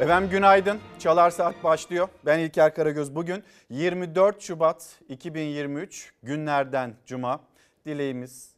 Efendim günaydın. Çalar Saat başlıyor. Ben İlker Karagöz. Bugün 24 Şubat 2023 günlerden cuma. Dileğimiz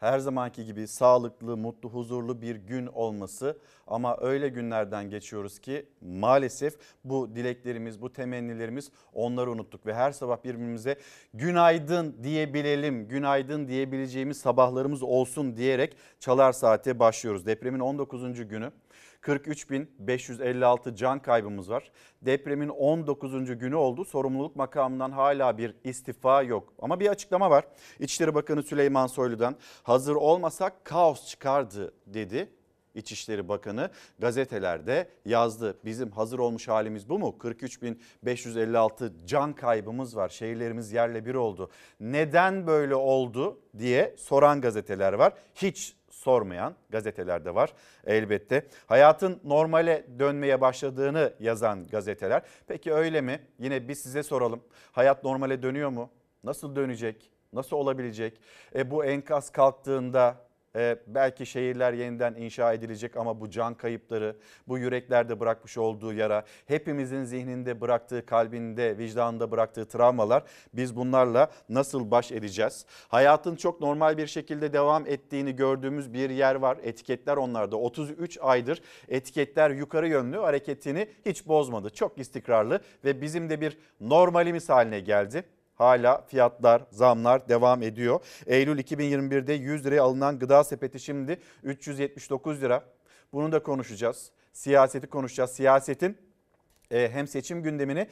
her zamanki gibi sağlıklı, mutlu, huzurlu bir gün olması. Ama öyle günlerden geçiyoruz ki maalesef bu dileklerimiz, bu temennilerimiz onları unuttuk. Ve her sabah birbirimize günaydın diyebilelim, günaydın diyebileceğimiz sabahlarımız olsun diyerek Çalar Saat'e başlıyoruz. Depremin 19. günü. 43.556 can kaybımız var. Depremin 19. günü oldu. Sorumluluk makamından hala bir istifa yok. Ama bir açıklama var. İçişleri Bakanı Süleyman Soylu'dan hazır olmasak kaos çıkardı dedi. İçişleri Bakanı gazetelerde yazdı. Bizim hazır olmuş halimiz bu mu? 43.556 can kaybımız var. Şehirlerimiz yerle bir oldu. Neden böyle oldu diye soran gazeteler var. Hiç sormayan gazeteler de var elbette. Hayatın normale dönmeye başladığını yazan gazeteler. Peki öyle mi? Yine biz size soralım. Hayat normale dönüyor mu? Nasıl dönecek? Nasıl olabilecek? E, bu enkaz kalktığında ee, belki şehirler yeniden inşa edilecek ama bu can kayıpları, bu yüreklerde bırakmış olduğu yara, hepimizin zihninde bıraktığı, kalbinde, vicdanında bıraktığı travmalar biz bunlarla nasıl baş edeceğiz? Hayatın çok normal bir şekilde devam ettiğini gördüğümüz bir yer var. Etiketler onlarda. 33 aydır etiketler yukarı yönlü hareketini hiç bozmadı. Çok istikrarlı ve bizim de bir normalimiz haline geldi hala fiyatlar, zamlar devam ediyor. Eylül 2021'de 100 liraya alınan gıda sepeti şimdi 379 lira. Bunu da konuşacağız. Siyaseti konuşacağız. Siyasetin e, hem seçim gündemini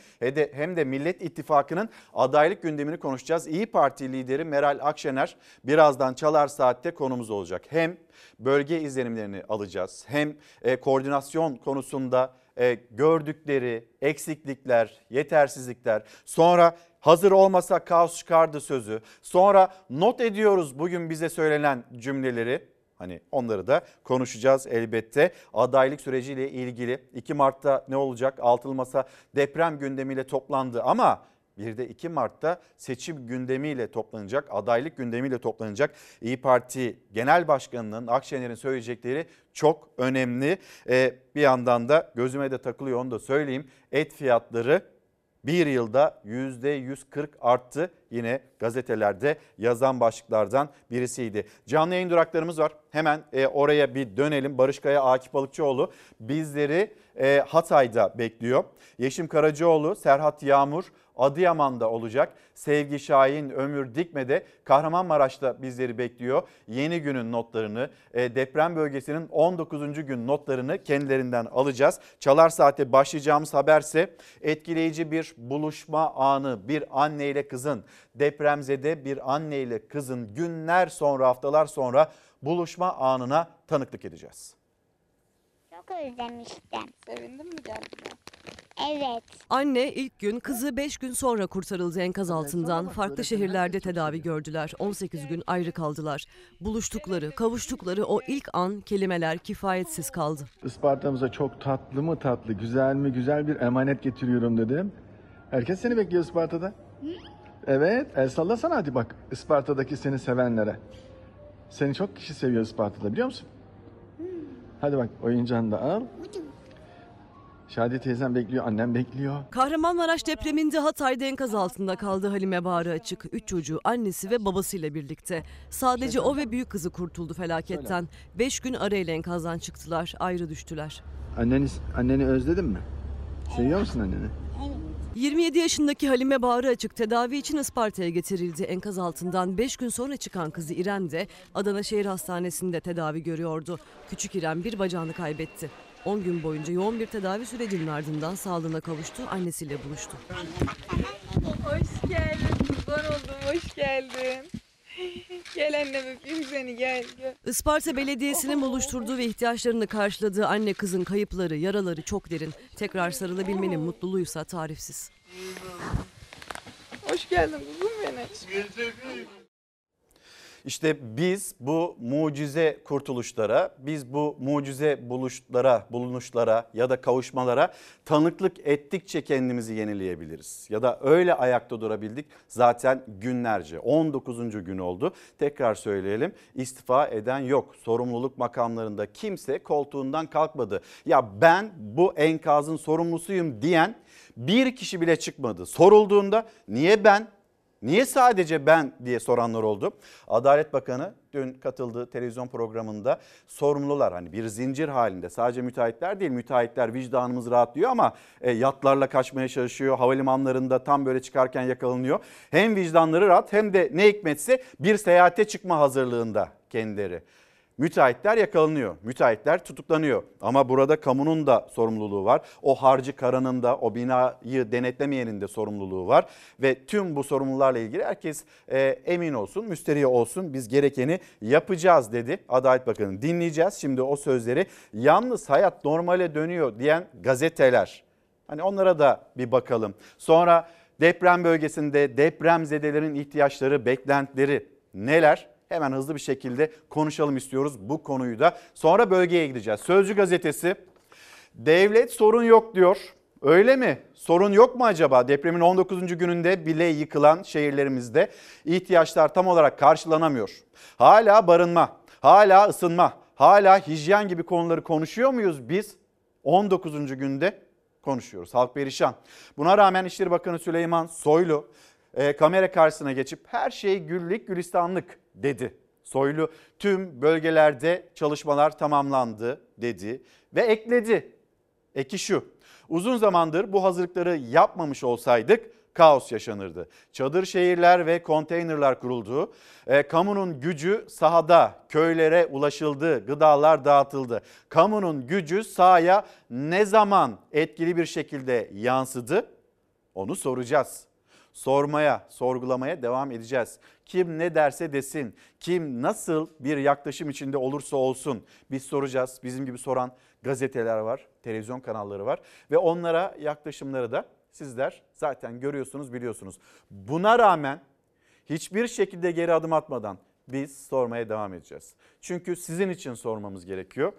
hem de Millet İttifakı'nın adaylık gündemini konuşacağız. İyi Parti lideri Meral Akşener birazdan Çalar Saat'te konumuz olacak. Hem bölge izlenimlerini alacağız hem e, koordinasyon konusunda e, gördükleri eksiklikler, yetersizlikler, sonra hazır olmasa kaos çıkardı sözü, sonra not ediyoruz bugün bize söylenen cümleleri. Hani onları da konuşacağız elbette. Adaylık süreciyle ilgili 2 Mart'ta ne olacak? Altılı Masa deprem gündemiyle toplandı ama bir de 2 Mart'ta seçim gündemiyle toplanacak, adaylık gündemiyle toplanacak. İyi Parti Genel Başkanı'nın Akşener'in söyleyecekleri çok önemli. Ee, bir yandan da gözüme de takılıyor onu da söyleyeyim. Et fiyatları bir yılda %140 arttı. Yine gazetelerde yazan başlıklardan birisiydi. Canlı yayın duraklarımız var. Hemen e, oraya bir dönelim. Barış Kaya, Akif Balıkçıoğlu bizleri e, Hatay'da bekliyor. Yeşim Karacaoğlu, Serhat Yağmur, Adıyaman'da olacak. Sevgi Şahin, Ömür Dikme'de Kahramanmaraş'ta bizleri bekliyor. Yeni günün notlarını, e, deprem bölgesinin 19. gün notlarını kendilerinden alacağız. Çalar Saat'te başlayacağımız haberse etkileyici bir buluşma anı. Bir anne ile kızın, depremzede bir anne ile kızın günler sonra, haftalar sonra buluşma anına tanıklık edeceğiz. Çok özlemiştim. Sevindin mi geldiğine? Evet. Anne ilk gün kızı 5 gün sonra kurtarıldı enkaz altından. Farklı şehirlerde tedavi gördüler. 18 gün ayrı kaldılar. Buluştukları, kavuştukları o ilk an kelimeler kifayetsiz kaldı. Isparta'mıza çok tatlı mı tatlı, güzel mi güzel bir emanet getiriyorum dedim. Herkes seni bekliyor Isparta'da. Evet, el sallasana hadi bak Isparta'daki seni sevenlere. Seni çok kişi seviyor Isparta'da biliyor musun? Hadi bak oyuncağını da al. Şadi teyzem bekliyor, annem bekliyor. Kahramanmaraş depreminde Hatay'da enkaz altında kaldı Halime Bağrı Açık. Üç çocuğu annesi ve babasıyla birlikte. Sadece o ve büyük kızı kurtuldu felaketten. Beş gün arayla enkazdan çıktılar, ayrı düştüler. Anneni, anneni özledin mi? Seviyor musun anneni? 27 yaşındaki Halime Bağrı Açık tedavi için Isparta'ya getirildi. Enkaz altından 5 gün sonra çıkan kızı İrem de Adana Şehir Hastanesi'nde tedavi görüyordu. Küçük İrem bir bacağını kaybetti. 10 gün boyunca yoğun bir tedavi sürecinin ardından sağlığına kavuştu, annesiyle buluştu. Hoş geldin. Kurban oldum. Hoş geldin. Gel annem öpeyim seni gel. gel. Isparta Belediyesi'nin buluşturduğu ve ihtiyaçlarını karşıladığı anne kızın kayıpları, yaraları çok derin. Tekrar sarılabilmenin mutluluğuysa tarifsiz. Hoş geldin kuzum benim. İşte biz bu mucize kurtuluşlara, biz bu mucize buluşlara, bulunuşlara ya da kavuşmalara tanıklık ettikçe kendimizi yenileyebiliriz. Ya da öyle ayakta durabildik zaten günlerce. 19. gün oldu. Tekrar söyleyelim. İstifa eden yok. Sorumluluk makamlarında kimse koltuğundan kalkmadı. Ya ben bu enkazın sorumlusuyum diyen bir kişi bile çıkmadı. Sorulduğunda niye ben Niye sadece ben diye soranlar oldu. Adalet Bakanı dün katıldığı televizyon programında sorumlular hani bir zincir halinde sadece müteahhitler değil müteahhitler vicdanımız rahat diyor ama e, yatlarla kaçmaya çalışıyor. Havalimanlarında tam böyle çıkarken yakalanıyor. Hem vicdanları rahat hem de ne hikmetse bir seyahate çıkma hazırlığında kendileri. Müteahhitler yakalanıyor, müteahhitler tutuklanıyor. Ama burada kamunun da sorumluluğu var. O harcı karanın da o binayı denetlemeyenin de sorumluluğu var. Ve tüm bu sorumlularla ilgili herkes e, emin olsun, müsterih olsun biz gerekeni yapacağız dedi Adalet Bakanı. Dinleyeceğiz şimdi o sözleri. Yalnız hayat normale dönüyor diyen gazeteler. Hani onlara da bir bakalım. Sonra deprem bölgesinde depremzedelerin ihtiyaçları, beklentileri neler? Hemen hızlı bir şekilde konuşalım istiyoruz bu konuyu da. Sonra bölgeye gideceğiz. Sözcü gazetesi devlet sorun yok diyor. Öyle mi? Sorun yok mu acaba? Depremin 19. gününde bile yıkılan şehirlerimizde ihtiyaçlar tam olarak karşılanamıyor. Hala barınma, hala ısınma, hala hijyen gibi konuları konuşuyor muyuz biz? 19. günde konuşuyoruz. Halk perişan. Buna rağmen İçişleri Bakanı Süleyman Soylu e, kamera karşısına geçip her şey güllük gülistanlık dedi. Soylu tüm bölgelerde çalışmalar tamamlandı dedi ve ekledi. Eki şu uzun zamandır bu hazırlıkları yapmamış olsaydık kaos yaşanırdı. Çadır şehirler ve konteynerler kuruldu. E, kamunun gücü sahada, köylere ulaşıldı, gıdalar dağıtıldı. Kamunun gücü sahaya ne zaman etkili bir şekilde yansıdı? Onu soracağız sormaya, sorgulamaya devam edeceğiz. Kim ne derse desin, kim nasıl bir yaklaşım içinde olursa olsun biz soracağız. Bizim gibi soran gazeteler var, televizyon kanalları var ve onlara yaklaşımları da sizler zaten görüyorsunuz, biliyorsunuz. Buna rağmen hiçbir şekilde geri adım atmadan biz sormaya devam edeceğiz. Çünkü sizin için sormamız gerekiyor.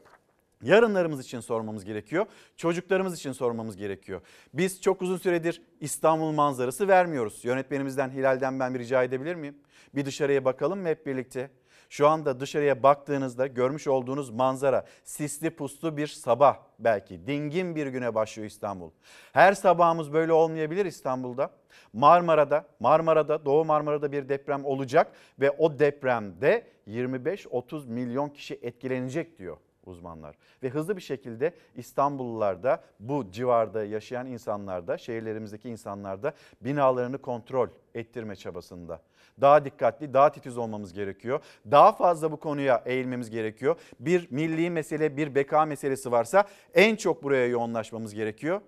Yarınlarımız için sormamız gerekiyor. Çocuklarımız için sormamız gerekiyor. Biz çok uzun süredir İstanbul manzarası vermiyoruz. Yönetmenimizden Hilal'den ben bir rica edebilir miyim? Bir dışarıya bakalım mı hep birlikte? Şu anda dışarıya baktığınızda görmüş olduğunuz manzara sisli puslu bir sabah belki. Dingin bir güne başlıyor İstanbul. Her sabahımız böyle olmayabilir İstanbul'da. Marmara'da, Marmara'da, Doğu Marmara'da bir deprem olacak ve o depremde 25-30 milyon kişi etkilenecek diyor uzmanlar. Ve hızlı bir şekilde İstanbullular da bu civarda yaşayan insanlar da şehirlerimizdeki insanlar da binalarını kontrol ettirme çabasında. Daha dikkatli, daha titiz olmamız gerekiyor. Daha fazla bu konuya eğilmemiz gerekiyor. Bir milli mesele, bir beka meselesi varsa en çok buraya yoğunlaşmamız gerekiyor.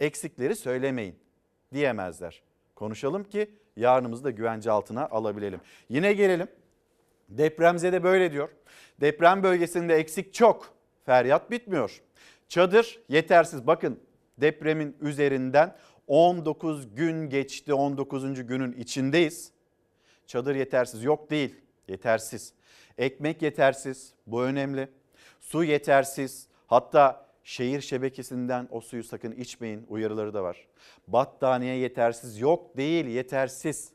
Eksikleri söylemeyin diyemezler. Konuşalım ki yarınımızı da güvence altına alabilelim. Yine gelelim. Depremzede böyle diyor. Deprem bölgesinde eksik çok. Feryat bitmiyor. Çadır yetersiz. Bakın depremin üzerinden 19 gün geçti. 19. günün içindeyiz. Çadır yetersiz. Yok değil. Yetersiz. Ekmek yetersiz. Bu önemli. Su yetersiz. Hatta şehir şebekesinden o suyu sakın içmeyin uyarıları da var. Battaniye yetersiz. Yok değil yetersiz.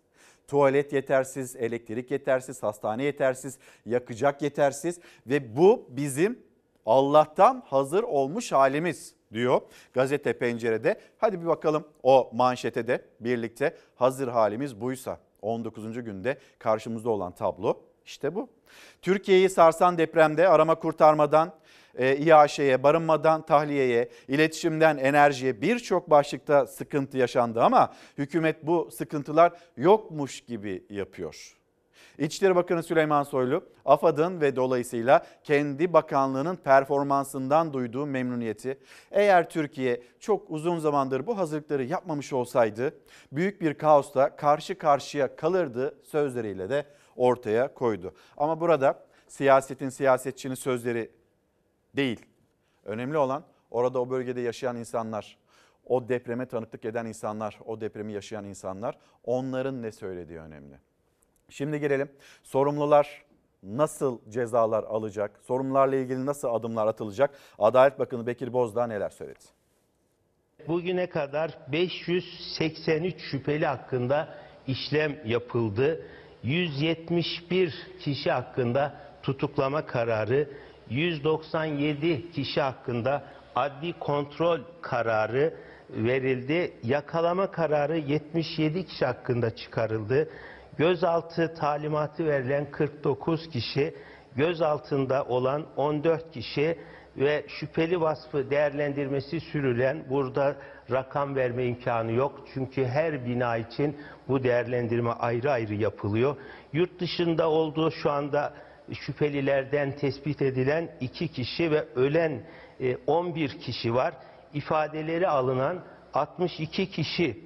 Tuvalet yetersiz, elektrik yetersiz, hastane yetersiz, yakacak yetersiz ve bu bizim Allah'tan hazır olmuş halimiz diyor gazete pencerede. Hadi bir bakalım o manşete de birlikte hazır halimiz buysa 19. günde karşımızda olan tablo işte bu. Türkiye'yi sarsan depremde arama kurtarmadan e, barınmadan tahliyeye, iletişimden enerjiye birçok başlıkta sıkıntı yaşandı ama hükümet bu sıkıntılar yokmuş gibi yapıyor. İçişleri Bakanı Süleyman Soylu, AFAD'ın ve dolayısıyla kendi bakanlığının performansından duyduğu memnuniyeti, eğer Türkiye çok uzun zamandır bu hazırlıkları yapmamış olsaydı büyük bir kaosla karşı karşıya kalırdı sözleriyle de ortaya koydu. Ama burada siyasetin siyasetçinin sözleri değil. Önemli olan orada o bölgede yaşayan insanlar, o depreme tanıklık eden insanlar, o depremi yaşayan insanlar onların ne söylediği önemli. Şimdi gelelim sorumlular nasıl cezalar alacak? Sorumlularla ilgili nasıl adımlar atılacak? Adalet Bakanı Bekir Bozdağ neler söyledi? Bugüne kadar 583 şüpheli hakkında işlem yapıldı. 171 kişi hakkında tutuklama kararı, 197 kişi hakkında adli kontrol kararı verildi. Yakalama kararı 77 kişi hakkında çıkarıldı. Gözaltı talimatı verilen 49 kişi, gözaltında olan 14 kişi ve şüpheli vasfı değerlendirmesi sürülen burada rakam verme imkanı yok. Çünkü her bina için bu değerlendirme ayrı ayrı yapılıyor. Yurt dışında olduğu şu anda şüphelilerden tespit edilen 2 kişi ve ölen e, 11 kişi var. İfadeleri alınan 62 kişi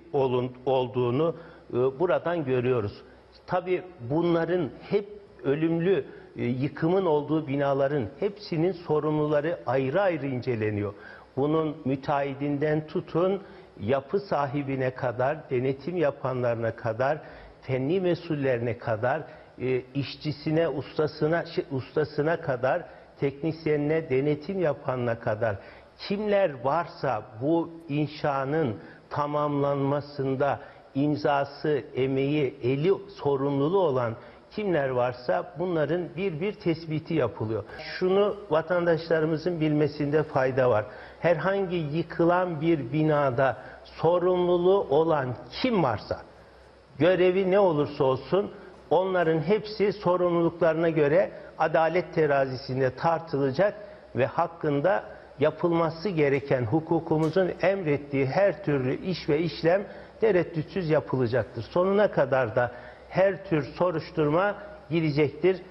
olduğunu e, buradan görüyoruz. Tabii bunların hep ölümlü e, yıkımın olduğu binaların hepsinin sorumluları ayrı ayrı inceleniyor. Bunun müteahhidinden tutun yapı sahibine kadar, denetim yapanlarına kadar, fenli mesullerine kadar, e, işçisine, ustasına, şey, ustasına kadar, teknisyenine, denetim yapanına kadar kimler varsa bu inşanın tamamlanmasında imzası, emeği, eli sorumluluğu olan kimler varsa bunların bir bir tespiti yapılıyor. Şunu vatandaşlarımızın bilmesinde fayda var. Herhangi yıkılan bir binada sorumluluğu olan kim varsa, görevi ne olursa olsun onların hepsi sorumluluklarına göre adalet terazisinde tartılacak ve hakkında yapılması gereken hukukumuzun emrettiği her türlü iş ve işlem tereddütsüz yapılacaktır. Sonuna kadar da her tür soruşturma girecektir.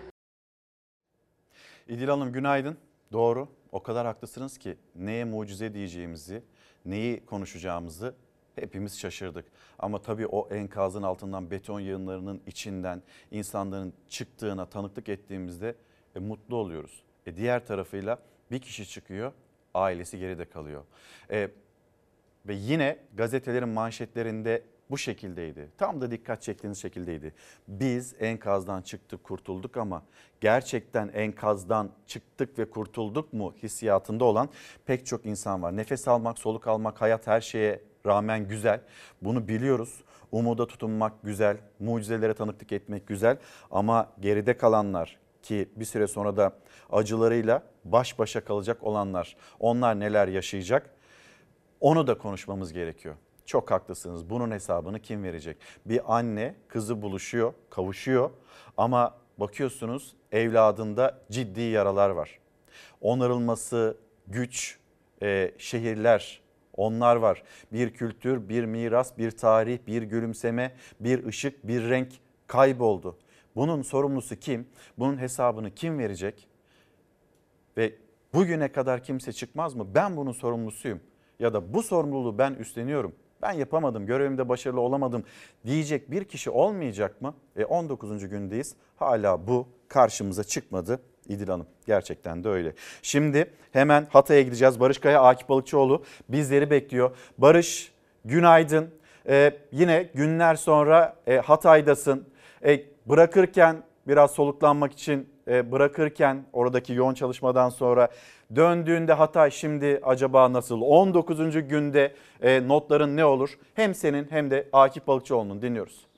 İdil Hanım günaydın. Doğru. O kadar haklısınız ki neye mucize diyeceğimizi, neyi konuşacağımızı hepimiz şaşırdık. Ama tabii o enkazın altından beton yığınlarının içinden insanların çıktığına tanıklık ettiğimizde e, mutlu oluyoruz. E, diğer tarafıyla bir kişi çıkıyor, ailesi geride kalıyor. E, ve yine gazetelerin manşetlerinde bu şekildeydi. Tam da dikkat çektiğiniz şekildeydi. Biz enkazdan çıktık, kurtulduk ama gerçekten enkazdan çıktık ve kurtulduk mu hissiyatında olan pek çok insan var. Nefes almak, soluk almak, hayat her şeye rağmen güzel. Bunu biliyoruz. Umuda tutunmak güzel, mucizelere tanıklık etmek güzel ama geride kalanlar ki bir süre sonra da acılarıyla baş başa kalacak olanlar, onlar neler yaşayacak? Onu da konuşmamız gerekiyor. Çok haklısınız. Bunun hesabını kim verecek? Bir anne kızı buluşuyor, kavuşuyor ama bakıyorsunuz evladında ciddi yaralar var. Onarılması güç, e, şehirler, onlar var. Bir kültür, bir miras, bir tarih, bir gülümseme, bir ışık, bir renk kayboldu. Bunun sorumlusu kim? Bunun hesabını kim verecek? Ve bugüne kadar kimse çıkmaz mı? Ben bunun sorumlusuyum ya da bu sorumluluğu ben üstleniyorum. Ben yapamadım, görevimde başarılı olamadım diyecek bir kişi olmayacak mı? E 19. gündeyiz. Hala bu karşımıza çıkmadı İdil Hanım. Gerçekten de öyle. Şimdi hemen Hatay'a gideceğiz. Barış Kaya, Akif Balıkçıoğlu bizleri bekliyor. Barış günaydın. Ee, yine günler sonra e, Hatay'dasın. E, bırakırken biraz soluklanmak için e, bırakırken oradaki yoğun çalışmadan sonra döndüğünde Hatay şimdi acaba nasıl? 19. günde e, notların ne olur? Hem senin hem de Akif Balıkçıoğlu'nun dinliyoruz.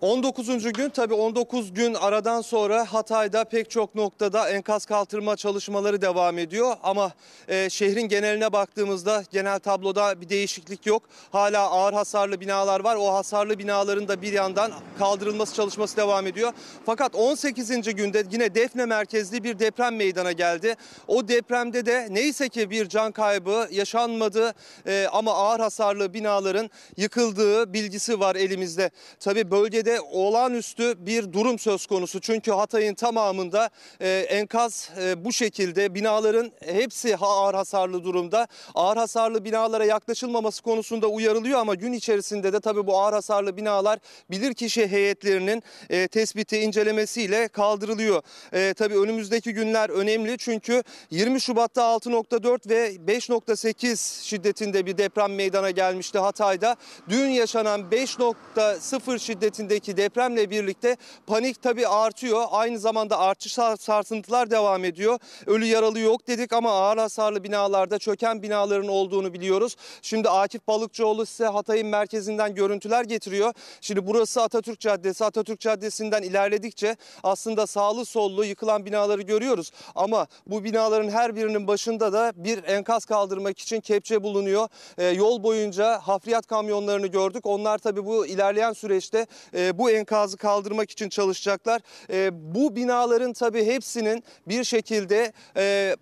19. gün tabii 19 gün aradan sonra Hatay'da pek çok noktada enkaz kaldırma çalışmaları devam ediyor. Ama e, şehrin geneline baktığımızda genel tabloda bir değişiklik yok. Hala ağır hasarlı binalar var. O hasarlı binaların da bir yandan kaldırılması çalışması devam ediyor. Fakat 18. günde yine Defne merkezli bir deprem meydana geldi. O depremde de neyse ki bir can kaybı yaşanmadı e, ama ağır hasarlı binaların yıkıldığı bilgisi var elimizde. Tabii bölgede şekilde olağanüstü bir durum söz konusu. Çünkü Hatay'ın tamamında e, enkaz e, bu şekilde binaların hepsi ağır hasarlı durumda. Ağır hasarlı binalara yaklaşılmaması konusunda uyarılıyor ama gün içerisinde de tabii bu ağır hasarlı binalar bilirkişi heyetlerinin e, tespiti incelemesiyle kaldırılıyor. E, tabii önümüzdeki günler önemli çünkü 20 Şubat'ta 6.4 ve 5.8 şiddetinde bir deprem meydana gelmişti Hatay'da. Dün yaşanan 5.0 şiddetindeki depremle birlikte panik tabii artıyor. Aynı zamanda artış sar- sarsıntılar devam ediyor. Ölü yaralı yok dedik ama ağır hasarlı binalarda çöken binaların olduğunu biliyoruz. Şimdi Akif Balıkçıoğlu size Hatay'ın merkezinden görüntüler getiriyor. Şimdi burası Atatürk Caddesi. Atatürk Caddesi'nden ilerledikçe aslında sağlı sollu yıkılan binaları görüyoruz. Ama bu binaların her birinin başında da bir enkaz kaldırmak için kepçe bulunuyor. Ee, yol boyunca hafriyat kamyonlarını gördük. Onlar tabii bu ilerleyen süreçte e, bu enkazı kaldırmak için çalışacaklar. E, bu binaların tabii hepsinin bir şekilde... e,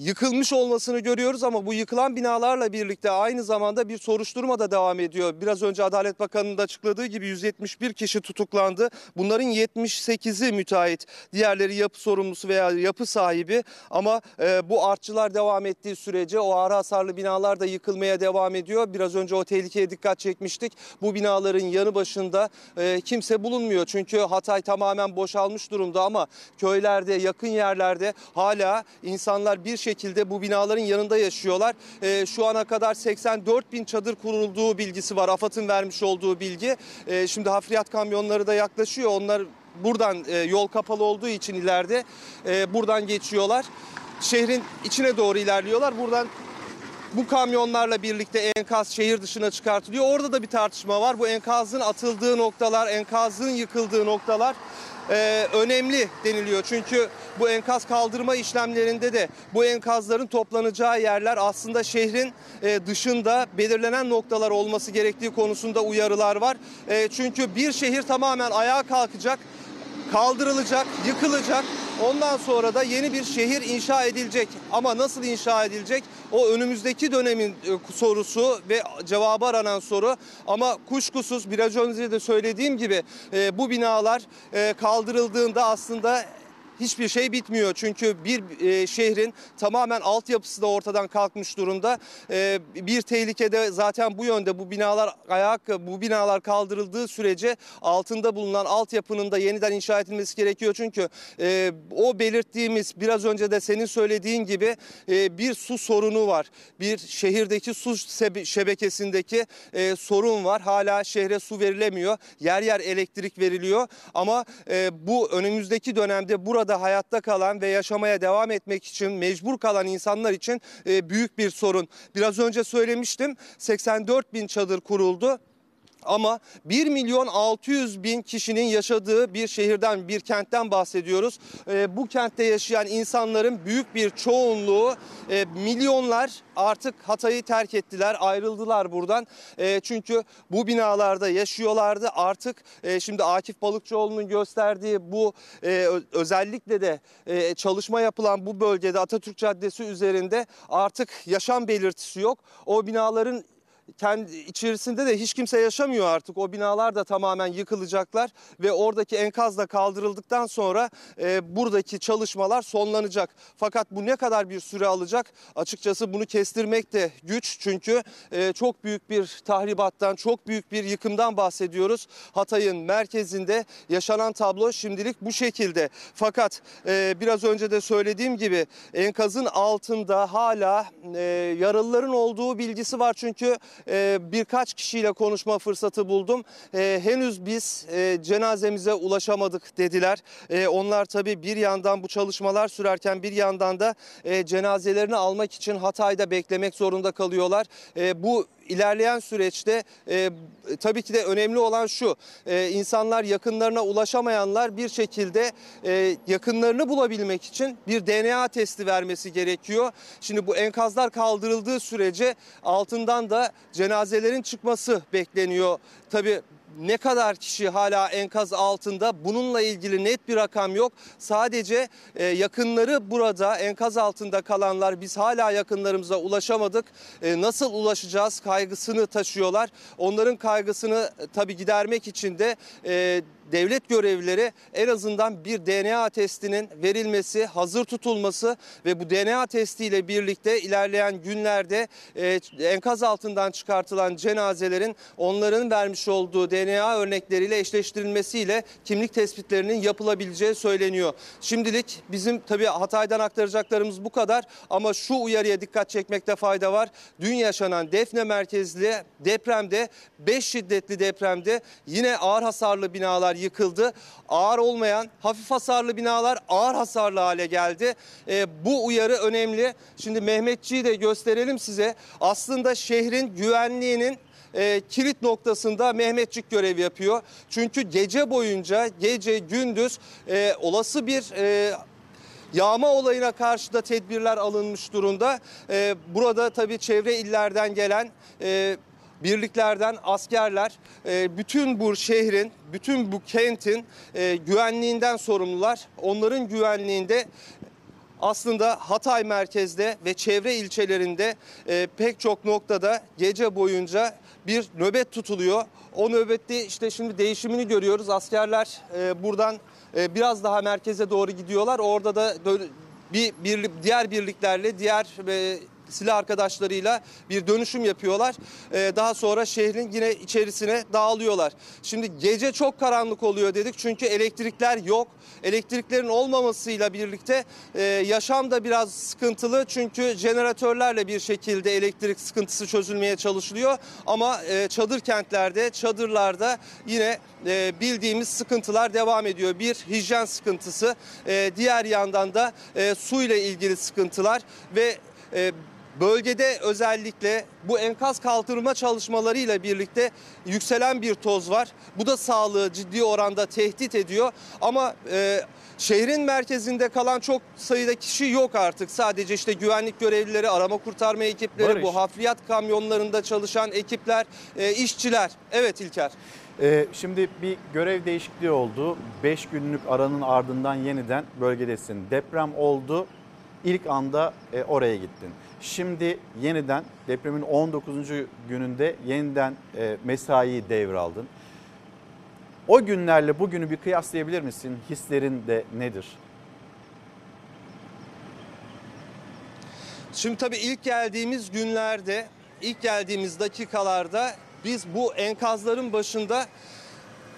yıkılmış olmasını görüyoruz ama bu yıkılan binalarla birlikte aynı zamanda bir soruşturma da devam ediyor. Biraz önce Adalet Bakanı'nın da açıkladığı gibi 171 kişi tutuklandı. Bunların 78'i müteahhit, diğerleri yapı sorumlusu veya yapı sahibi ama e, bu artçılar devam ettiği sürece o ağır hasarlı binalar da yıkılmaya devam ediyor. Biraz önce o tehlikeye dikkat çekmiştik. Bu binaların yanı başında e, kimse bulunmuyor. Çünkü Hatay tamamen boşalmış durumda ama köylerde, yakın yerlerde hala insanlar bir şekilde bu binaların yanında yaşıyorlar. Ee, şu ana kadar 84 bin çadır kurulduğu bilgisi var. AFAD'ın vermiş olduğu bilgi. Ee, şimdi hafriyat kamyonları da yaklaşıyor. Onlar buradan e, yol kapalı olduğu için ileride e, buradan geçiyorlar. Şehrin içine doğru ilerliyorlar. Buradan bu kamyonlarla birlikte enkaz şehir dışına çıkartılıyor. Orada da bir tartışma var. Bu enkazın atıldığı noktalar, enkazın yıkıldığı noktalar e, önemli deniliyor. Çünkü bu enkaz kaldırma işlemlerinde de bu enkazların toplanacağı yerler aslında şehrin e, dışında belirlenen noktalar olması gerektiği konusunda uyarılar var. E, çünkü bir şehir tamamen ayağa kalkacak kaldırılacak, yıkılacak. Ondan sonra da yeni bir şehir inşa edilecek. Ama nasıl inşa edilecek? O önümüzdeki dönemin e, sorusu ve cevabı aranan soru. Ama kuşkusuz biraz önce de söylediğim gibi e, bu binalar e, kaldırıldığında aslında hiçbir şey bitmiyor. Çünkü bir e, şehrin tamamen altyapısı da ortadan kalkmış durumda. E, bir tehlikede zaten bu yönde bu binalar ayak bu binalar kaldırıldığı sürece altında bulunan altyapının da yeniden inşa edilmesi gerekiyor. Çünkü e, o belirttiğimiz biraz önce de senin söylediğin gibi e, bir su sorunu var. Bir şehirdeki su şebekesindeki e, sorun var. Hala şehre su verilemiyor. Yer yer elektrik veriliyor. Ama e, bu önümüzdeki dönemde burada hayatta kalan ve yaşamaya devam etmek için mecbur kalan insanlar için e, büyük bir sorun. Biraz önce söylemiştim 84 bin çadır kuruldu. Ama 1 milyon 600 bin kişinin yaşadığı bir şehirden, bir kentten bahsediyoruz. Ee, bu kentte yaşayan insanların büyük bir çoğunluğu, e, milyonlar artık Hatay'ı terk ettiler, ayrıldılar buradan. E, çünkü bu binalarda yaşıyorlardı. Artık e, şimdi Akif Balıkçıoğlu'nun gösterdiği bu e, özellikle de e, çalışma yapılan bu bölgede Atatürk Caddesi üzerinde artık yaşam belirtisi yok. O binaların kendi içerisinde de hiç kimse yaşamıyor artık. O binalar da tamamen yıkılacaklar ve oradaki enkaz da kaldırıldıktan sonra e, buradaki çalışmalar sonlanacak. Fakat bu ne kadar bir süre alacak? Açıkçası bunu kestirmek de güç çünkü e, çok büyük bir tahribattan, çok büyük bir yıkımdan bahsediyoruz. Hatay'ın merkezinde yaşanan tablo şimdilik bu şekilde. Fakat e, biraz önce de söylediğim gibi enkazın altında hala e, yaralıların olduğu bilgisi var çünkü e, birkaç kişiyle konuşma fırsatı buldum. E, henüz biz e, cenazemize ulaşamadık dediler. E, onlar tabii bir yandan bu çalışmalar sürerken bir yandan da e, cenazelerini almak için Hatay'da beklemek zorunda kalıyorlar. Bu ilerleyen süreçte e, tabii ki de önemli olan şu e, insanlar yakınlarına ulaşamayanlar bir şekilde e, yakınlarını bulabilmek için bir DNA testi vermesi gerekiyor. Şimdi bu enkazlar kaldırıldığı sürece altından da cenazelerin çıkması bekleniyor. Tabii ne kadar kişi hala enkaz altında bununla ilgili net bir rakam yok. Sadece e, yakınları burada enkaz altında kalanlar biz hala yakınlarımıza ulaşamadık. E, nasıl ulaşacağız kaygısını taşıyorlar. Onların kaygısını e, tabii gidermek için de e, devlet görevlileri en azından bir DNA testinin verilmesi, hazır tutulması ve bu DNA testiyle birlikte ilerleyen günlerde e, enkaz altından çıkartılan cenazelerin onların vermiş olduğu DNA örnekleriyle eşleştirilmesiyle kimlik tespitlerinin yapılabileceği söyleniyor. Şimdilik bizim tabii Hatay'dan aktaracaklarımız bu kadar ama şu uyarıya dikkat çekmekte fayda var. Dün yaşanan Defne merkezli depremde 5 şiddetli depremde yine ağır hasarlı binalar yıkıldı. Ağır olmayan hafif hasarlı binalar ağır hasarlı hale geldi. Ee, bu uyarı önemli. Şimdi Mehmetçiği de gösterelim size. Aslında şehrin güvenliğinin e, kilit noktasında Mehmetçik görev yapıyor. Çünkü gece boyunca gece gündüz e, olası bir e, Yağma olayına karşı da tedbirler alınmış durumda. Ee, burada tabii çevre illerden gelen e, birliklerden askerler e, bütün bu şehrin, bütün bu kentin e, güvenliğinden sorumlular. Onların güvenliğinde aslında Hatay merkezde ve çevre ilçelerinde e, pek çok noktada gece boyunca bir nöbet tutuluyor. O nöbette işte şimdi değişimini görüyoruz. Askerler buradan biraz daha merkeze doğru gidiyorlar. Orada da bir, bir diğer birliklerle diğer silah arkadaşlarıyla bir dönüşüm yapıyorlar. Ee, daha sonra şehrin yine içerisine dağılıyorlar. Şimdi gece çok karanlık oluyor dedik çünkü elektrikler yok. Elektriklerin olmamasıyla birlikte e, yaşam da biraz sıkıntılı çünkü jeneratörlerle bir şekilde elektrik sıkıntısı çözülmeye çalışılıyor. Ama e, çadır kentlerde, çadırlarda yine e, bildiğimiz sıkıntılar devam ediyor. Bir hijyen sıkıntısı, e, diğer yandan da e, su ile ilgili sıkıntılar ve e, Bölgede özellikle bu enkaz kaldırma çalışmalarıyla birlikte yükselen bir toz var. Bu da sağlığı ciddi oranda tehdit ediyor. Ama e, şehrin merkezinde kalan çok sayıda kişi yok artık. Sadece işte güvenlik görevlileri, arama kurtarma ekipleri, Barış. bu hafriyat kamyonlarında çalışan ekipler, e, işçiler. Evet İlker. Ee, şimdi bir görev değişikliği oldu. 5 günlük aranın ardından yeniden bölgedesin. Deprem oldu. İlk anda e, oraya gittin. Şimdi yeniden depremin 19. gününde yeniden e, mesaiyi devraldın. O günlerle bugünü bir kıyaslayabilir misin? Hislerin de nedir? Şimdi tabii ilk geldiğimiz günlerde, ilk geldiğimiz dakikalarda biz bu enkazların başında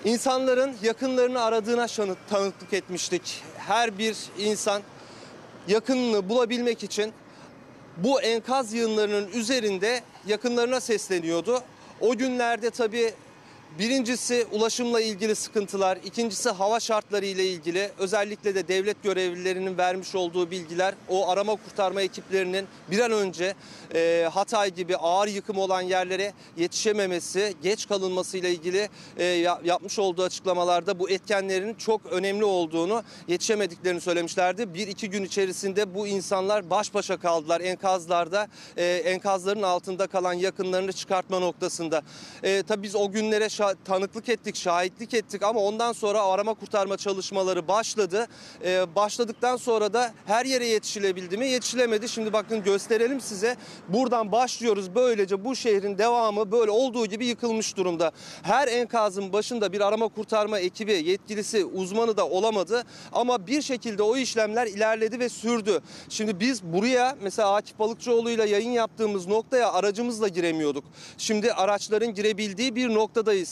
insanların yakınlarını aradığına tanıklık etmiştik. Her bir insan yakınını bulabilmek için bu enkaz yığınlarının üzerinde yakınlarına sesleniyordu. O günlerde tabii birincisi ulaşımla ilgili sıkıntılar, ikincisi hava şartları ile ilgili özellikle de devlet görevlilerinin vermiş olduğu bilgiler o arama kurtarma ekiplerinin bir an önce e, Hatay gibi ağır yıkım olan yerlere yetişememesi, geç kalınması ile ilgili e, ya- yapmış olduğu açıklamalarda bu etkenlerin çok önemli olduğunu, yetişemediklerini söylemişlerdi. Bir iki gün içerisinde bu insanlar baş başa kaldılar enkazlarda, e, enkazların altında kalan yakınlarını çıkartma noktasında. E, tabii biz o günlere tanıklık ettik, şahitlik ettik ama ondan sonra arama kurtarma çalışmaları başladı. E, başladıktan sonra da her yere yetişilebildi mi? Yetişilemedi. Şimdi bakın gösterelim size. Buradan başlıyoruz. Böylece bu şehrin devamı böyle olduğu gibi yıkılmış durumda. Her enkazın başında bir arama kurtarma ekibi, yetkilisi, uzmanı da olamadı. Ama bir şekilde o işlemler ilerledi ve sürdü. Şimdi biz buraya mesela Akif Balıkçıoğlu'yla yayın yaptığımız noktaya aracımızla giremiyorduk. Şimdi araçların girebildiği bir noktadayız.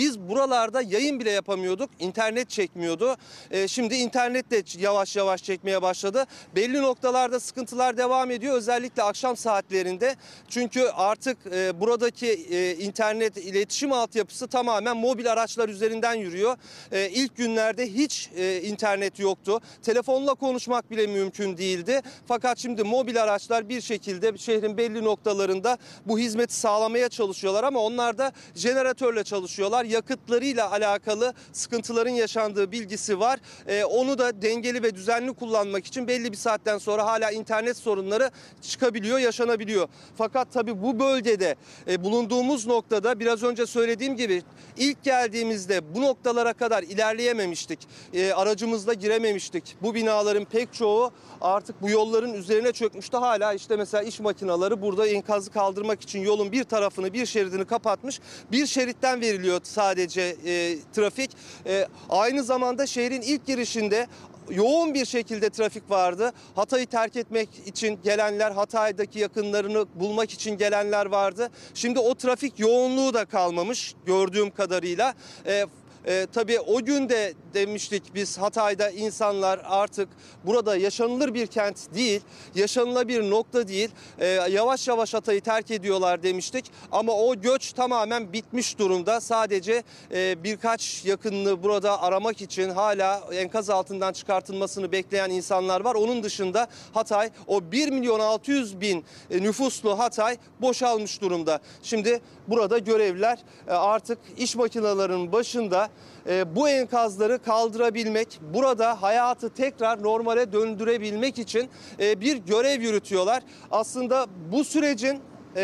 Biz buralarda yayın bile yapamıyorduk. İnternet çekmiyordu. Ee, şimdi internet de yavaş yavaş çekmeye başladı. Belli noktalarda sıkıntılar devam ediyor. Özellikle akşam saatlerinde. Çünkü artık e, buradaki e, internet iletişim altyapısı tamamen mobil araçlar üzerinden yürüyor. E, ilk günlerde hiç e, internet yoktu. Telefonla konuşmak bile mümkün değildi. Fakat şimdi mobil araçlar bir şekilde şehrin belli noktalarında bu hizmeti sağlamaya çalışıyorlar ama onlar da jeneratörle çalışıyorlar. Akaryakıtlarıyla alakalı sıkıntıların yaşandığı bilgisi var. E, onu da dengeli ve düzenli kullanmak için belli bir saatten sonra hala internet sorunları çıkabiliyor, yaşanabiliyor. Fakat tabii bu bölgede e, bulunduğumuz noktada biraz önce söylediğim gibi ilk geldiğimizde bu noktalara kadar ilerleyememiştik. E, aracımızla girememiştik. Bu binaların pek çoğu artık bu yolların üzerine çökmüştü. Hala işte mesela iş makineleri burada enkazı kaldırmak için yolun bir tarafını bir şeridini kapatmış. Bir şeritten veriliyor sadece e, trafik. E, aynı zamanda şehrin ilk girişinde yoğun bir şekilde trafik vardı. Hatay'ı terk etmek için gelenler, Hatay'daki yakınlarını bulmak için gelenler vardı. Şimdi o trafik yoğunluğu da kalmamış gördüğüm kadarıyla. E, e, tabii o gün de demiştik biz Hatay'da insanlar artık burada yaşanılır bir kent değil, yaşanılabilir nokta değil. E, yavaş yavaş Hatay'ı terk ediyorlar demiştik. Ama o göç tamamen bitmiş durumda. Sadece e, birkaç yakınını burada aramak için hala enkaz altından çıkartılmasını bekleyen insanlar var. Onun dışında Hatay o 1 milyon 600 bin e, nüfuslu Hatay boşalmış durumda. Şimdi burada görevliler e, artık iş makinelerinin başında e, bu enkazları kaldırabilmek, burada hayatı tekrar normale döndürebilmek için e, bir görev yürütüyorlar. Aslında bu sürecin e,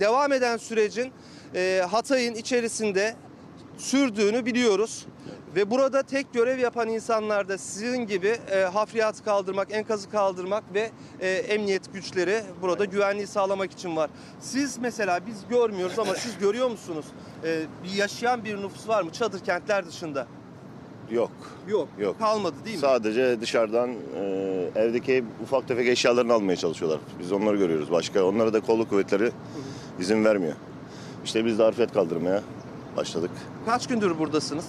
devam eden sürecin e, Hatay'ın içerisinde sürdüğünü biliyoruz. Ve burada tek görev yapan insanlar da sizin gibi e, hafriyatı kaldırmak, enkazı kaldırmak ve e, emniyet güçleri burada güvenliği sağlamak için var. Siz mesela biz görmüyoruz ama siz görüyor musunuz? E, bir yaşayan bir nüfus var mı çadır kentler dışında? Yok. Yok. Yok. Kalmadı değil mi? Sadece dışarıdan e, evdeki ufak tefek eşyalarını almaya çalışıyorlar. Biz onları görüyoruz. Başka onlara da kolluk kuvvetleri izin vermiyor. İşte biz de harfiyat kaldırmaya başladık. Kaç gündür buradasınız?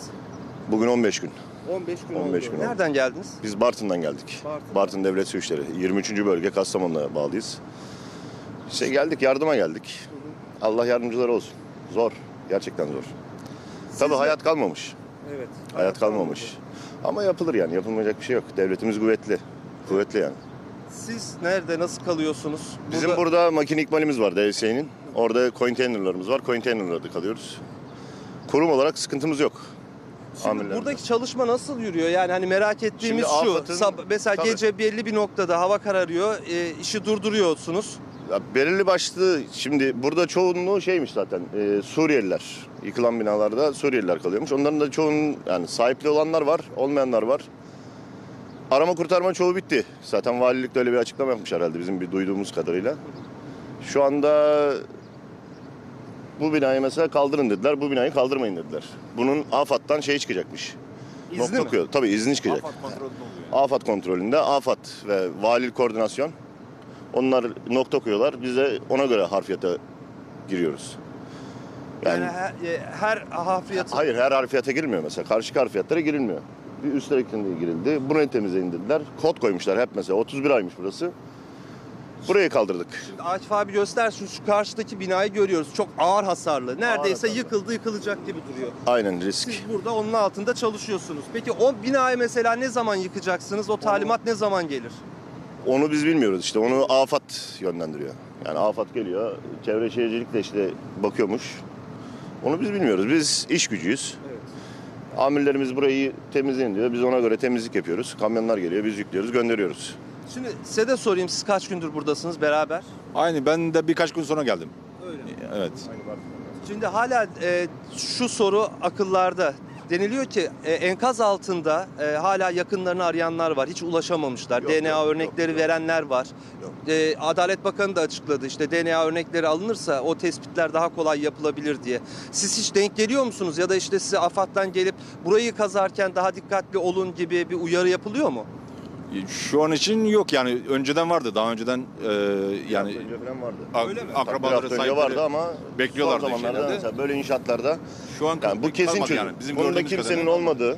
Bugün 15 gün. 15 gün 15 oldu. gün oldu. Nereden geldiniz? Biz Bartın'dan geldik. Bartın. Bartın Devlet Su İşleri. 23. bölge Kastamonu'na bağlıyız. İşte geldik yardıma geldik. Allah yardımcıları olsun. Zor. Gerçekten zor. Tabii hayat kalmamış. Evet. Hayat kalmamış. Ama yapılır yani. Yapılmayacak bir şey yok. Devletimiz kuvvetli. Kuvvetli yani. Siz nerede nasıl kalıyorsunuz? Bizim burada, makine ikmalimiz var DSE'nin. Orada konteynerlarımız var. Konteynerlarda kalıyoruz. Kurum olarak sıkıntımız yok. Şimdi buradaki çalışma nasıl yürüyor? Yani hani merak ettiğimiz Şimdi şu. Sab- mesela Tabii. gece belli bir noktada hava kararıyor. e, işi durduruyorsunuz. Ya belirli başlı şimdi burada çoğunluğu şeymiş zaten e, Suriyeliler. Yıkılan binalarda Suriyeliler kalıyormuş. Onların da çoğunun yani sahipli olanlar var, olmayanlar var. Arama kurtarma çoğu bitti. Zaten valilik de öyle bir açıklama yapmış herhalde bizim bir duyduğumuz kadarıyla. Şu anda bu binayı mesela kaldırın dediler. Bu binayı kaldırmayın dediler. Bunun AFAD'dan şey çıkacakmış. İzni Nokta mi? koyuyor. Tabii izni çıkacak. AFAD kontrolünde AFAD ve valilik koordinasyon onlar nokta koyuyorlar. Biz de ona göre harfiyata giriyoruz. Yani, Yani, her, e, her hafriyatı hayır her harfiyata girilmiyor mesela. Karşı harfiyatlara girilmiyor. Bir üst elektriğinde girildi. Burayı temizleyin dediler. Kod koymuşlar hep mesela. 31 aymış burası. Burayı kaldırdık. Şimdi Akif abi göstersin şu karşıdaki binayı görüyoruz. Çok ağır hasarlı. Neredeyse hasarlı. yıkıldı yıkılacak gibi duruyor. Aynen risk. Siz burada onun altında çalışıyorsunuz. Peki o binayı mesela ne zaman yıkacaksınız? O talimat ne zaman gelir? Onu biz bilmiyoruz işte. Onu AFAD yönlendiriyor. Yani AFAD geliyor. Çevre Şehircilik de işte bakıyormuş. Onu biz bilmiyoruz. Biz iş gücüyüz. Amirlerimiz burayı temizleyin diyor. Biz ona göre temizlik yapıyoruz. Kamyonlar geliyor, biz yüklüyoruz, gönderiyoruz. Şimdi size de sorayım siz kaç gündür buradasınız beraber? Aynı ben de birkaç gün sonra geldim. Öyle. Evet. Şimdi hala e, şu soru akıllarda. Deniliyor ki e, enkaz altında e, hala yakınlarını arayanlar var. Hiç ulaşamamışlar. Yok, DNA yok, örnekleri yok, yok. verenler var. Yok. E, Adalet Bakanı da açıkladı. İşte DNA örnekleri alınırsa o tespitler daha kolay yapılabilir diye. Siz hiç denk geliyor musunuz? Ya da işte size AFAD'dan gelip burayı kazarken daha dikkatli olun gibi bir uyarı yapılıyor mu? Şu an için yok yani önceden vardı. Daha önceden e, yani önce falan vardı. ak- Öyle mi? Bir akrabaları hafta önce sahipleri vardı ama bekliyorlardı son zamanlarda şeylerde. mesela böyle inşaatlarda Şu an yani bu kesin kalmadı çözüm. yani. Bizim Bunda gördüğümüz kimsenin kadarıyla. olmadığı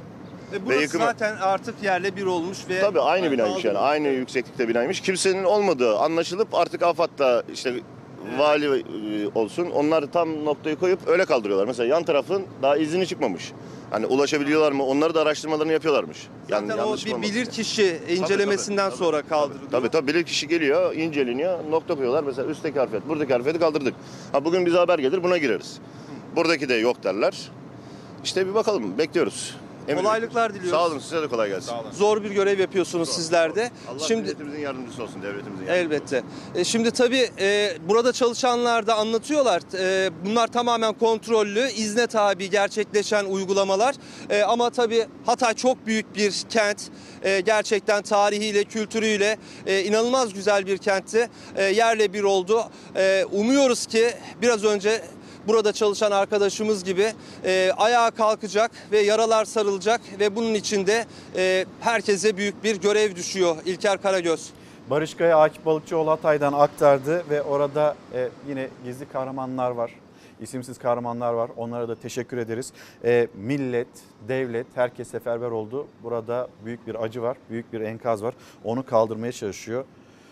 Ve burası yıkımı- zaten artık yerle bir olmuş ve Tabii aynı binaymış yani. Aynı yükseklikte binaymış. Kimsenin olmadığı anlaşılıp artık AFAD'da işte vali e, olsun. Onlar tam noktayı koyup öyle kaldırıyorlar. Mesela yan tarafın daha izini çıkmamış. Hani ulaşabiliyorlar mı? Onları da araştırmalarını yapıyorlarmış. Zaten o bir olmasın bilir diye. kişi incelemesinden tabii, sonra kaldırılıyor. Tabii tabii bilir kişi geliyor, inceleniyor, nokta koyuyorlar. Mesela üstteki harfiyat, buradaki harfiyatı kaldırdık. Ha bugün bize haber gelir buna gireriz. Buradaki de yok derler. İşte bir bakalım bekliyoruz. Emir Kolaylıklar diliyoruz. Sağ olun size de kolay gelsin. Zor bir görev yapıyorsunuz sizler de. Allah Şimdi milletimizin yardımcısı olsun, devletimizin yardımcısı. Elbette. E, şimdi tabii e, burada çalışanlar da anlatıyorlar. E, bunlar tamamen kontrollü, izne tabi gerçekleşen uygulamalar. E, ama tabii Hatay çok büyük bir kent. E, gerçekten tarihiyle, kültürüyle e, inanılmaz güzel bir kentti. E, yerle bir oldu. E, umuyoruz ki biraz önce burada çalışan arkadaşımız gibi e, ayağa kalkacak ve yaralar sarılacak ve bunun için de e, herkese büyük bir görev düşüyor İlker Karagöz. Barış Kaya Akif Balıkçıoğlu Hatay'dan aktardı ve orada e, yine gizli kahramanlar var. isimsiz kahramanlar var. Onlara da teşekkür ederiz. E, millet, devlet, herkes seferber oldu. Burada büyük bir acı var, büyük bir enkaz var. Onu kaldırmaya çalışıyor.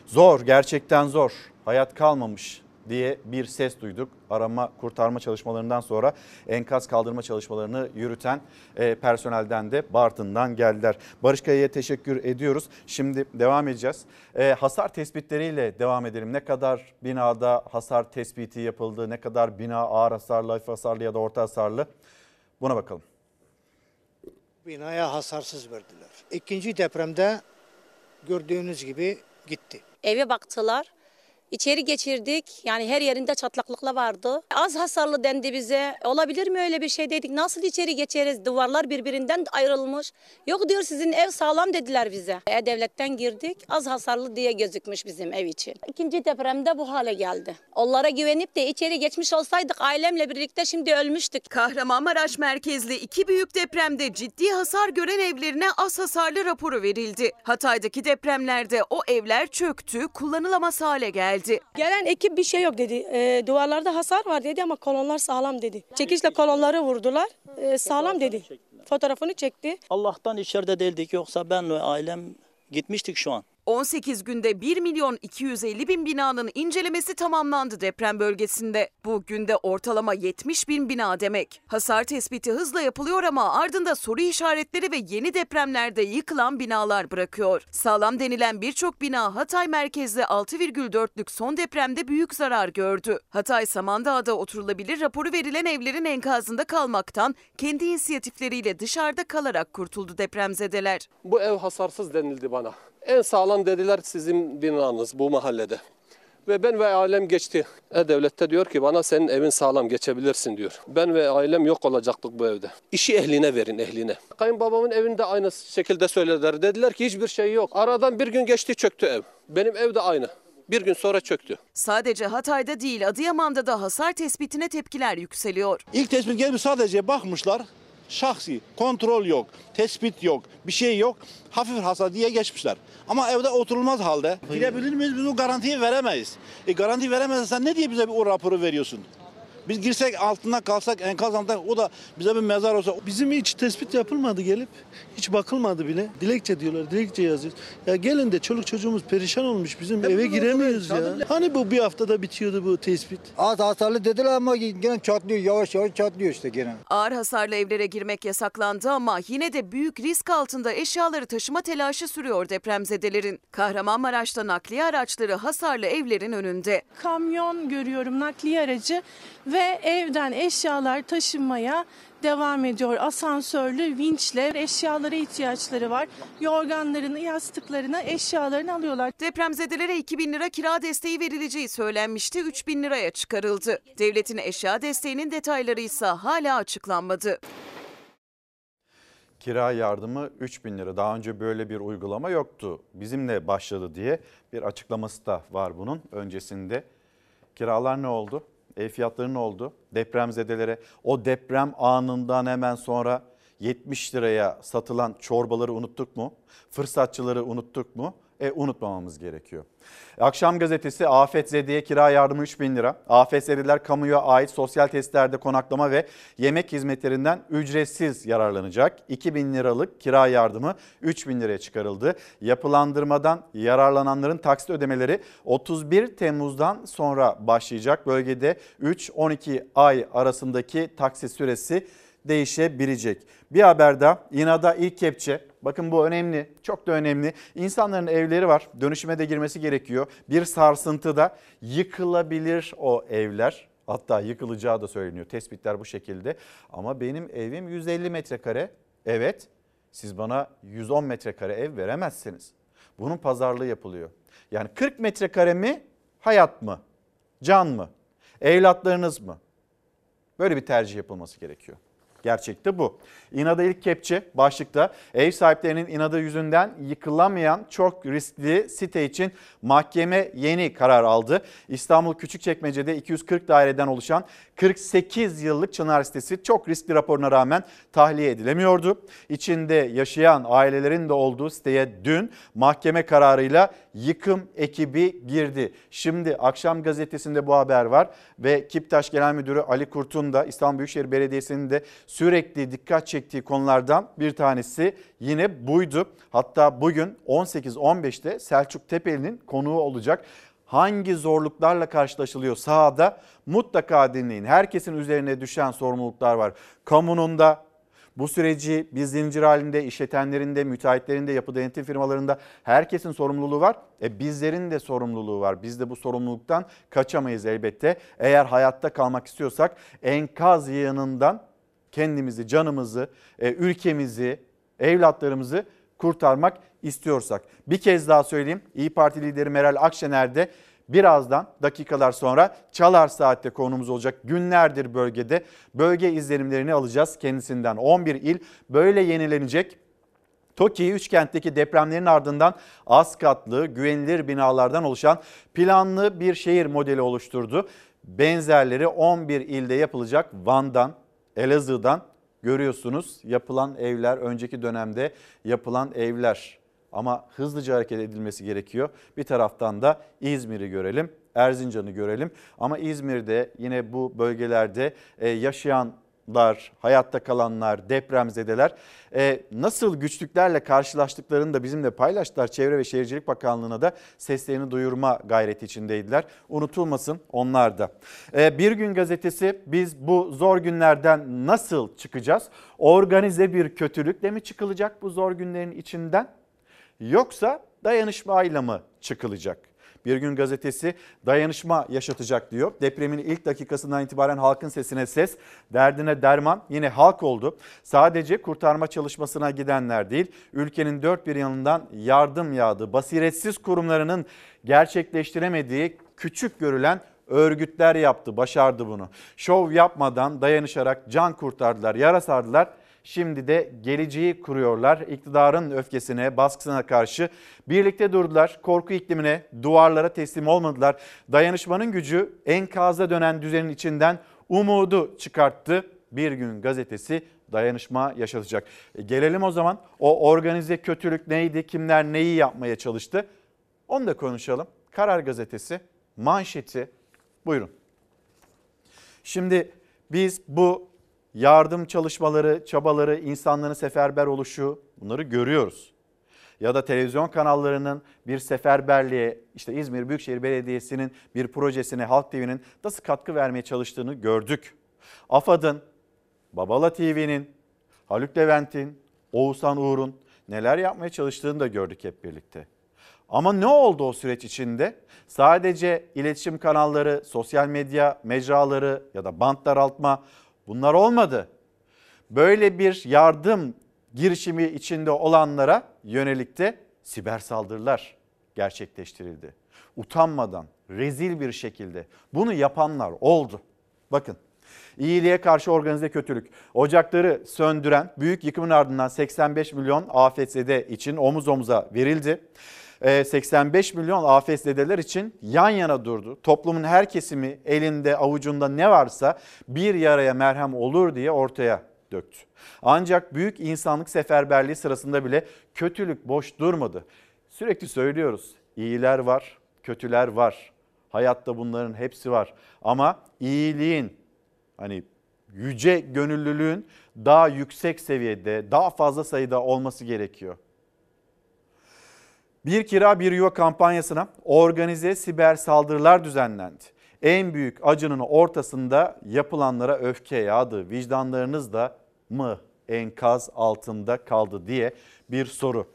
Zor, gerçekten zor. Hayat kalmamış diye bir ses duyduk. Arama kurtarma çalışmalarından sonra enkaz kaldırma çalışmalarını yürüten e, personelden de Bartın'dan geldiler. Barış Kaya'ya teşekkür ediyoruz. Şimdi devam edeceğiz. E, hasar tespitleriyle devam edelim. Ne kadar binada hasar tespiti yapıldı, ne kadar bina ağır hasarlı, hafif hasarlı ya da orta hasarlı buna bakalım. Binaya hasarsız verdiler. İkinci depremde gördüğünüz gibi gitti. Eve baktılar. İçeri geçirdik. Yani her yerinde çatlaklıkla vardı. Az hasarlı dendi bize. Olabilir mi öyle bir şey dedik. Nasıl içeri geçeriz? Duvarlar birbirinden ayrılmış. Yok diyor sizin ev sağlam dediler bize. E, devletten girdik. Az hasarlı diye gözükmüş bizim ev için. İkinci depremde bu hale geldi. Onlara güvenip de içeri geçmiş olsaydık ailemle birlikte şimdi ölmüştük. Kahramanmaraş merkezli iki büyük depremde ciddi hasar gören evlerine az hasarlı raporu verildi. Hatay'daki depremlerde o evler çöktü, kullanılamaz hale geldi. Gelen ekip bir şey yok dedi. E, duvarlarda hasar var dedi ama kolonlar sağlam dedi. Çekişle kolonları vurdular. E, sağlam dedi. Fotoğrafını çekti. Allah'tan içeride değildik yoksa ben ve ailem gitmiştik şu an. 18 günde 1 milyon 250 bin binanın incelemesi tamamlandı deprem bölgesinde. Bu günde ortalama 70 bin bina demek. Hasar tespiti hızla yapılıyor ama ardında soru işaretleri ve yeni depremlerde yıkılan binalar bırakıyor. Sağlam denilen birçok bina Hatay merkezli 6,4'lük son depremde büyük zarar gördü. Hatay Samandağ'da oturulabilir raporu verilen evlerin enkazında kalmaktan kendi inisiyatifleriyle dışarıda kalarak kurtuldu depremzedeler. Bu ev hasarsız denildi bana. En sağlam dediler sizin binanız bu mahallede. Ve ben ve ailem geçti. E-Devlet'te diyor ki bana senin evin sağlam geçebilirsin diyor. Ben ve ailem yok olacaktık bu evde. İşi ehline verin ehline. Kayınbabamın evinde aynı şekilde söylediler. Dediler ki hiçbir şey yok. Aradan bir gün geçti çöktü ev. Benim ev de aynı. Bir gün sonra çöktü. Sadece Hatay'da değil Adıyaman'da da hasar tespitine tepkiler yükseliyor. İlk tespit gelmiş sadece bakmışlar. Şahsi, kontrol yok, tespit yok, bir şey yok. Hafif hasar diye geçmişler. Ama evde oturulmaz halde. Girebilir miyiz? Biz o garantiyi veremeyiz. E garanti veremezsen ne diye bize bir o raporu veriyorsun? Biz girsek altına kalsak enkaz altında o da bize bir mezar olsa. Bizim hiç tespit yapılmadı gelip. Hiç bakılmadı bile. Dilekçe diyorlar. Dilekçe yazıyoruz. Ya gelin de çoluk çocuğumuz perişan olmuş. Bizim eve giremiyoruz ya. Hani bu bir haftada bitiyordu bu tespit? Az hasarlı dediler ama gene çatlıyor. Yavaş yavaş çatlıyor işte gene. Ağır hasarlı evlere girmek yasaklandı ama yine de büyük risk altında eşyaları taşıma telaşı sürüyor depremzedelerin. Kahramanmaraş'ta nakliye araçları hasarlı evlerin önünde. Kamyon görüyorum nakliye aracı ve evden eşyalar taşınmaya devam ediyor. Asansörlü vinçle eşyalara ihtiyaçları var. Yorganlarını, yastıklarını, eşyalarını alıyorlar. Depremzedelere 2000 lira kira desteği verileceği söylenmişti. 3000 liraya çıkarıldı. Devletin eşya desteğinin detayları ise hala açıklanmadı. Kira yardımı 3 bin lira. Daha önce böyle bir uygulama yoktu. Bizimle başladı diye bir açıklaması da var bunun öncesinde. Kiralar ne oldu? Ev fiyatları ne oldu? Depremzedelere o deprem anından hemen sonra 70 liraya satılan çorbaları unuttuk mu? Fırsatçıları unuttuk mu? E unutmamamız gerekiyor. Akşam gazetesi Afetzedeye kira yardımı 3 bin lira. Afetzedeler kamuya ait sosyal tesislerde konaklama ve yemek hizmetlerinden ücretsiz yararlanacak. 2 bin liralık kira yardımı 3 bin liraya çıkarıldı. Yapılandırmadan yararlananların taksit ödemeleri 31 Temmuz'dan sonra başlayacak. Bölgede 3-12 ay arasındaki taksit süresi değişebilecek. Bir haber daha İNA'da ilk kepçe. Bakın bu önemli, çok da önemli. İnsanların evleri var, dönüşüme de girmesi gerekiyor. Bir sarsıntıda yıkılabilir o evler. Hatta yıkılacağı da söyleniyor. Tespitler bu şekilde. Ama benim evim 150 metrekare. Evet siz bana 110 metrekare ev veremezsiniz. Bunun pazarlığı yapılıyor. Yani 40 metrekare mi hayat mı? Can mı? Evlatlarınız mı? Böyle bir tercih yapılması gerekiyor. Gerçekte bu. İnada ilk kepçe başlıkta ev sahiplerinin inadı yüzünden yıkılamayan çok riskli site için mahkeme yeni karar aldı. İstanbul Küçükçekmece'de 240 daireden oluşan 48 yıllık Çınar sitesi çok riskli raporuna rağmen tahliye edilemiyordu. İçinde yaşayan ailelerin de olduğu siteye dün mahkeme kararıyla yıkım ekibi girdi. Şimdi akşam gazetesinde bu haber var ve Kiptaş Genel Müdürü Ali Kurt'un da İstanbul Büyükşehir Belediyesi'nin de sürekli dikkat çektiği konulardan bir tanesi yine buydu. Hatta bugün 18-15'te Selçuk Tepeli'nin konuğu olacak. Hangi zorluklarla karşılaşılıyor sahada mutlaka dinleyin. Herkesin üzerine düşen sorumluluklar var. Kamunun da bu süreci bir zincir halinde işletenlerin de, müteahhitlerin de, yapı denetim firmalarında herkesin sorumluluğu var. E bizlerin de sorumluluğu var. Biz de bu sorumluluktan kaçamayız elbette. Eğer hayatta kalmak istiyorsak enkaz yığınından kendimizi, canımızı, e, ülkemizi, evlatlarımızı kurtarmak istiyorsak. Bir kez daha söyleyeyim. İyi Parti lideri Meral Akşener de birazdan dakikalar sonra Çalar Saat'te konumuz olacak. Günlerdir bölgede bölge izlenimlerini alacağız kendisinden. 11 il böyle yenilenecek. TOKİ Üçkent'teki depremlerin ardından az katlı, güvenilir binalardan oluşan planlı bir şehir modeli oluşturdu. Benzerleri 11 ilde yapılacak Van'dan, Elazığ'dan görüyorsunuz yapılan evler, önceki dönemde yapılan evler. Ama hızlıca hareket edilmesi gerekiyor. Bir taraftan da İzmir'i görelim, Erzincan'ı görelim. Ama İzmir'de yine bu bölgelerde e, yaşayanlar, hayatta kalanlar, depremzedeler e, nasıl güçlüklerle karşılaştıklarını da bizimle paylaştılar. Çevre ve Şehircilik Bakanlığı'na da seslerini duyurma gayreti içindeydiler. Unutulmasın onlar da. E, bir gün gazetesi biz bu zor günlerden nasıl çıkacağız? Organize bir kötülükle mi çıkılacak bu zor günlerin içinden? Yoksa dayanışmayla mı çıkılacak? Bir gün gazetesi dayanışma yaşatacak diyor. Depremin ilk dakikasından itibaren halkın sesine ses, derdine derman yine halk oldu. Sadece kurtarma çalışmasına gidenler değil, ülkenin dört bir yanından yardım yağdı. Basiretsiz kurumlarının gerçekleştiremediği küçük görülen örgütler yaptı, başardı bunu. Şov yapmadan dayanışarak can kurtardılar, yara sardılar. Şimdi de geleceği kuruyorlar. İktidarın öfkesine, baskısına karşı birlikte durdular. Korku iklimine, duvarlara teslim olmadılar. Dayanışmanın gücü enkaza dönen düzenin içinden umudu çıkarttı. Bir gün gazetesi dayanışma yaşatacak. E gelelim o zaman o organize kötülük neydi, kimler neyi yapmaya çalıştı? Onu da konuşalım. Karar Gazetesi manşeti buyurun. Şimdi biz bu yardım çalışmaları, çabaları, insanların seferber oluşu bunları görüyoruz. Ya da televizyon kanallarının bir seferberliğe, işte İzmir Büyükşehir Belediyesi'nin bir projesine, Halk TV'nin nasıl katkı vermeye çalıştığını gördük. AFAD'ın, Babala TV'nin, Haluk Levent'in, Oğuzhan Uğur'un neler yapmaya çalıştığını da gördük hep birlikte. Ama ne oldu o süreç içinde? Sadece iletişim kanalları, sosyal medya mecraları ya da bant daraltma bunlar olmadı. Böyle bir yardım girişimi içinde olanlara yönelik de siber saldırılar gerçekleştirildi. Utanmadan, rezil bir şekilde bunu yapanlar oldu. Bakın İyiliğe karşı organize kötülük. Ocakları söndüren büyük yıkımın ardından 85 milyon AFSD için omuz omuza verildi. 85 milyon AFS'deler için yan yana durdu. Toplumun her kesimi elinde avucunda ne varsa bir yaraya merhem olur diye ortaya döktü. Ancak büyük insanlık seferberliği sırasında bile kötülük boş durmadı. Sürekli söylüyoruz. İyiler var, kötüler var. Hayatta bunların hepsi var. Ama iyiliğin hani yüce gönüllülüğün daha yüksek seviyede, daha fazla sayıda olması gerekiyor. Bir kira bir yuva kampanyasına organize siber saldırılar düzenlendi. En büyük acının ortasında yapılanlara öfke yağdı. Vicdanlarınız da mı enkaz altında kaldı diye bir soru.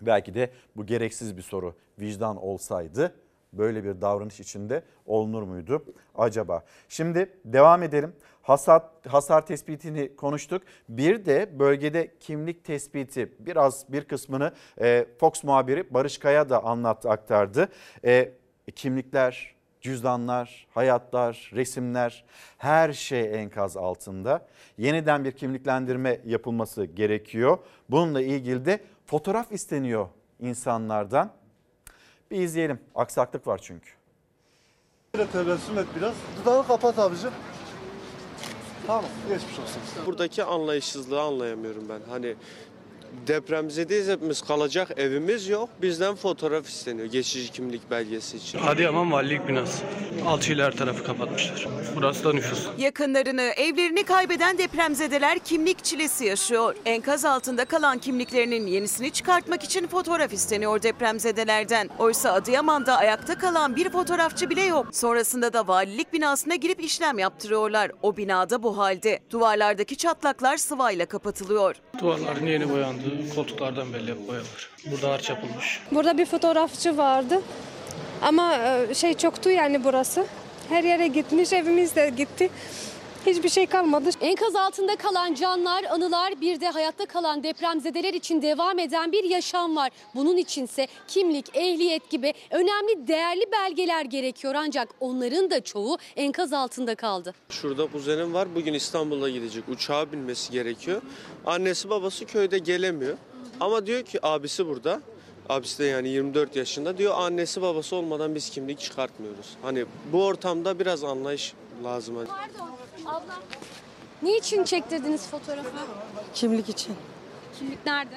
Belki de bu gereksiz bir soru. Vicdan olsaydı böyle bir davranış içinde olunur muydu acaba? Şimdi devam edelim. Hasar, hasar tespitini konuştuk. Bir de bölgede kimlik tespiti biraz bir kısmını e, Fox muhabiri Barış Kaya da anlattı aktardı. E, kimlikler, cüzdanlar, hayatlar, resimler her şey enkaz altında. Yeniden bir kimliklendirme yapılması gerekiyor. Bununla ilgili de fotoğraf isteniyor insanlardan. Bir izleyelim. Aksaklık var çünkü. Tebessüm et biraz. Dudağını kapat abicim. Tamam geçmiş olsun. Buradaki anlayışsızlığı anlayamıyorum ben. Hani depremzedeyiz hepimiz kalacak evimiz yok. Bizden fotoğraf isteniyor geçici kimlik belgesi için. Adıyaman Valilik Binası. Alçıyla her tarafı kapatmışlar. Burası da nüfus. Yakınlarını, evlerini kaybeden depremzedeler kimlik çilesi yaşıyor. Enkaz altında kalan kimliklerinin yenisini çıkartmak için fotoğraf isteniyor depremzedelerden. Oysa Adıyaman'da ayakta kalan bir fotoğrafçı bile yok. Sonrasında da valilik binasına girip işlem yaptırıyorlar. O binada bu halde. Duvarlardaki çatlaklar sıvayla kapatılıyor. Duvarların yeni boyandı. Koltuklardan belli boyalar. Burada harç yapılmış. Burada bir fotoğrafçı vardı. Ama e, şey çoktu yani burası. Her yere gitmiş, evimiz de gitti. Hiçbir şey kalmadı. Enkaz altında kalan canlar, anılar bir de hayatta kalan depremzedeler için devam eden bir yaşam var. Bunun içinse kimlik, ehliyet gibi önemli değerli belgeler gerekiyor ancak onların da çoğu enkaz altında kaldı. Şurada kuzenim var bugün İstanbul'a gidecek uçağa binmesi gerekiyor. Annesi babası köyde gelemiyor. Ama diyor ki abisi burada. Abisi de yani 24 yaşında diyor annesi babası olmadan biz kimlik çıkartmıyoruz. Hani bu ortamda biraz anlayış lazım. Pardon ablam. Niçin çektirdiniz fotoğrafı? Kimlik için. Kimlik nerede?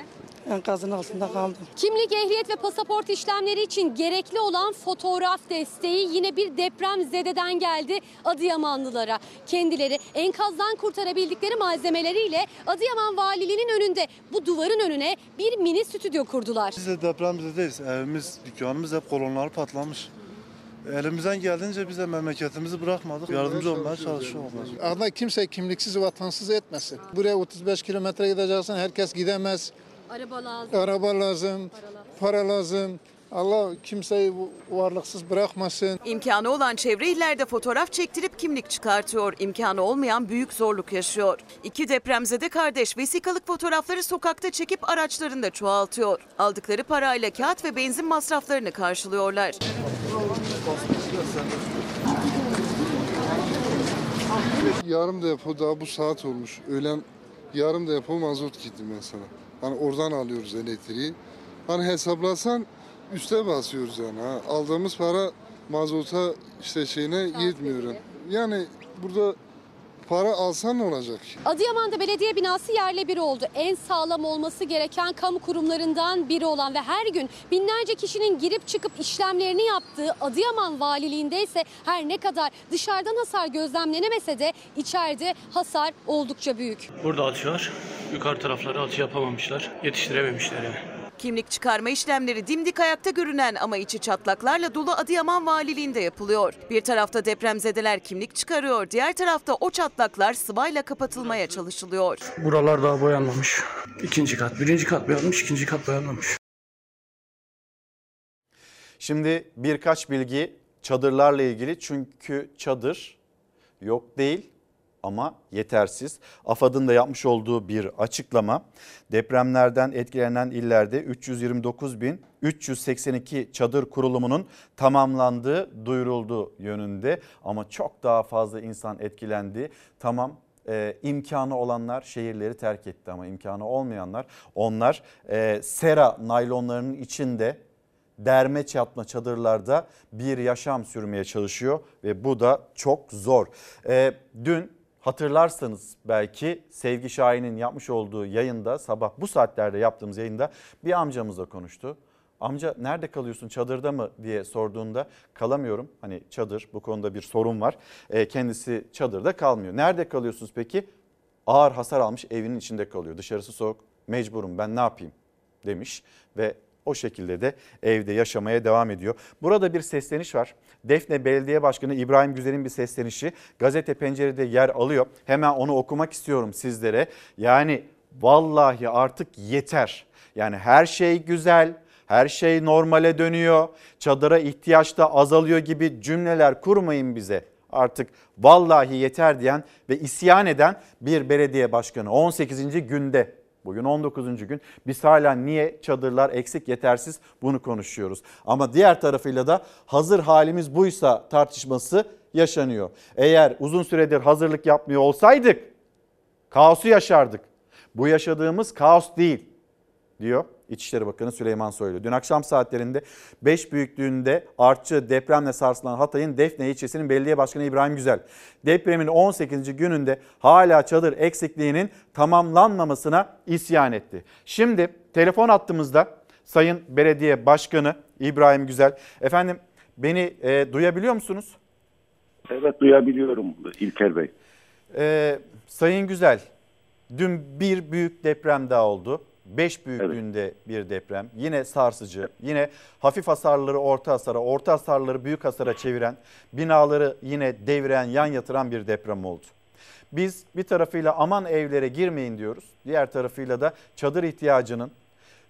Enkazın altında kaldım. Kimlik, ehliyet ve pasaport işlemleri için gerekli olan fotoğraf desteği yine bir deprem zededen geldi Adıyamanlılara. Kendileri enkazdan kurtarabildikleri malzemeleriyle Adıyaman Valiliğinin önünde bu duvarın önüne bir mini stüdyo kurdular. Biz de depremzedeyiz. Evimiz, dükkanımız hep kolonlar patlamış. Elimizden geldiğince biz de memleketimizi bırakmadık. Yardımcı olmaya çalışıyoruz. Allah kimse kimliksiz, vatansız etmesin. Buraya 35 kilometre gideceksin, herkes gidemez. Araba lazım. Araba lazım, para lazım. Allah kimseyi varlıksız bırakmasın. İmkanı olan çevre illerde fotoğraf çektirip kimlik çıkartıyor. İmkanı olmayan büyük zorluk yaşıyor. İki depremzede kardeş vesikalık fotoğrafları sokakta çekip araçlarında çoğaltıyor. Aldıkları parayla kağıt ve benzin masraflarını karşılıyorlar. Yarım depo daha bu saat olmuş. Öğlen yarım depo mazot gitti mesela. Hani oradan alıyoruz elektriği. Hani hesaplasan üste basıyoruz yani. Ha. Aldığımız para mazota işte şeyine yetmiyor. Yani burada para alsan ne olacak? Adıyaman'da belediye binası yerle bir oldu. En sağlam olması gereken kamu kurumlarından biri olan ve her gün binlerce kişinin girip çıkıp işlemlerini yaptığı Adıyaman Valiliğinde ise her ne kadar dışarıdan hasar gözlemlenemese de içeride hasar oldukça büyük. Burada alçı var. Yukarı tarafları alçı yapamamışlar. Yetiştirememişler yani. Kimlik çıkarma işlemleri dimdik ayakta görünen ama içi çatlaklarla dolu Adıyaman Valiliğinde yapılıyor. Bir tarafta depremzedeler kimlik çıkarıyor, diğer tarafta o çatlaklar sıvayla kapatılmaya çalışılıyor. Buralar daha boyanmamış. İkinci kat, birinci kat boyanmış, ikinci kat boyanmamış. Şimdi birkaç bilgi çadırlarla ilgili çünkü çadır yok değil ama yetersiz. AFAD'ın da yapmış olduğu bir açıklama depremlerden etkilenen illerde 329.382 çadır kurulumunun tamamlandığı duyuruldu yönünde ama çok daha fazla insan etkilendi. Tamam e, imkanı olanlar şehirleri terk etti ama imkanı olmayanlar onlar e, sera naylonlarının içinde derme çatma çadırlarda bir yaşam sürmeye çalışıyor ve bu da çok zor. E, dün Hatırlarsanız belki Sevgi Şahin'in yapmış olduğu yayında sabah bu saatlerde yaptığımız yayında bir amcamızla konuştu. Amca nerede kalıyorsun çadırda mı diye sorduğunda kalamıyorum. Hani çadır bu konuda bir sorun var. E, kendisi çadırda kalmıyor. Nerede kalıyorsunuz peki? Ağır hasar almış evinin içinde kalıyor. Dışarısı soğuk mecburum ben ne yapayım demiş ve o şekilde de evde yaşamaya devam ediyor. Burada bir sesleniş var. Defne Belediye Başkanı İbrahim Güzel'in bir seslenişi gazete pencerede yer alıyor. Hemen onu okumak istiyorum sizlere. Yani vallahi artık yeter. Yani her şey güzel, Her şey normale dönüyor. Çadıra ihtiyaç da azalıyor gibi cümleler kurmayın bize. Artık vallahi yeter diyen ve isyan eden bir belediye başkanı 18. günde Bugün 19. gün. Biz hala niye çadırlar eksik yetersiz bunu konuşuyoruz. Ama diğer tarafıyla da hazır halimiz buysa tartışması yaşanıyor. Eğer uzun süredir hazırlık yapmıyor olsaydık kaosu yaşardık. Bu yaşadığımız kaos değil diyor İçişleri Bakanı Süleyman Soylu. Dün akşam saatlerinde 5 büyüklüğünde artçı depremle sarsılan Hatay'ın Defne ilçesinin belediye başkanı İbrahim Güzel. Depremin 18. gününde hala çadır eksikliğinin tamamlanmamasına isyan etti. Şimdi telefon attığımızda Sayın Belediye Başkanı İbrahim Güzel. Efendim beni e, duyabiliyor musunuz? Evet duyabiliyorum İlker Bey. E, Sayın Güzel, dün bir büyük deprem daha oldu. 5 büyüklüğünde bir deprem. Yine sarsıcı, yine hafif hasarları orta hasara, orta hasarları büyük hasara çeviren, binaları yine deviren, yan yatıran bir deprem oldu. Biz bir tarafıyla aman evlere girmeyin diyoruz. Diğer tarafıyla da çadır ihtiyacının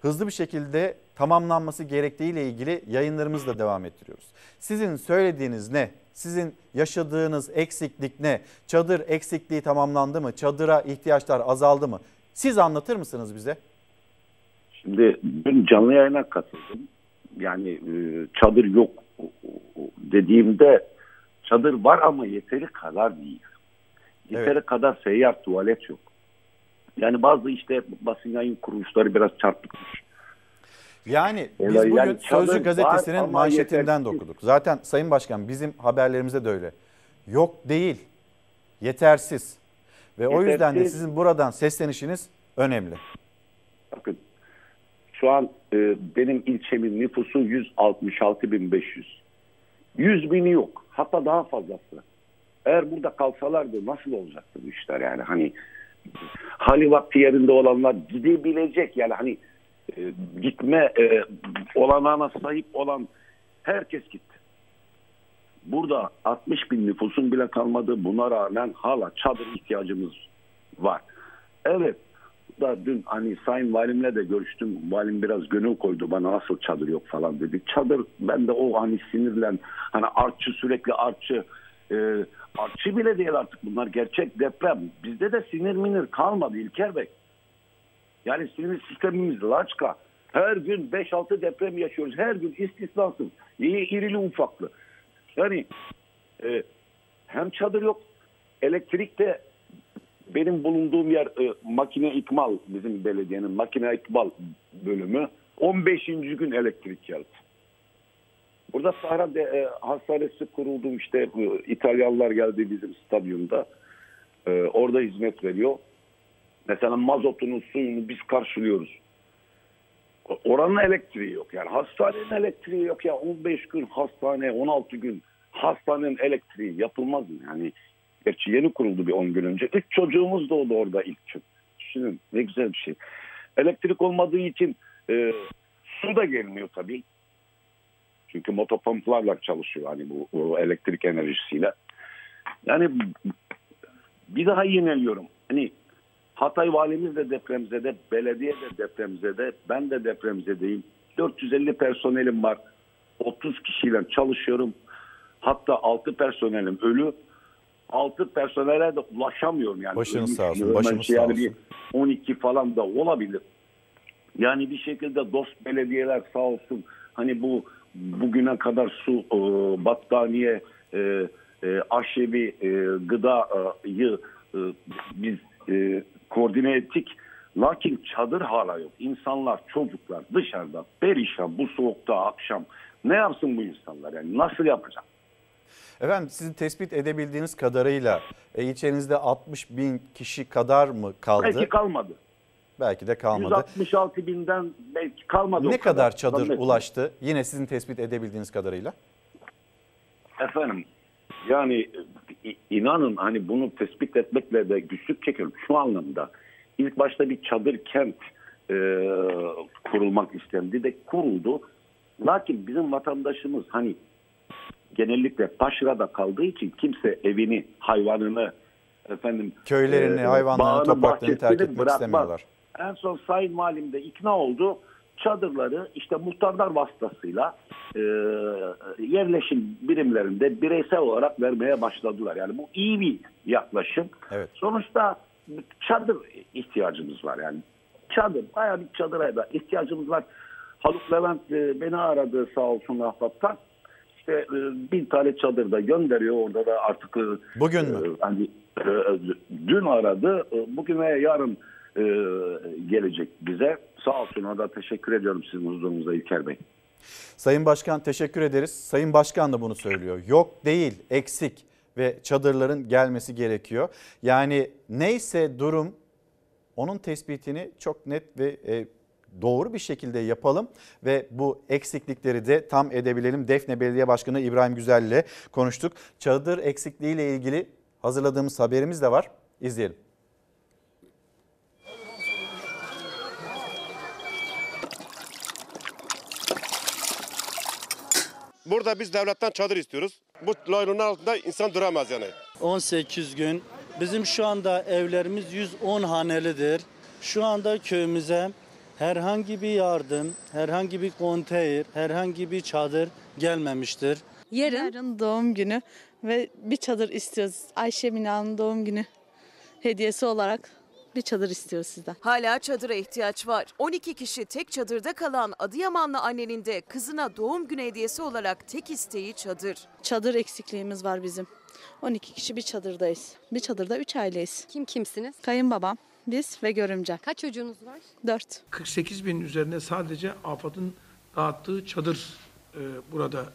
hızlı bir şekilde tamamlanması gerektiğiyle ilgili yayınlarımızla devam ettiriyoruz. Sizin söylediğiniz ne? Sizin yaşadığınız eksiklik ne? Çadır eksikliği tamamlandı mı? Çadıra ihtiyaçlar azaldı mı? Siz anlatır mısınız bize? Şimdi dün canlı yayına katıldım. Yani e, çadır yok dediğimde çadır var ama yeteri kadar değil. Yeteri evet. kadar seyyar tuvalet yok. Yani bazı işte basın yayın kuruluşları biraz çarpıtmış. Yani biz bugün yani Sözcü gazetesinin manşetinden de okuduk. Zaten Sayın Başkan bizim haberlerimizde de öyle. Yok değil, yetersiz. Ve yetersiz. o yüzden de sizin buradan seslenişiniz önemli. Bakın şu an e, benim ilçemin nüfusu 166.500. 100 bini yok. Hatta daha fazlası. Eğer burada kalsalardı nasıl olacaktı bu işler yani hani hali vakti yerinde olanlar gidebilecek yani hani e, gitme e, olanağına sahip olan herkes gitti. Burada 60 bin nüfusun bile kalmadı. Buna rağmen hala çadır ihtiyacımız var. Evet da dün hani Sayın Valimle de görüştüm. Valim biraz gönül koydu bana nasıl çadır yok falan dedi. Çadır ben de o hani sinirlen hani artçı sürekli artçı e, artçı bile değil artık bunlar gerçek deprem. Bizde de sinir minir kalmadı İlker Bey. Yani sinir sistemimiz laçka. Her gün 5-6 deprem yaşıyoruz. Her gün istisnasız. İyi irili ufaklı. Yani e, hem çadır yok elektrik de benim bulunduğum yer e, makine ikmal bizim belediyenin makine ikmal bölümü 15. gün elektrik geldi. Burada Sahra de, e, Hastanesi kuruldu işte e, İtalyanlar geldi bizim stadyumda. E, orada hizmet veriyor. Mesela mazotunun suyunu biz karşılıyoruz. Oranın elektriği yok yani hastanenin elektriği yok ya 15 gün hastane 16 gün hastanenin elektriği yapılmaz mı yani Gerçi yeni kuruldu bir 10 gün önce. Üç çocuğumuz doğdu orada ilk gün. Düşünün ne güzel bir şey. Elektrik olmadığı için e, su da gelmiyor tabii. Çünkü motopomplarla çalışıyor hani bu, bu elektrik enerjisiyle. Yani bir daha yineliyorum. Hani Hatay valimiz de depremzede, belediye de depremzede, ben de depremzedeyim. 450 personelim var. 30 kişiyle çalışıyorum. Hatta 6 personelim ölü altı personele de ulaşamıyorum yani. Başınız sağ olsun. Başınız yani sağ olsun. 12 falan da olabilir. Yani bir şekilde dost belediyeler sağ olsun hani bu bugüne kadar su, e, battaniye, e, e, aşevi, e, gıdayı e, biz e, koordine ettik. Lakin çadır hala yok. İnsanlar, çocuklar dışarıda perişan bu soğukta akşam. Ne yapsın bu insanlar yani? Nasıl yapacak? Efendim sizin tespit edebildiğiniz kadarıyla e, ilçenizde 60 bin kişi kadar mı kaldı? Belki kalmadı. Belki de kalmadı. 166 binden belki kalmadı. Ne kadar, kadar çadır Sanırım. ulaştı yine sizin tespit edebildiğiniz kadarıyla? Efendim yani inanın hani bunu tespit etmekle de güçlük çekiyorum. Şu anlamda ilk başta bir çadır kent e, kurulmak istendi de kuruldu. Lakin bizim vatandaşımız hani genellikle taşrada kaldığı için kimse evini, hayvanını, efendim köylerini, e, hayvanlarını, topraklarını terk etmek bırakmaz. istemiyorlar. En son Sayın Valim de ikna oldu. çadırları işte muhtarlar vasıtasıyla e, yerleşim birimlerinde bireysel olarak vermeye başladılar. Yani bu iyi bir yaklaşım. Evet. Sonuçta çadır ihtiyacımız var yani. Çadır, bayağı bir çadıra da ihtiyacımız var. Haluk Levent e, beni aradı sağ olsun Ahbap'tan. İşte e, bin tane çadır da gönderiyor. Orada da artık... e, Bugün mü? e, Hani, e, dün aradı. Bugün veya yarın gelecek bize. Sağ olsun ona da teşekkür ediyorum sizin huzurunuzda İlker Bey. Sayın Başkan teşekkür ederiz. Sayın Başkan da bunu söylüyor. Yok değil, eksik ve çadırların gelmesi gerekiyor. Yani neyse durum onun tespitini çok net ve doğru bir şekilde yapalım ve bu eksiklikleri de tam edebilelim. Defne Belediye Başkanı İbrahim Güzel ile konuştuk. Çadır eksikliği ile ilgili hazırladığımız haberimiz de var. İzleyelim. Burada biz devletten çadır istiyoruz. Bu laylonun altında insan duramaz yani. 18 gün. Bizim şu anda evlerimiz 110 hanelidir. Şu anda köyümüze herhangi bir yardım, herhangi bir konteyner, herhangi bir çadır gelmemiştir. Yarın, doğum günü ve bir çadır istiyoruz. Ayşe Mina'nın doğum günü hediyesi olarak bir çadır istiyoruz sizden. Hala çadıra ihtiyaç var. 12 kişi tek çadırda kalan Adıyamanlı annenin de kızına doğum günü hediyesi olarak tek isteği çadır. Çadır eksikliğimiz var bizim. 12 kişi bir çadırdayız. Bir çadırda 3 aileyiz. Kim kimsiniz? Kayınbabam, biz ve görümcem. Kaç çocuğunuz var? 4. 48 bin üzerine sadece AFAD'ın dağıttığı çadır e, burada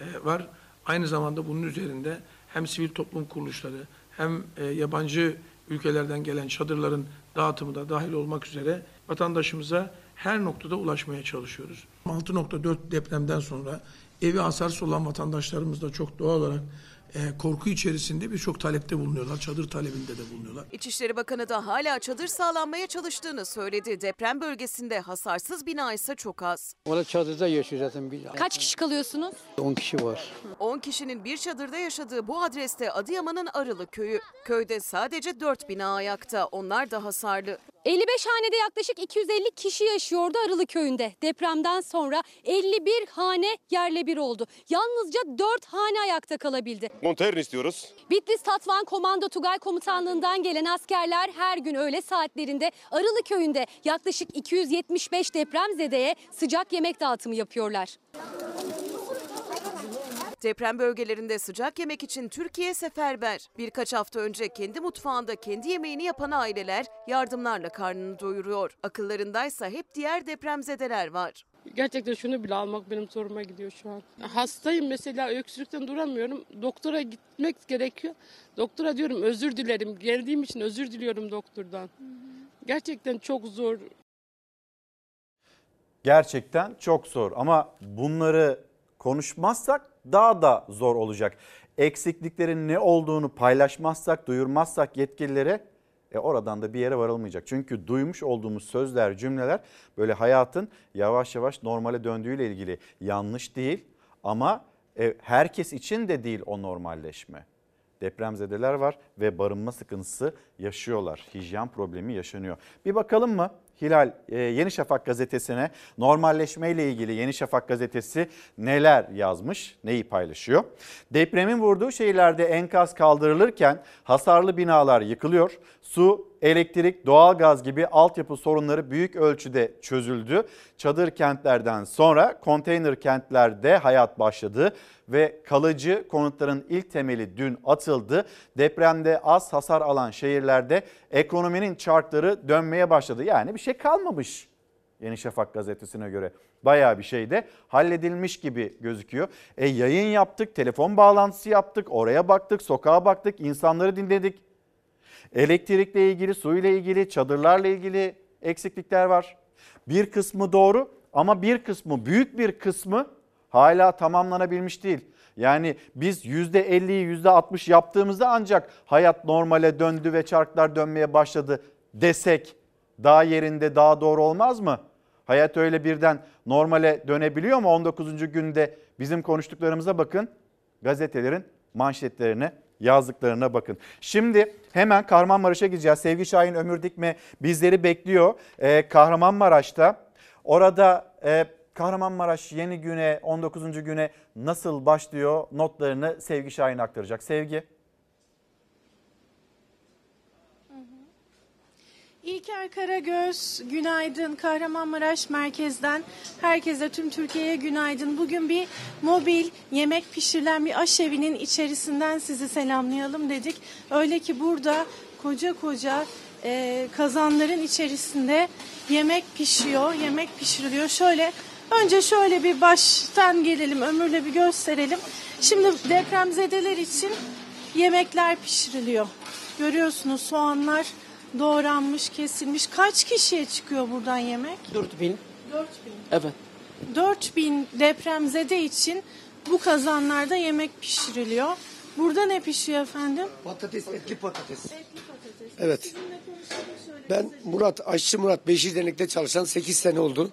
e, var. Aynı zamanda bunun üzerinde hem sivil toplum kuruluşları hem e, yabancı ülkelerden gelen çadırların dağıtımı da dahil olmak üzere vatandaşımıza her noktada ulaşmaya çalışıyoruz. 6.4 depremden sonra evi hasarsız olan vatandaşlarımız da çok doğal olarak korku içerisinde birçok talepte bulunuyorlar. Çadır talebinde de bulunuyorlar. İçişleri Bakanı da hala çadır sağlanmaya çalıştığını söyledi. Deprem bölgesinde hasarsız bina ise çok az. Valla çadırda yaşıyor zaten. Bir, Kaç kişi kalıyorsunuz? 10 kişi var. 10 kişinin bir çadırda yaşadığı bu adreste Adıyaman'ın Arılı köyü. Köyde sadece 4 bina ayakta. Onlar da hasarlı. 55 hanede yaklaşık 250 kişi yaşıyordu Arılı köyünde. Depremden sonra 51 hane yerle bir oldu. Yalnızca 4 hane ayakta kalabildi. Konteyner istiyoruz. Bitlis Tatvan Komando Tugay Komutanlığından gelen askerler her gün öğle saatlerinde Arılı köyünde yaklaşık 275 depremzedeye sıcak yemek dağıtımı yapıyorlar. Deprem bölgelerinde sıcak yemek için Türkiye seferber. Birkaç hafta önce kendi mutfağında kendi yemeğini yapan aileler yardımlarla karnını doyuruyor. Akıllarındaysa hep diğer depremzedeler var. Gerçekten şunu bile almak benim zoruma gidiyor şu an. Hastayım mesela öksürükten duramıyorum. Doktora gitmek gerekiyor. Doktora diyorum özür dilerim. Geldiğim için özür diliyorum doktordan. Gerçekten çok zor. Gerçekten çok zor ama bunları konuşmazsak daha da zor olacak. Eksikliklerin ne olduğunu paylaşmazsak, duyurmazsak yetkililere e oradan da bir yere varılmayacak. Çünkü duymuş olduğumuz sözler, cümleler böyle hayatın yavaş yavaş normale döndüğüyle ilgili yanlış değil ama e, herkes için de değil o normalleşme. Depremzedeler var ve barınma sıkıntısı yaşıyorlar. Hijyen problemi yaşanıyor. Bir bakalım mı Hilal e, Yeni Şafak gazetesine normalleşme ile ilgili Yeni Şafak gazetesi neler yazmış, neyi paylaşıyor? Depremin vurduğu şehirlerde enkaz kaldırılırken hasarlı binalar yıkılıyor. Su, elektrik, doğalgaz gibi altyapı sorunları büyük ölçüde çözüldü. Çadır kentlerden sonra konteyner kentlerde hayat başladı ve kalıcı konutların ilk temeli dün atıldı. Depremde az hasar alan şehirlerde ekonominin çarkları dönmeye başladı. Yani bir şey kalmamış Yeni Şafak gazetesine göre. Bayağı bir şey de halledilmiş gibi gözüküyor. E yayın yaptık, telefon bağlantısı yaptık, oraya baktık, sokağa baktık, insanları dinledik. Elektrikle ilgili, suyla ilgili, çadırlarla ilgili eksiklikler var. Bir kısmı doğru ama bir kısmı, büyük bir kısmı hala tamamlanabilmiş değil. Yani biz %50'yi %60 yaptığımızda ancak hayat normale döndü ve çarklar dönmeye başladı desek daha yerinde daha doğru olmaz mı? Hayat öyle birden normale dönebiliyor mu? 19. günde bizim konuştuklarımıza bakın. Gazetelerin manşetlerine yazdıklarına bakın. Şimdi hemen Kahramanmaraş'a gideceğiz. Sevgi Şahin Ömür Dikme bizleri bekliyor. Ee, Kahramanmaraş'ta Orada e, Kahramanmaraş yeni güne 19. güne nasıl başlıyor notlarını Sevgi Şahin aktaracak. Sevgi. İlker Karagöz, günaydın. Kahramanmaraş merkezden herkese, tüm Türkiye'ye günaydın. Bugün bir mobil yemek pişirilen bir aşevinin içerisinden sizi selamlayalım dedik. Öyle ki burada koca koca e, kazanların içerisinde yemek pişiyor, yemek pişiriliyor. Şöyle önce şöyle bir baştan gelelim, ömürle bir gösterelim. Şimdi depremzedeler için yemekler pişiriliyor. Görüyorsunuz soğanlar doğranmış, kesilmiş. Kaç kişiye çıkıyor buradan yemek? 4000. 4000. Evet. 4000 depremzede için bu kazanlarda yemek pişiriliyor. Burada ne pişiyor efendim? Patates, etli patates. Etli patates. Evet. Ben Murat, aşçı Murat Beşir Dernek'te çalışan 8 sene oldu.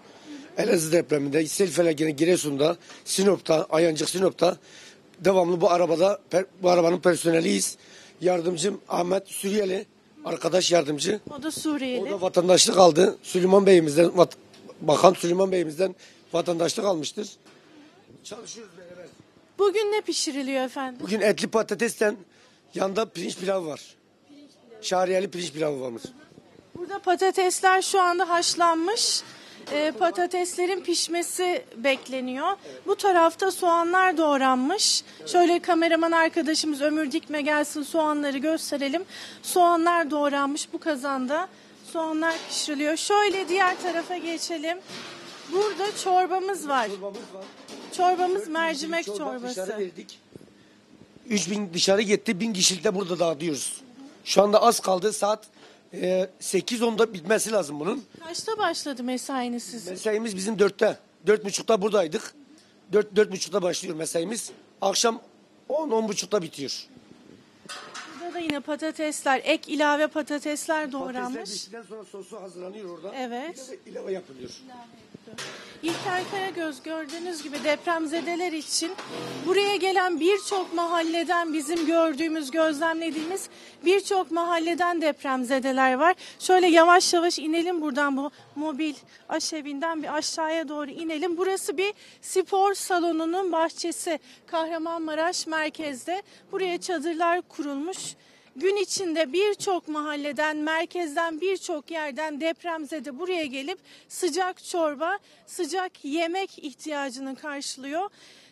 Elazığ depreminde, sel felaketinde Giresun'da, Sinop'ta, Ayancık Sinop'ta devamlı bu arabada, bu arabanın personeliyiz. Yardımcım Ahmet Suriyeli, arkadaş yardımcı. O da Suriyeli. O da vatandaşlık aldı. Süleyman Bey'imizden, vat- Bakan Süleyman Bey'imizden vatandaşlık almıştır. Çalışıyoruz beraber. Bugün ne pişiriliyor efendim? Bugün etli patatesten yanında pirinç pilavı var. Şariyeli pirinç pilavı varmış. Burada patatesler şu anda haşlanmış. Ee, patateslerin pişmesi bekleniyor. Bu tarafta soğanlar doğranmış. Şöyle kameraman arkadaşımız Ömür Dikme gelsin soğanları gösterelim. Soğanlar doğranmış bu kazanda. Soğanlar pişiriliyor. Şöyle diğer tarafa geçelim. Burada çorbamız var. Çorbamız mercimek Çorba çorbası. Dışarı verdik. 3000 dışarı gitti. 1000 kişilik de burada dağıtıyoruz. Şu anda az kaldı. Saat e, 8-10'da bitmesi lazım bunun. Kaçta başladı mesainiz sizin? Mesaimiz bizim 4'te. 4.30'da buradaydık. 4 4.30'da başlıyor mesaimiz. Akşam 10-10.30'da bitiyor. Burada da yine patatesler, ek ilave patatesler Patatesler doğranmış. piştikten sonra sosu hazırlanıyor orada. Evet. Bir de ilave yapılıyor. İlker Karagöz gördüğünüz gibi depremzedeler için buraya gelen birçok mahalleden bizim gördüğümüz, gözlemlediğimiz birçok mahalleden depremzedeler var. Şöyle yavaş yavaş inelim buradan bu mobil aşevinden bir aşağıya doğru inelim. Burası bir spor salonunun bahçesi Kahramanmaraş merkezde. Buraya çadırlar kurulmuş. Gün içinde birçok mahalleden, merkezden birçok yerden depremzede buraya gelip sıcak çorba, sıcak yemek ihtiyacını karşılıyor.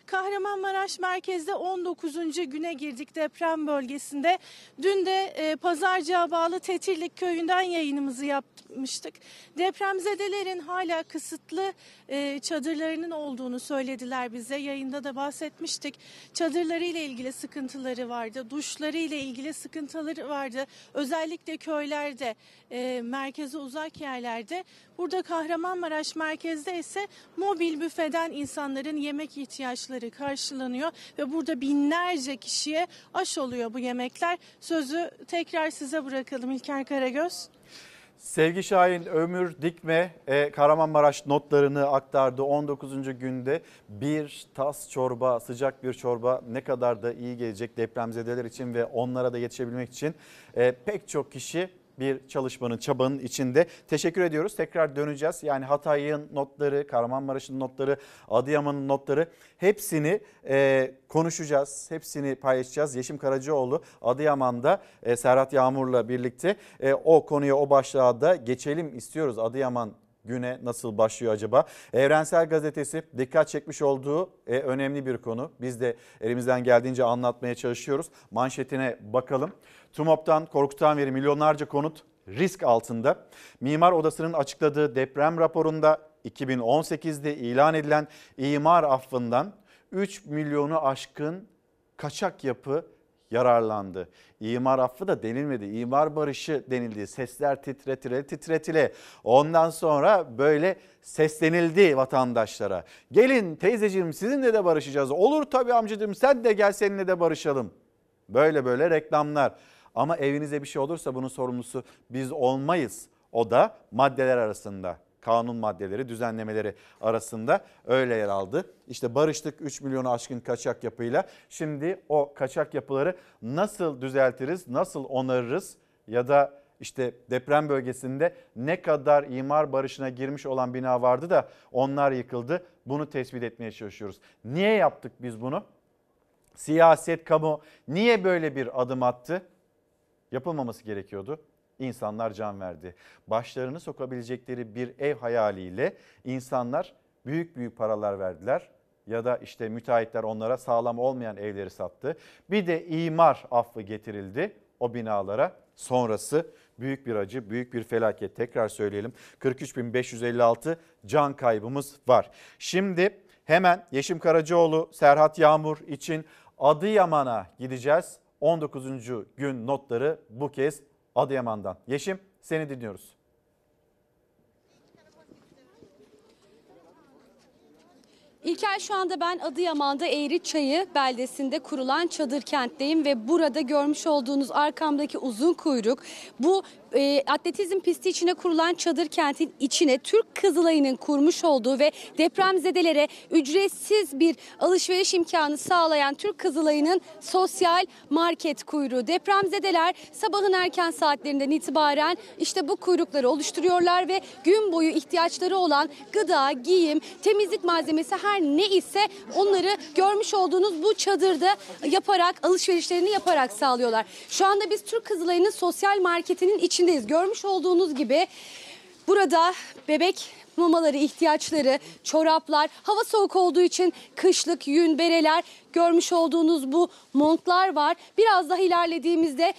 Kahramanmaraş merkezde 19. güne girdik deprem bölgesinde. Dün de e, Pazarcığa bağlı Tetirlik köyünden yayınımızı yapmıştık. Depremzedelerin hala kısıtlı e, çadırlarının olduğunu söylediler bize. Yayında da bahsetmiştik. Çadırları ile ilgili sıkıntıları vardı. Duşları ile ilgili sıkıntıları vardı. Özellikle köylerde, e, merkeze uzak yerlerde. Burada Kahramanmaraş merkezde ise mobil büfeden insanların yemek ihtiyaçları karşılanıyor ve burada binlerce kişiye aş oluyor bu yemekler. Sözü tekrar size bırakalım İlker Karagöz. Sevgi Şahin, Ömür Dikme e, Kahramanmaraş notlarını aktardı. 19. günde bir tas çorba, sıcak bir çorba ne kadar da iyi gelecek depremzedeler için ve onlara da yetişebilmek için e, pek çok kişi bir çalışmanın, çabanın içinde. Teşekkür ediyoruz. Tekrar döneceğiz. Yani Hatay'ın notları, Kahramanmaraş'ın notları, Adıyaman'ın notları hepsini e, konuşacağız. Hepsini paylaşacağız. Yeşim Karacaoğlu Adıyaman'da e, Serhat Yağmur'la birlikte e, o konuya, o başlığa da geçelim istiyoruz. Adıyaman güne nasıl başlıyor acaba? Evrensel Gazetesi dikkat çekmiş olduğu e, önemli bir konu. Biz de elimizden geldiğince anlatmaya çalışıyoruz. Manşetine bakalım. TUMOP'tan korkutan veri milyonlarca konut risk altında. Mimar Odası'nın açıkladığı deprem raporunda 2018'de ilan edilen imar affından 3 milyonu aşkın kaçak yapı yararlandı. İmar affı da denilmedi. İmar barışı denildi. Sesler titretile titretile. Ondan sonra böyle seslenildi vatandaşlara. Gelin teyzeciğim sizinle de barışacağız. Olur tabii amcacığım sen de gel seninle de barışalım. Böyle böyle reklamlar. Ama evinize bir şey olursa bunun sorumlusu biz olmayız. O da maddeler arasında kanun maddeleri, düzenlemeleri arasında öyle yer aldı. İşte barıştık 3 milyonu aşkın kaçak yapıyla. Şimdi o kaçak yapıları nasıl düzeltiriz, nasıl onarırız ya da işte deprem bölgesinde ne kadar imar barışına girmiş olan bina vardı da onlar yıkıldı. Bunu tespit etmeye çalışıyoruz. Niye yaptık biz bunu? Siyaset, kamu niye böyle bir adım attı? Yapılmaması gerekiyordu. İnsanlar can verdi. Başlarını sokabilecekleri bir ev hayaliyle insanlar büyük büyük paralar verdiler ya da işte müteahhitler onlara sağlam olmayan evleri sattı. Bir de imar affı getirildi o binalara. Sonrası büyük bir acı, büyük bir felaket. Tekrar söyleyelim 43.556 can kaybımız var. Şimdi hemen Yeşim Karacaoğlu, Serhat Yağmur için Adıyaman'a gideceğiz. 19. gün notları bu kez Adıyaman'dan. Yeşim seni dinliyoruz. İlker şu anda ben Adıyaman'da Eğriçayı beldesinde kurulan çadır kentteyim ve burada görmüş olduğunuz arkamdaki uzun kuyruk bu e, atletizm pisti içine kurulan çadır kentin içine Türk Kızılayı'nın kurmuş olduğu ve depremzedelere ücretsiz bir alışveriş imkanı sağlayan Türk Kızılayı'nın sosyal market kuyruğu. Depremzedeler sabahın erken saatlerinden itibaren işte bu kuyrukları oluşturuyorlar ve gün boyu ihtiyaçları olan gıda, giyim, temizlik malzemesi her ne ise onları görmüş olduğunuz bu çadırda yaparak alışverişlerini yaparak sağlıyorlar. Şu anda biz Türk Kızılayı'nın sosyal marketinin içindeyiz. Görmüş olduğunuz gibi burada bebek mamaları, ihtiyaçları, çoraplar, hava soğuk olduğu için kışlık yün, bereler, görmüş olduğunuz bu montlar var. Biraz daha ilerlediğimizde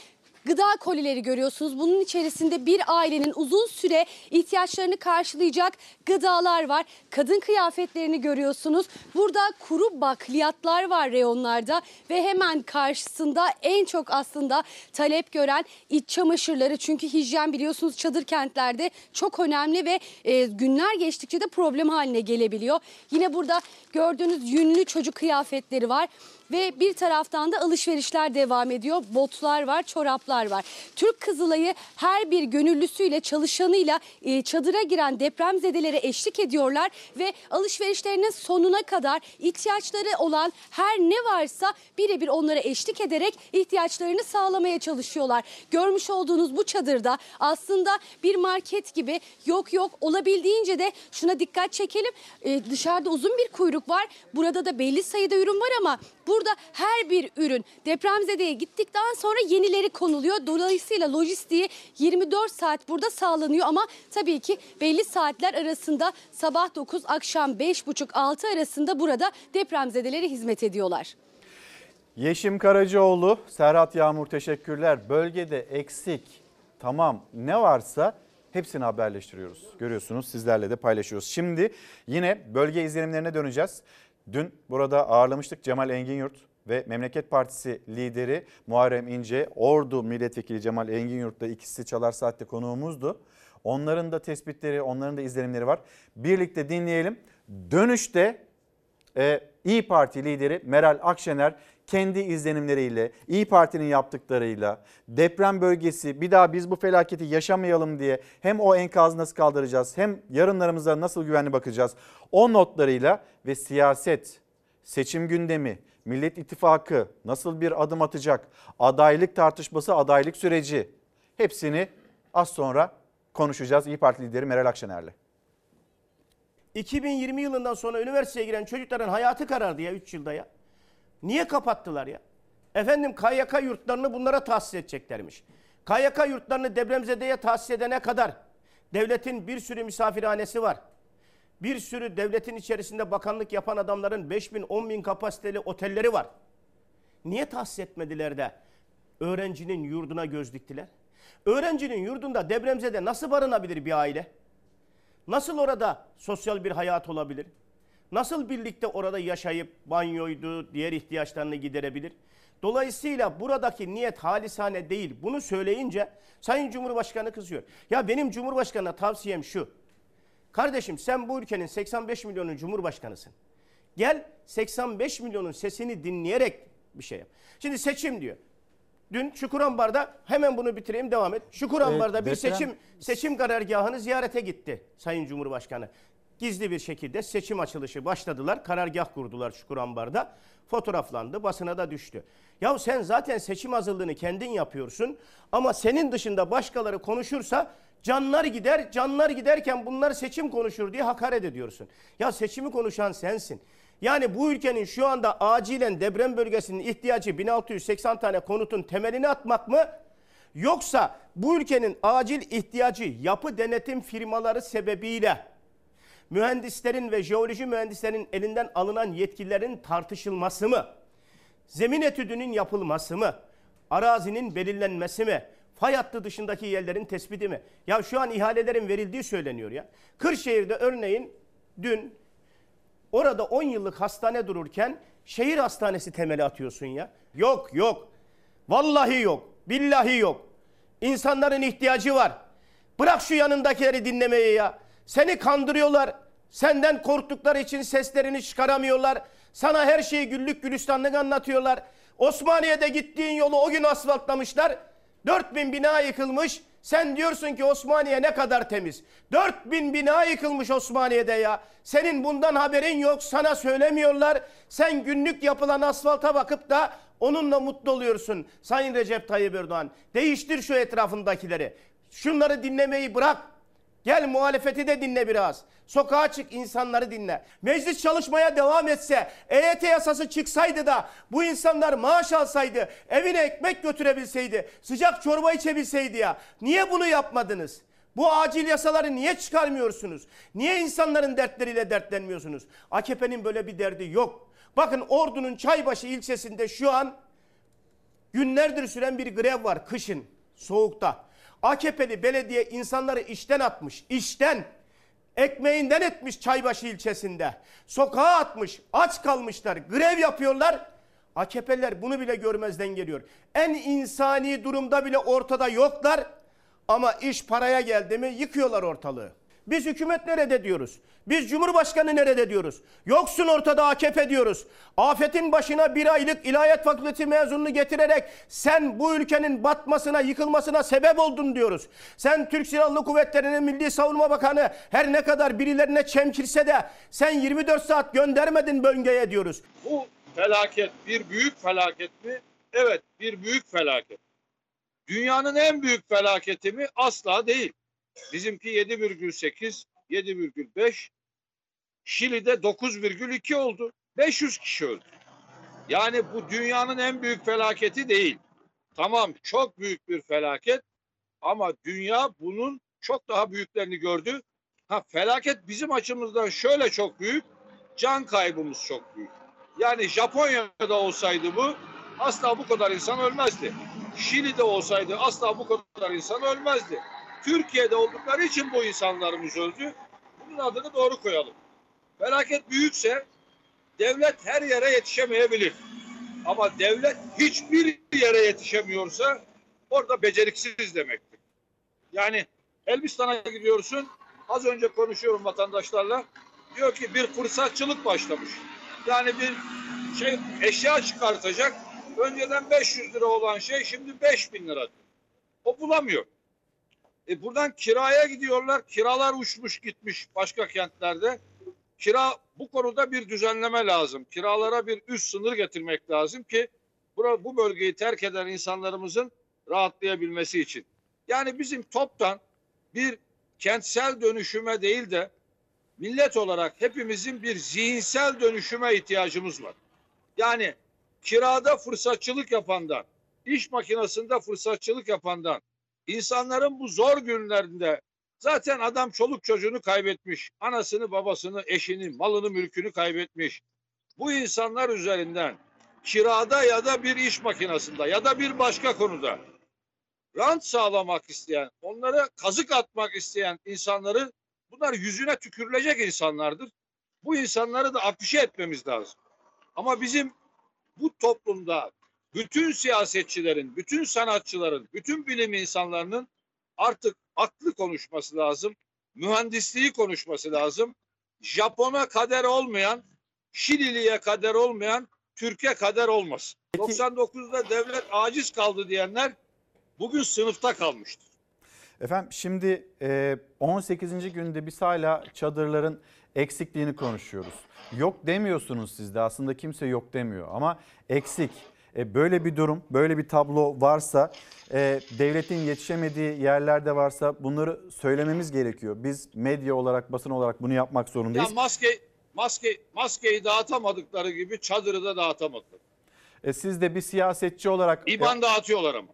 gıda kolileri görüyorsunuz. Bunun içerisinde bir ailenin uzun süre ihtiyaçlarını karşılayacak gıdalar var. Kadın kıyafetlerini görüyorsunuz. Burada kuru bakliyatlar var reyonlarda ve hemen karşısında en çok aslında talep gören iç çamaşırları. Çünkü hijyen biliyorsunuz çadır kentlerde çok önemli ve e, günler geçtikçe de problem haline gelebiliyor. Yine burada gördüğünüz yünlü çocuk kıyafetleri var ve bir taraftan da alışverişler devam ediyor. Botlar var, çoraplar var. Türk Kızılayı her bir gönüllüsüyle, çalışanıyla e, çadıra giren depremzedelere eşlik ediyorlar ve alışverişlerinin sonuna kadar ihtiyaçları olan her ne varsa birebir onlara eşlik ederek ihtiyaçlarını sağlamaya çalışıyorlar. Görmüş olduğunuz bu çadırda aslında bir market gibi yok yok olabildiğince de şuna dikkat çekelim. E, dışarıda uzun bir kuyruk var. Burada da belli sayıda ürün var ama Burada her bir ürün depremzedeye gittikten sonra yenileri konuluyor. Dolayısıyla lojistiği 24 saat burada sağlanıyor ama tabii ki belli saatler arasında sabah 9 akşam 5.30-6 arasında burada depremzedelere hizmet ediyorlar. Yeşim Karacaoğlu, Serhat Yağmur teşekkürler. Bölgede eksik tamam ne varsa hepsini haberleştiriyoruz. Görüyorsunuz sizlerle de paylaşıyoruz. Şimdi yine bölge izlenimlerine döneceğiz. Dün burada ağırlamıştık Cemal Enginyurt ve Memleket Partisi lideri Muharrem İnce, Ordu Milletvekili Cemal Enginyurt da ikisi Çalar Saat'te konuğumuzdu. Onların da tespitleri, onların da izlenimleri var. Birlikte dinleyelim. Dönüşte e, İyi Parti lideri Meral Akşener kendi izlenimleriyle, İyi Parti'nin yaptıklarıyla, deprem bölgesi bir daha biz bu felaketi yaşamayalım diye hem o enkazı nasıl kaldıracağız hem yarınlarımıza nasıl güvenli bakacağız o notlarıyla ve siyaset, seçim gündemi, Millet İttifakı nasıl bir adım atacak, adaylık tartışması, adaylık süreci hepsini az sonra konuşacağız İyi Parti lideri Meral Akşener'le. 2020 yılından sonra üniversiteye giren çocukların hayatı karardı ya 3 yılda ya. Niye kapattılar ya? Efendim KYK yurtlarını bunlara tahsis edeceklermiş. KYK yurtlarını depremzedeye tahsis edene kadar devletin bir sürü misafirhanesi var. Bir sürü devletin içerisinde bakanlık yapan adamların 5 bin 10 bin kapasiteli otelleri var. Niye tahsis etmediler de öğrencinin yurduna göz diktiler? Öğrencinin yurdunda depremzede nasıl barınabilir bir aile? Nasıl orada sosyal bir hayat olabilir? Nasıl birlikte orada yaşayıp banyoydu, diğer ihtiyaçlarını giderebilir? Dolayısıyla buradaki niyet halisane değil. Bunu söyleyince Sayın Cumhurbaşkanı kızıyor. Ya benim Cumhurbaşkanı'na tavsiyem şu. Kardeşim sen bu ülkenin 85 milyonun Cumhurbaşkanısın. Gel 85 milyonun sesini dinleyerek bir şey yap. Şimdi seçim diyor. Dün Çukurambar'da hemen bunu bitireyim devam et. Çukurambar'da Evet, bir deprem- seçim seçim karargahını ziyarete gitti Sayın Cumhurbaşkanı. Gizli bir şekilde seçim açılışı başladılar. Karargah kurdular Çukurambar'da. Fotoğraflandı, basına da düştü. Ya sen zaten seçim hazırlığını kendin yapıyorsun ama senin dışında başkaları konuşursa canlar gider, canlar giderken bunlar seçim konuşur diye hakaret ediyorsun. Ya seçimi konuşan sensin. Yani bu ülkenin şu anda acilen deprem bölgesinin ihtiyacı 1680 tane konutun temelini atmak mı? Yoksa bu ülkenin acil ihtiyacı yapı denetim firmaları sebebiyle mühendislerin ve jeoloji mühendislerinin elinden alınan yetkilerin tartışılması mı? Zemin etüdünün yapılması mı? Arazinin belirlenmesi mi? Fay hattı dışındaki yerlerin tespiti mi? Ya şu an ihalelerin verildiği söyleniyor ya. Kırşehir'de örneğin dün orada 10 yıllık hastane dururken şehir hastanesi temeli atıyorsun ya. Yok yok. Vallahi yok. Billahi yok. İnsanların ihtiyacı var. Bırak şu yanındakileri dinlemeyi ya. Seni kandırıyorlar. Senden korktukları için seslerini çıkaramıyorlar. Sana her şeyi güllük gülistanlık anlatıyorlar. Osmaniye'de gittiğin yolu o gün asfaltlamışlar. 4000 bina yıkılmış. Sen diyorsun ki Osmaniye ne kadar temiz. 4000 bina yıkılmış Osmaniye'de ya. Senin bundan haberin yok. Sana söylemiyorlar. Sen günlük yapılan asfalta bakıp da onunla mutlu oluyorsun. Sayın Recep Tayyip Erdoğan. Değiştir şu etrafındakileri. Şunları dinlemeyi bırak. Gel muhalefeti de dinle biraz. Sokağa çık insanları dinle. Meclis çalışmaya devam etse, EYT yasası çıksaydı da bu insanlar maaş alsaydı, evine ekmek götürebilseydi, sıcak çorba içebilseydi ya. Niye bunu yapmadınız? Bu acil yasaları niye çıkarmıyorsunuz? Niye insanların dertleriyle dertlenmiyorsunuz? AKP'nin böyle bir derdi yok. Bakın Ordu'nun Çaybaşı ilçesinde şu an günlerdir süren bir grev var kışın, soğukta. AKP'li belediye insanları işten atmış. işten. Ekmeğinden etmiş Çaybaşı ilçesinde. Sokağa atmış. Aç kalmışlar. Grev yapıyorlar. AKP'liler bunu bile görmezden geliyor. En insani durumda bile ortada yoklar. Ama iş paraya geldi mi yıkıyorlar ortalığı. Biz hükümet nerede diyoruz? Biz Cumhurbaşkanı nerede diyoruz? Yoksun ortada AKP diyoruz. Afetin başına bir aylık ilahiyat fakültesi mezununu getirerek sen bu ülkenin batmasına, yıkılmasına sebep oldun diyoruz. Sen Türk Silahlı Kuvvetleri'nin Milli Savunma Bakanı her ne kadar birilerine çemkirse de sen 24 saat göndermedin bölgeye diyoruz. Bu felaket bir büyük felaket mi? Evet bir büyük felaket. Dünyanın en büyük felaketi mi? Asla değil. Bizimki 7,8, 7,5. Şili'de 9,2 oldu. 500 kişi öldü. Yani bu dünyanın en büyük felaketi değil. Tamam çok büyük bir felaket ama dünya bunun çok daha büyüklerini gördü. Ha felaket bizim açımızdan şöyle çok büyük. Can kaybımız çok büyük. Yani Japonya'da olsaydı bu asla bu kadar insan ölmezdi. Şili'de olsaydı asla bu kadar insan ölmezdi. Türkiye'de oldukları için bu insanlarımız öldü. Bunun adını doğru koyalım. Felaket büyükse devlet her yere yetişemeyebilir. Ama devlet hiçbir yere yetişemiyorsa orada beceriksiz demektir. Yani Elbistan'a gidiyorsun. Az önce konuşuyorum vatandaşlarla. Diyor ki bir fırsatçılık başlamış. Yani bir şey eşya çıkartacak. Önceden 500 lira olan şey şimdi 5000 lira. O bulamıyor. E buradan kiraya gidiyorlar. Kiralar uçmuş gitmiş başka kentlerde. Kira bu konuda bir düzenleme lazım. Kiralara bir üst sınır getirmek lazım ki bura, bu bölgeyi terk eden insanlarımızın rahatlayabilmesi için. Yani bizim toptan bir kentsel dönüşüme değil de millet olarak hepimizin bir zihinsel dönüşüme ihtiyacımız var. Yani kirada fırsatçılık yapandan, iş makinesinde fırsatçılık yapandan, insanların bu zor günlerinde zaten adam çoluk çocuğunu kaybetmiş, anasını, babasını, eşini, malını, mülkünü kaybetmiş. Bu insanlar üzerinden kirada ya da bir iş makinesinde ya da bir başka konuda rant sağlamak isteyen, onlara kazık atmak isteyen insanları bunlar yüzüne tükürülecek insanlardır. Bu insanları da afişe etmemiz lazım. Ama bizim bu toplumda bütün siyasetçilerin, bütün sanatçıların, bütün bilim insanlarının artık aklı konuşması lazım. Mühendisliği konuşması lazım. Japon'a kader olmayan, Şilili'ye kader olmayan Türkiye kader olmasın. 99'da devlet aciz kaldı diyenler bugün sınıfta kalmıştır. Efendim şimdi e, 18. günde biz hala çadırların eksikliğini konuşuyoruz. Yok demiyorsunuz siz de aslında kimse yok demiyor ama eksik. E, Böyle bir durum, böyle bir tablo varsa, e, devletin yetişemediği yerlerde varsa bunları söylememiz gerekiyor. Biz medya olarak, basın olarak bunu yapmak Ya zorundayız. maske maske maskeyi dağıtamadıkları gibi çadırı da dağıtamadılar. E, Siz de bir siyasetçi olarak... İban dağıtıyorlar ama.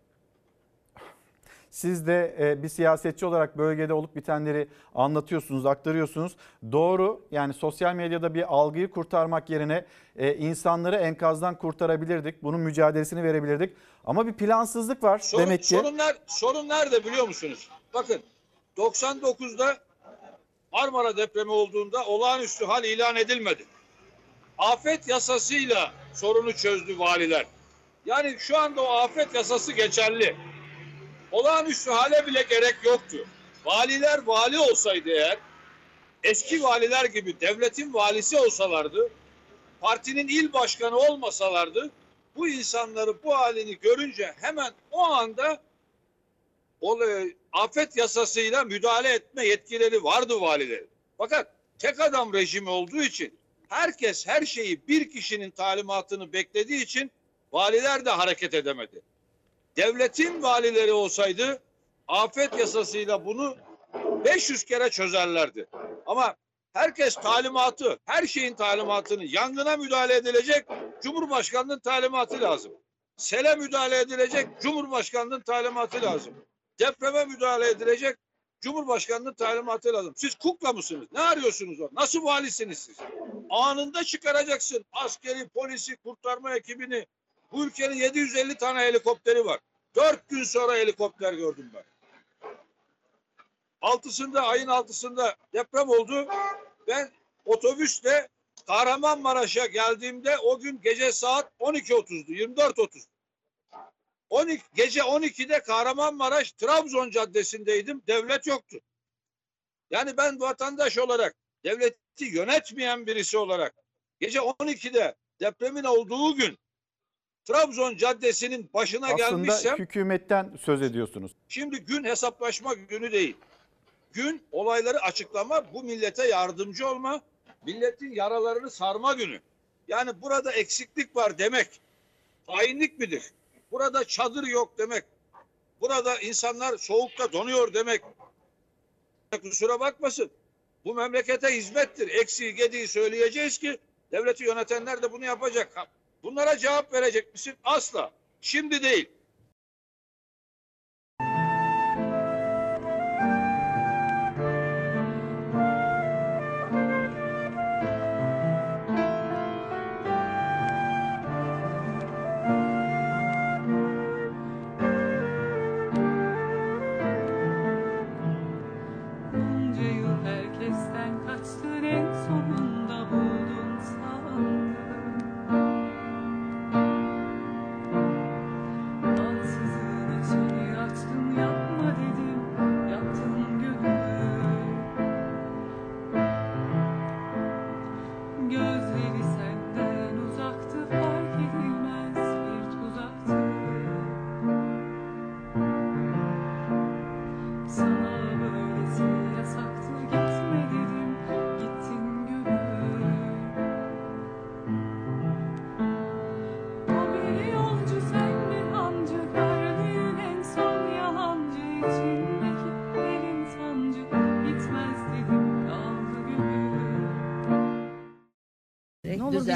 Siz de e, bir siyasetçi olarak bölgede olup bitenleri anlatıyorsunuz, aktarıyorsunuz. Doğru yani sosyal medyada bir algıyı kurtarmak yerine e, insanları enkazdan kurtarabilirdik. Bunun mücadelesini verebilirdik. Ama bir plansızlık var Sorun, demek ki. sorun, ner- sorun nerede biliyor musunuz? Bakın 99'da Marmara depremi olduğunda olağanüstü hal ilan edilmedi. Afet yasasıyla sorunu çözdü valiler. Yani şu anda o afet yasası geçerli. Olağanüstü hale bile gerek yoktu. Valiler vali olsaydı eğer, eski valiler gibi devletin valisi olsalardı, partinin il başkanı olmasalardı, bu insanları bu halini görünce hemen o anda o e, afet yasasıyla müdahale etme yetkileri vardı valilerin. Fakat tek adam rejimi olduğu için herkes her şeyi bir kişinin talimatını beklediği için valiler de hareket edemedi. Devletin valileri olsaydı afet yasasıyla bunu 500 kere çözerlerdi. Ama herkes talimatı, her şeyin talimatını yangına müdahale edilecek Cumhurbaşkanının talimatı lazım. Sele müdahale edilecek Cumhurbaşkanının talimatı lazım. Depreme müdahale edilecek Cumhurbaşkanının talimatı lazım. Siz kukla mısınız? Ne arıyorsunuz orada? Nasıl valisiniz siz? Anında çıkaracaksın askeri, polisi, kurtarma ekibini. Bu ülkenin 750 tane helikopteri var. Dört gün sonra helikopter gördüm ben. Altısında, ayın altısında deprem oldu. Ben otobüsle Kahramanmaraş'a geldiğimde o gün gece saat 12.30'du, 24.30. 12, gece 12'de Kahramanmaraş Trabzon Caddesi'ndeydim. Devlet yoktu. Yani ben vatandaş olarak, devleti yönetmeyen birisi olarak gece 12'de depremin olduğu gün Trabzon Caddesi'nin başına Aslında gelmişsem hükümetten söz ediyorsunuz. Şimdi gün hesaplaşma günü değil. Gün olayları açıklama, bu millete yardımcı olma, milletin yaralarını sarma günü. Yani burada eksiklik var demek. Hainlik midir? Burada çadır yok demek. Burada insanlar soğukta donuyor demek. Kusura bakmasın. Bu memlekete hizmettir. Eksiği gediği söyleyeceğiz ki devleti yönetenler de bunu yapacak. Bunlara cevap verecek misin? Asla. Şimdi değil.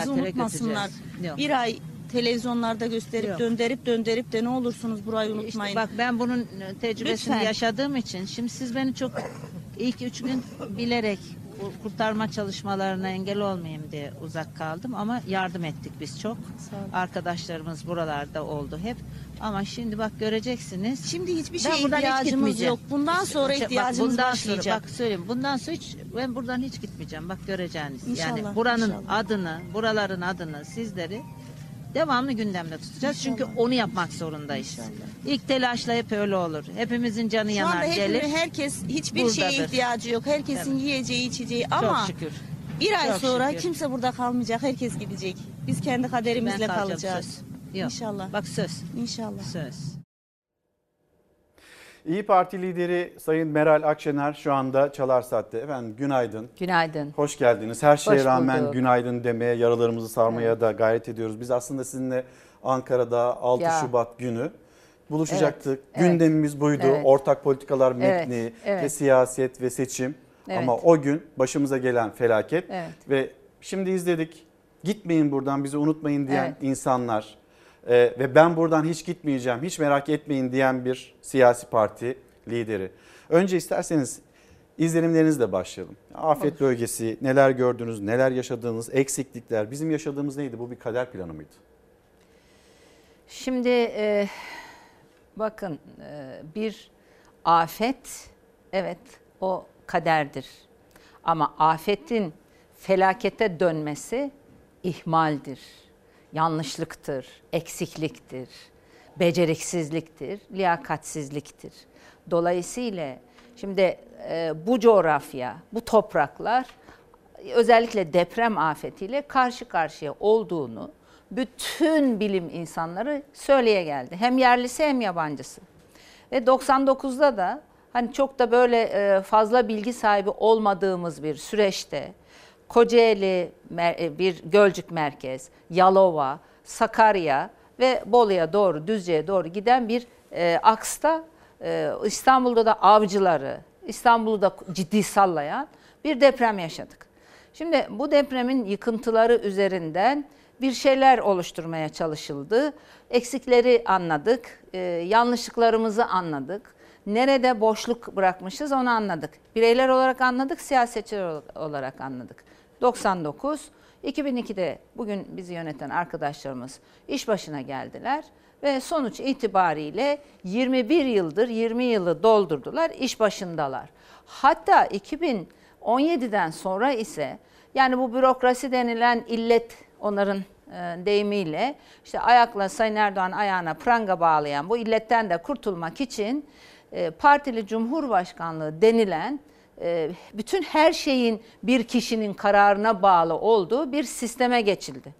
Bizi unutmasınlar. götüreceğiz. Yok. Bir ay televizyonlarda gösterip Yok. döndürüp döndürüp de ne olursunuz burayı unutmayın. İşte bak ben bunun tecrübesini Lütfen. yaşadığım için şimdi siz beni çok ilk üç gün bilerek kurtarma çalışmalarına engel olmayayım diye uzak kaldım ama yardım ettik biz çok. Arkadaşlarımız buralarda oldu hep. Ama şimdi bak göreceksiniz. Şimdi hiçbir Ben şeye buradan hiç ihtiyacımız gitmeyeceğim. yok. Bundan sonra İşte bak, ihtiyacımız bundan başlayacak. Sonra, bak söyleyeyim bundan sonra hiç ben buradan hiç gitmeyeceğim. Bak göreceğiniz. İnşallah, yani buranın inşallah. adını, buraların adını sizleri devamlı gündemde tutacağız. Çünkü onu yapmak zorundayız. İlk telaşla hep öyle olur. Hepimizin canı Şu yanar anda gelir. hepimiz, herkes hiçbir şeye Buradadır. ihtiyacı yok. Herkesin yiyeceği, içeceği Çok ama şükür. bir ay Çok sonra şükür. kimse burada kalmayacak. Herkes gidecek. Biz kendi kaderimizle Ben kalacağım, kalacağız. söz. Yok. İnşallah. Bak söz. İnşallah. Söz. İyi Parti lideri Sayın Meral Akşener şu anda Çalar Saat'te. Efendim günaydın. Günaydın. Hoş geldiniz. Her şeye Hoş rağmen bulduk. günaydın demeye, yaralarımızı sarmaya da gayret ediyoruz. Biz aslında sizinle Ankara'da 6 Ya. Şubat günü buluşacaktık. Evet, evet. Gündemimiz buydu. Evet. Ortak politikalar Evet, metni evet. ve siyaset ve seçim. Evet. Ama o gün başımıza gelen felaket Evet. ve şimdi izledik. Gitmeyin buradan bizi unutmayın diyen Evet. insanlar e, ve ben buradan hiç gitmeyeceğim, hiç merak etmeyin diyen bir siyasi parti lideri. Önce isterseniz izlenimlerinizle başlayalım. Afet Olur. bölgesi, neler gördünüz, neler yaşadığınız, eksiklikler. Bizim yaşadığımız neydi? Bu bir kader planı mıydı? Şimdi e, bakın e, bir afet evet o kaderdir. Ama afetin felakete dönmesi ihmaldir, yanlışlıktır, eksikliktir, beceriksizliktir, liyakatsizliktir. Dolayısıyla şimdi e, bu coğrafya, bu topraklar özellikle deprem afetiyle karşı karşıya olduğunu bütün bilim insanları söyleye geldi. Hem yerlisi hem yabancısı. Ve 99'da da hani çok da böyle e, fazla bilgi sahibi olmadığımız bir süreçte Kocaeli e, bir Gölcük merkez, Yalova, Sakarya ve Bolu'ya doğru, Düzce'ye doğru giden bir e, aksta e, İstanbul'da da avcıları, İstanbul'u da ciddi sallayan bir deprem yaşadık. Şimdi bu depremin yıkıntıları üzerinden bir şeyler oluşturmaya çalışıldı. Eksikleri anladık, e, yanlışlıklarımızı anladık. Nerede boşluk bırakmışız onu anladık. Bireyler olarak anladık, siyasetçiler olarak anladık. 99, 2002'de bugün bizi yöneten arkadaşlarımız iş başına geldiler ve sonuç itibariyle 21 yıldır 20 yılı doldurdular, iş başındalar. Hatta 2017'den sonra ise yani bu bürokrasi denilen illet onların e, deyimiyle işte ayakla Sayın Erdoğan ayağına pranga bağlayan bu illetten de kurtulmak için e, partili cumhurbaşkanlığı denilen bütün her şeyin bir kişinin kararına bağlı olduğu bir sisteme geçildi.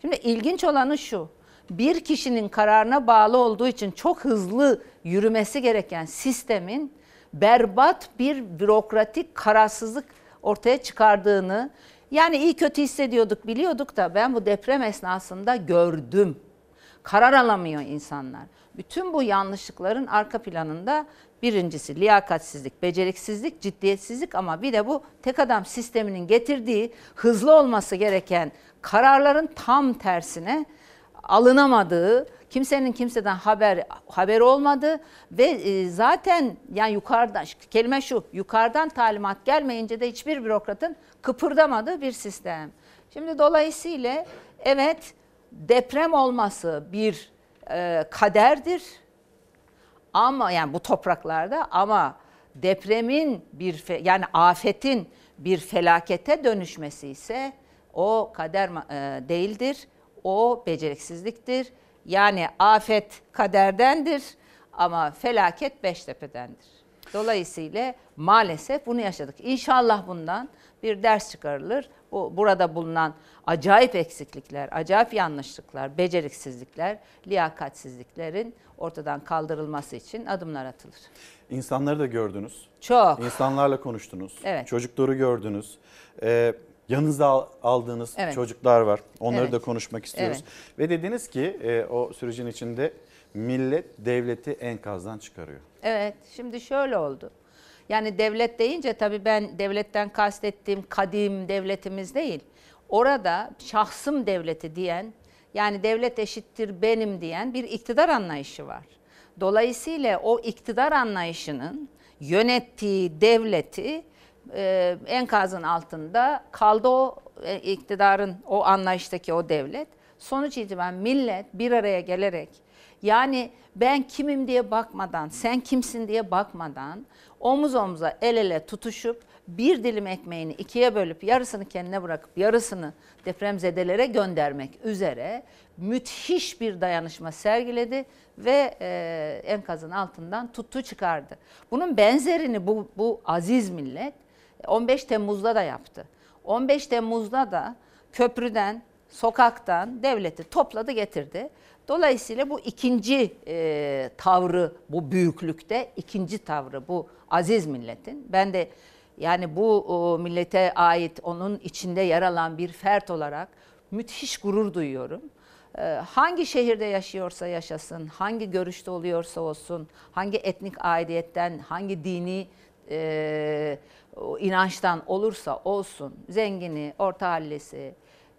Şimdi ilginç olanı şu. Bir kişinin kararına bağlı olduğu için çok hızlı yürümesi gereken sistemin berbat bir bürokratik kararsızlık ortaya çıkardığını yani iyi kötü hissediyorduk biliyorduk da ben bu deprem esnasında gördüm. Karar alamıyor insanlar. Bütün bu yanlışlıkların arka planında birincisi liyakatsizlik, beceriksizlik, ciddiyetsizlik ama bir de bu tek adam sisteminin getirdiği hızlı olması gereken kararların tam tersine alınamadığı, kimsenin kimseden haber haber olmadı ve e, zaten yani yukarıdan kelime şu yukarıdan talimat gelmeyince de hiçbir bürokratın kıpırdamadığı bir sistem. Şimdi dolayısıyla evet deprem olması bir e, kaderdir ama yani bu topraklarda ama depremin bir yani afetin bir felakete dönüşmesi ise o kader e, değildir. O beceriksizliktir. Yani afet kaderdendir ama felaket Beştepe'dendir. Dolayısıyla maalesef bunu yaşadık. İnşallah bundan bir ders çıkarılır. Bu burada bulunan acayip eksiklikler, acayip yanlışlıklar, beceriksizlikler, liyakatsizliklerin ortadan kaldırılması için adımlar atılır. İnsanları da gördünüz. Çok. İnsanlarla konuştunuz. Evet. Çocukları gördünüz. Ee, yanınıza al- aldığınız Evet. çocuklar var. Onları Evet. da konuşmak istiyoruz. Evet. Ve dediniz ki e, o sürecin içinde millet devleti enkazdan çıkarıyor. Evet, şimdi şöyle oldu. Yani devlet deyince tabii ben devletten kastettiğim kadim devletimiz değil. Orada şahsım devleti diyen, yani devlet eşittir benim diyen bir iktidar anlayışı var. Dolayısıyla o iktidar anlayışının yönettiği devleti e, enkazın altında kaldı o e, iktidarın o anlayıştaki o devlet. Sonuç itibariyle millet bir araya gelerek yani ben kimim diye bakmadan, sen kimsin diye bakmadan omuz omuza el ele tutuşup bir dilim ekmeğini ikiye bölüp yarısını kendine bırakıp yarısını depremzedelere göndermek üzere müthiş bir dayanışma sergiledi ve e, enkazın altından tuttu çıkardı. Bunun benzerini bu, bu aziz millet 15 Temmuz'da da yaptı. 15 Temmuz'da da köprüden sokaktan devleti topladı getirdi. Dolayısıyla bu ikinci e, tavrı bu büyüklükte ikinci tavrı bu aziz milletin. Ben de yani bu o, millete ait onun içinde yer alan bir fert olarak müthiş gurur duyuyorum. Ee, hangi şehirde yaşıyorsa yaşasın, hangi görüşte oluyorsa olsun, hangi etnik aidiyetten, hangi dini e, inançtan olursa olsun, zengini, orta hallisi,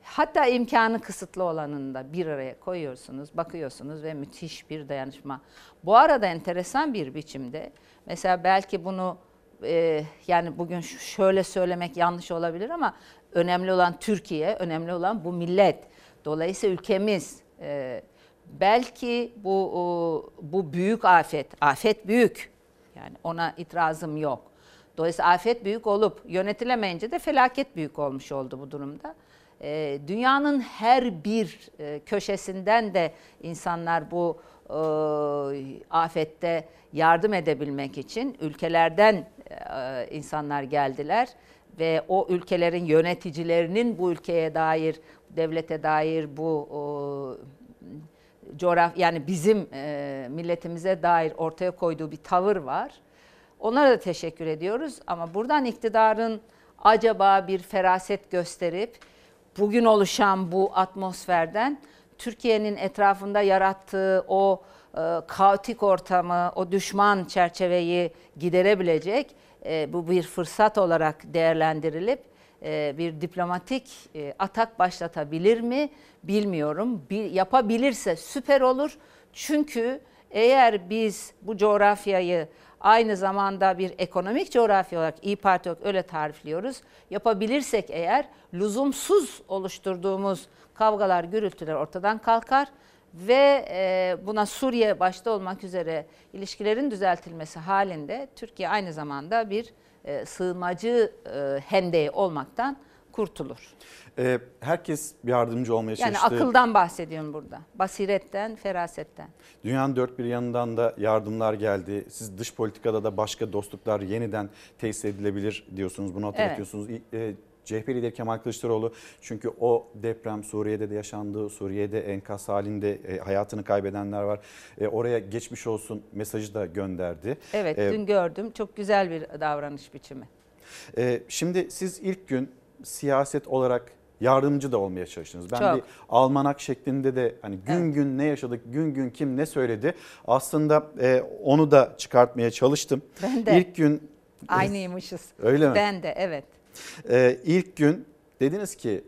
hatta imkanı kısıtlı olanını da bir araya koyuyorsunuz, bakıyorsunuz ve müthiş bir dayanışma. Bu arada enteresan bir biçimde, mesela belki bunu e, yani bugün şöyle söylemek yanlış olabilir ama önemli olan Türkiye, önemli olan bu millet. Dolayısıyla ülkemiz e, belki bu o, bu büyük afet, afet büyük. Yani ona itirazım yok. Dolayısıyla afet büyük olup yönetilemeyince de felaket büyük olmuş oldu bu durumda. E, dünyanın her bir e, köşesinden de insanlar bu e, afette yardım edebilmek için ülkelerden e, insanlar geldiler ve o ülkelerin yöneticilerinin bu ülkeye dair, devlete dair bu o, coğraf yani bizim e, milletimize dair ortaya koyduğu bir tavır var. Onlara da teşekkür ediyoruz ama buradan iktidarın acaba bir feraset gösterip bugün oluşan bu atmosferden Türkiye'nin etrafında yarattığı o e, kaotik ortamı, o düşman çerçeveyi giderebilecek e, bu bir fırsat olarak değerlendirilip e, bir diplomatik e, atak başlatabilir mi bilmiyorum. Bir, yapabilirse süper olur. Çünkü eğer biz bu coğrafyayı aynı zamanda bir ekonomik coğrafya olarak İyi Parti olarak öyle tarifliyoruz. Yapabilirsek eğer lüzumsuz oluşturduğumuz kavgalar, gürültüler ortadan kalkar ve e, buna Suriye başta olmak üzere ilişkilerin düzeltilmesi halinde Türkiye aynı zamanda bir e, sığınmacı e, hendeği olmaktan kurtulur. Ee, herkes yardımcı olmaya Yani çalıştı. akıldan bahsediyorum burada. Basiretten, ferasetten. Dünyanın dört bir yanından da yardımlar geldi. Siz dış politikada da başka dostluklar yeniden tesis edilebilir diyorsunuz. Bunu hatırlatıyorsunuz. E, CHP lideri Kemal Kılıçdaroğlu çünkü o deprem Suriye'de de yaşandı. Suriye'de enkaz halinde e, hayatını kaybedenler var. E, oraya geçmiş olsun mesajı da gönderdi. Evet, E, dün gördüm. Çok güzel bir davranış biçimi. şimdi siz ilk gün siyaset olarak yardımcı da olmaya çalıştınız. Ben Çok. bir almanak şeklinde de hani gün gün ne yaşadık, gün gün kim ne söyledi aslında e, onu da çıkartmaya çalıştım. Ben de. İlk gün Aynıymışız. Öyle mi? Ben de, evet. e, ilk gün dediniz ki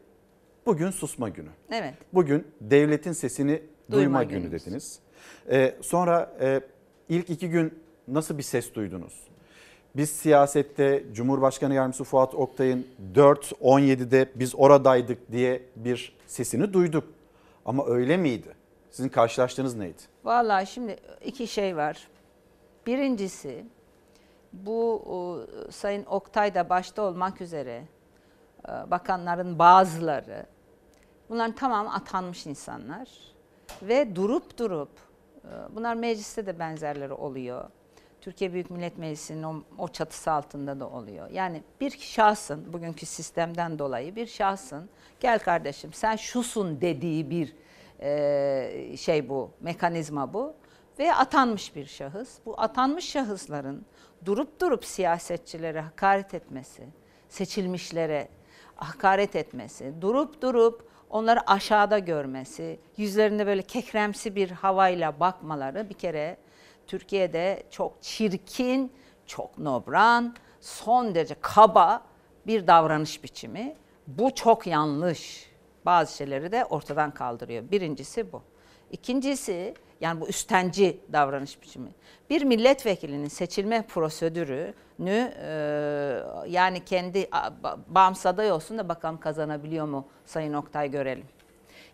bugün susma günü. Evet. Bugün devletin sesini duyma, Duyma günü günümüz. dediniz. E, sonra e, ilk iki gün nasıl bir ses duydunuz? Biz siyasette Cumhurbaşkanı Yardımcısı Fuat Oktay'ın 4-17'de biz oradaydık diye bir sesini duyduk. Ama öyle miydi? Sizin karşılaştığınız neydi? Vallahi şimdi iki şey var. Birincisi bu o, Sayın Oktay da başta olmak üzere e, bakanların bazıları bunların tamamı atanmış insanlar ve durup durup e, bunlar mecliste de benzerleri oluyor. Türkiye Büyük Millet Meclisi'nin o, o çatısı altında da oluyor. Yani bir şahsın bugünkü sistemden dolayı bir şahsın gel kardeşim sen şusun dediği bir e, şey bu, mekanizma bu. Ve atanmış bir şahıs. Bu atanmış şahısların durup durup siyasetçilere hakaret etmesi, seçilmişlere hakaret etmesi, durup durup onları aşağıda görmesi, yüzlerinde böyle kekremsi bir havayla bakmaları bir kere Türkiye'de çok çirkin, çok nobran, son derece kaba bir davranış biçimi. Bu çok yanlış. Bazı şeyleri de ortadan kaldırıyor. Birincisi bu. İkincisi yani bu üstenci davranış biçimi. Bir milletvekilinin seçilme prosedürünü e, yani kendi bağımsız aday olsun da bakalım kazanabiliyor mu Sayın Oktay görelim.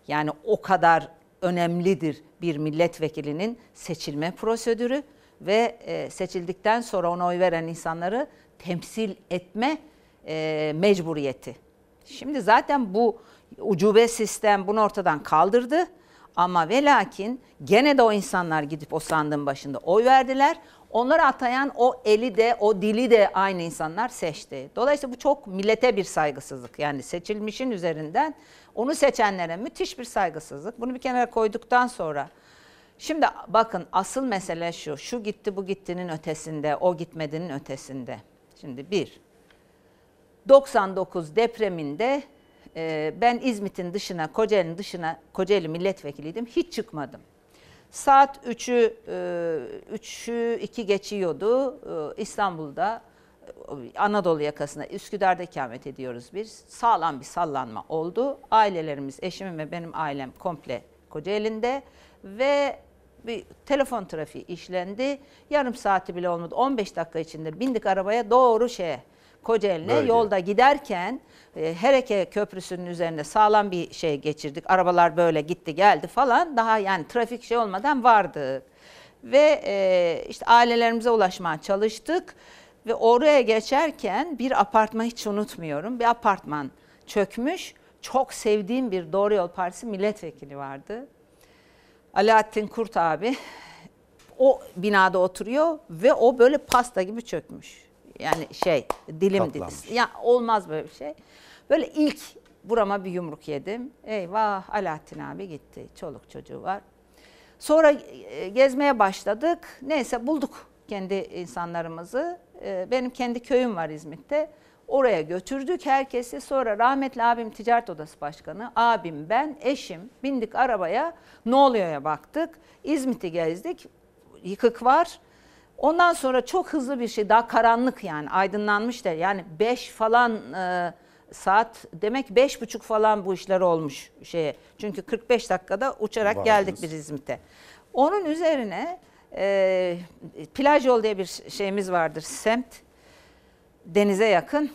Yani o kadar önemlidir bir milletvekilinin seçilme prosedürü ve e, seçildikten sonra ona oy veren insanları temsil etme e, mecburiyeti. Şimdi zaten bu ucube sistem bunu ortadan kaldırdı ama ve lakin gene de o insanlar gidip o sandığın başında oy verdiler. Onları atayan o eli de o dili de aynı insanlar seçti. Dolayısıyla bu çok millete bir saygısızlık. Yani seçilmişin üzerinden onu seçenlere müthiş bir saygısızlık. Bunu bir kenara koyduktan sonra şimdi bakın asıl mesele şu. Şu gitti bu gittinin ötesinde, o gitmedinin ötesinde. Şimdi bir, 99 depreminde e, ben İzmit'in dışına, Kocaeli'nin dışına, Kocaeli milletvekiliydim. Hiç çıkmadım. Saat 3'ü e, 3'ü 2 geçiyordu. E, İstanbul'da e, Anadolu yakasında Üsküdar'da ikamet ediyoruz biz. Sağlam bir sallanma oldu. Ailelerimiz, eşimin ve benim ailem komple Kocaeli'nde ve bir telefon trafiği işlendi. Yarım saati bile olmadı. 15 dakika içinde bindik arabaya doğru şeye Kocaeli'ne Bölge. yolda giderken e, Hereke Köprüsü'nün üzerinde sağlam bir şey geçirdik. Arabalar böyle gitti geldi falan. Daha yani trafik şey olmadan vardık. Ve e, işte ailelerimize ulaşmaya çalıştık. Ve oraya geçerken bir apartman hiç unutmuyorum. Bir apartman çökmüş. Çok sevdiğim bir Doğru Yol Partisi milletvekili vardı. Alaaddin Kurt abi o binada oturuyor ve o böyle pasta gibi çökmüş. Yani şey dilim Katlanmış. Ya olmaz böyle bir şey. Böyle ilk burama bir yumruk yedim. Eyvah Alaaddin abi gitti. Çoluk çocuğu var. Sonra e, gezmeye başladık. Neyse bulduk kendi insanlarımızı. E, Benim kendi köyüm var İzmit'te. Oraya götürdük herkesi. Sonra rahmetli abim ticaret odası başkanı, abim ben, eşim bindik arabaya. Ne oluyor'ya baktık. İzmit'i gezdik. Yıkık var. Ondan sonra çok hızlı bir şey daha karanlık yani aydınlanmış da yani 5 falan e, saat demek beş buçuk falan bu işler olmuş şeye. Çünkü 45 dakikada uçarak Vardınız. geldik biz İzmit'e. Onun üzerine e, plaj yol diye bir şeyimiz vardır semt denize yakın.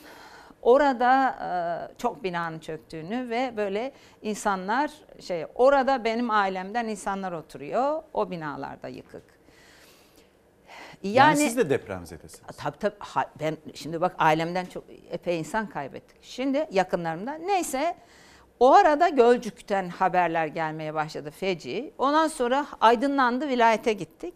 Orada e, çok binanın çöktüğünü ve böyle insanlar şey orada benim ailemden insanlar oturuyor. O binalarda yıkık. Yani, siz de depremzedesiniz. Tabii tabii. Ha, ben şimdi bak ailemden çok epey insan kaybettik. Şimdi yakınlarımdan. Neyse o arada Gölcük'ten haberler gelmeye başladı feci. Ondan sonra aydınlandı vilayete gittik.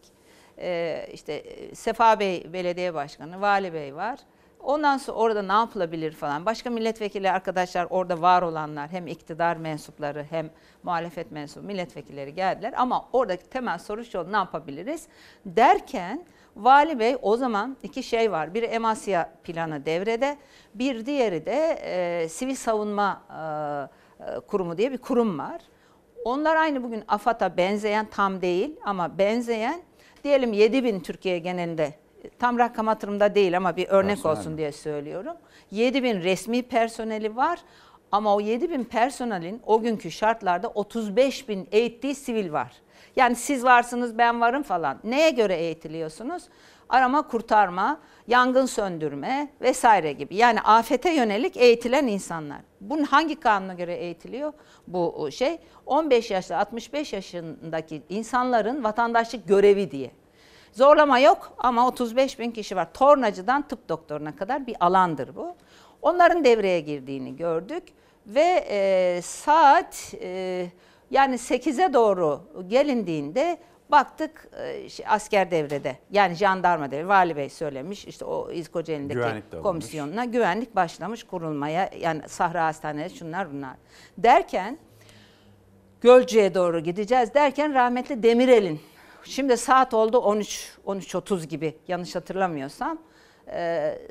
Ee, işte e, Sefa Bey belediye başkanı, Vali Bey var. Ondan sonra orada ne yapılabilir falan. Başka milletvekili arkadaşlar orada var olanlar hem iktidar mensupları hem muhalefet mensubu milletvekilleri geldiler. Ama oradaki temel soru şu ne yapabiliriz derken Vali Bey o zaman iki şey var. Biri Emasya planı devrede, bir diğeri de e, Sivil Savunma e, e, Kurumu diye bir kurum var. Onlar aynı bugün AFAD'a benzeyen tam değil ama benzeyen diyelim 7 bin Türkiye genelinde tam rakam hatırımda değil ama bir örnek Personel olsun diye söylüyorum. 7 bin resmi personeli var ama o 7 bin personelin o günkü şartlarda 35 bin eğittiği sivil var. Yani siz varsınız ben varım falan. Neye göre eğitiliyorsunuz? Arama kurtarma, yangın söndürme vesaire gibi. Yani afete yönelik eğitilen insanlar. Bunun hangi kanuna göre eğitiliyor bu şey? 15 yaşlı 65 yaşındaki insanların vatandaşlık görevi diye. Zorlama yok ama 35 bin kişi var. Tornacıdan tıp doktoruna kadar bir alandır bu. Onların devreye girdiğini gördük ve e, saat e, yani 8'e doğru gelindiğinde baktık e, asker devrede yani jandarma devrede vali bey söylemiş işte o Güvenlik alınmış. komisyonuna güvenlik başlamış kurulmaya yani Sahra Hastanesi şunlar bunlar derken Gölcük'e doğru gideceğiz derken rahmetli Demirel'in şimdi saat oldu 13 13.30 gibi yanlış hatırlamıyorsam e,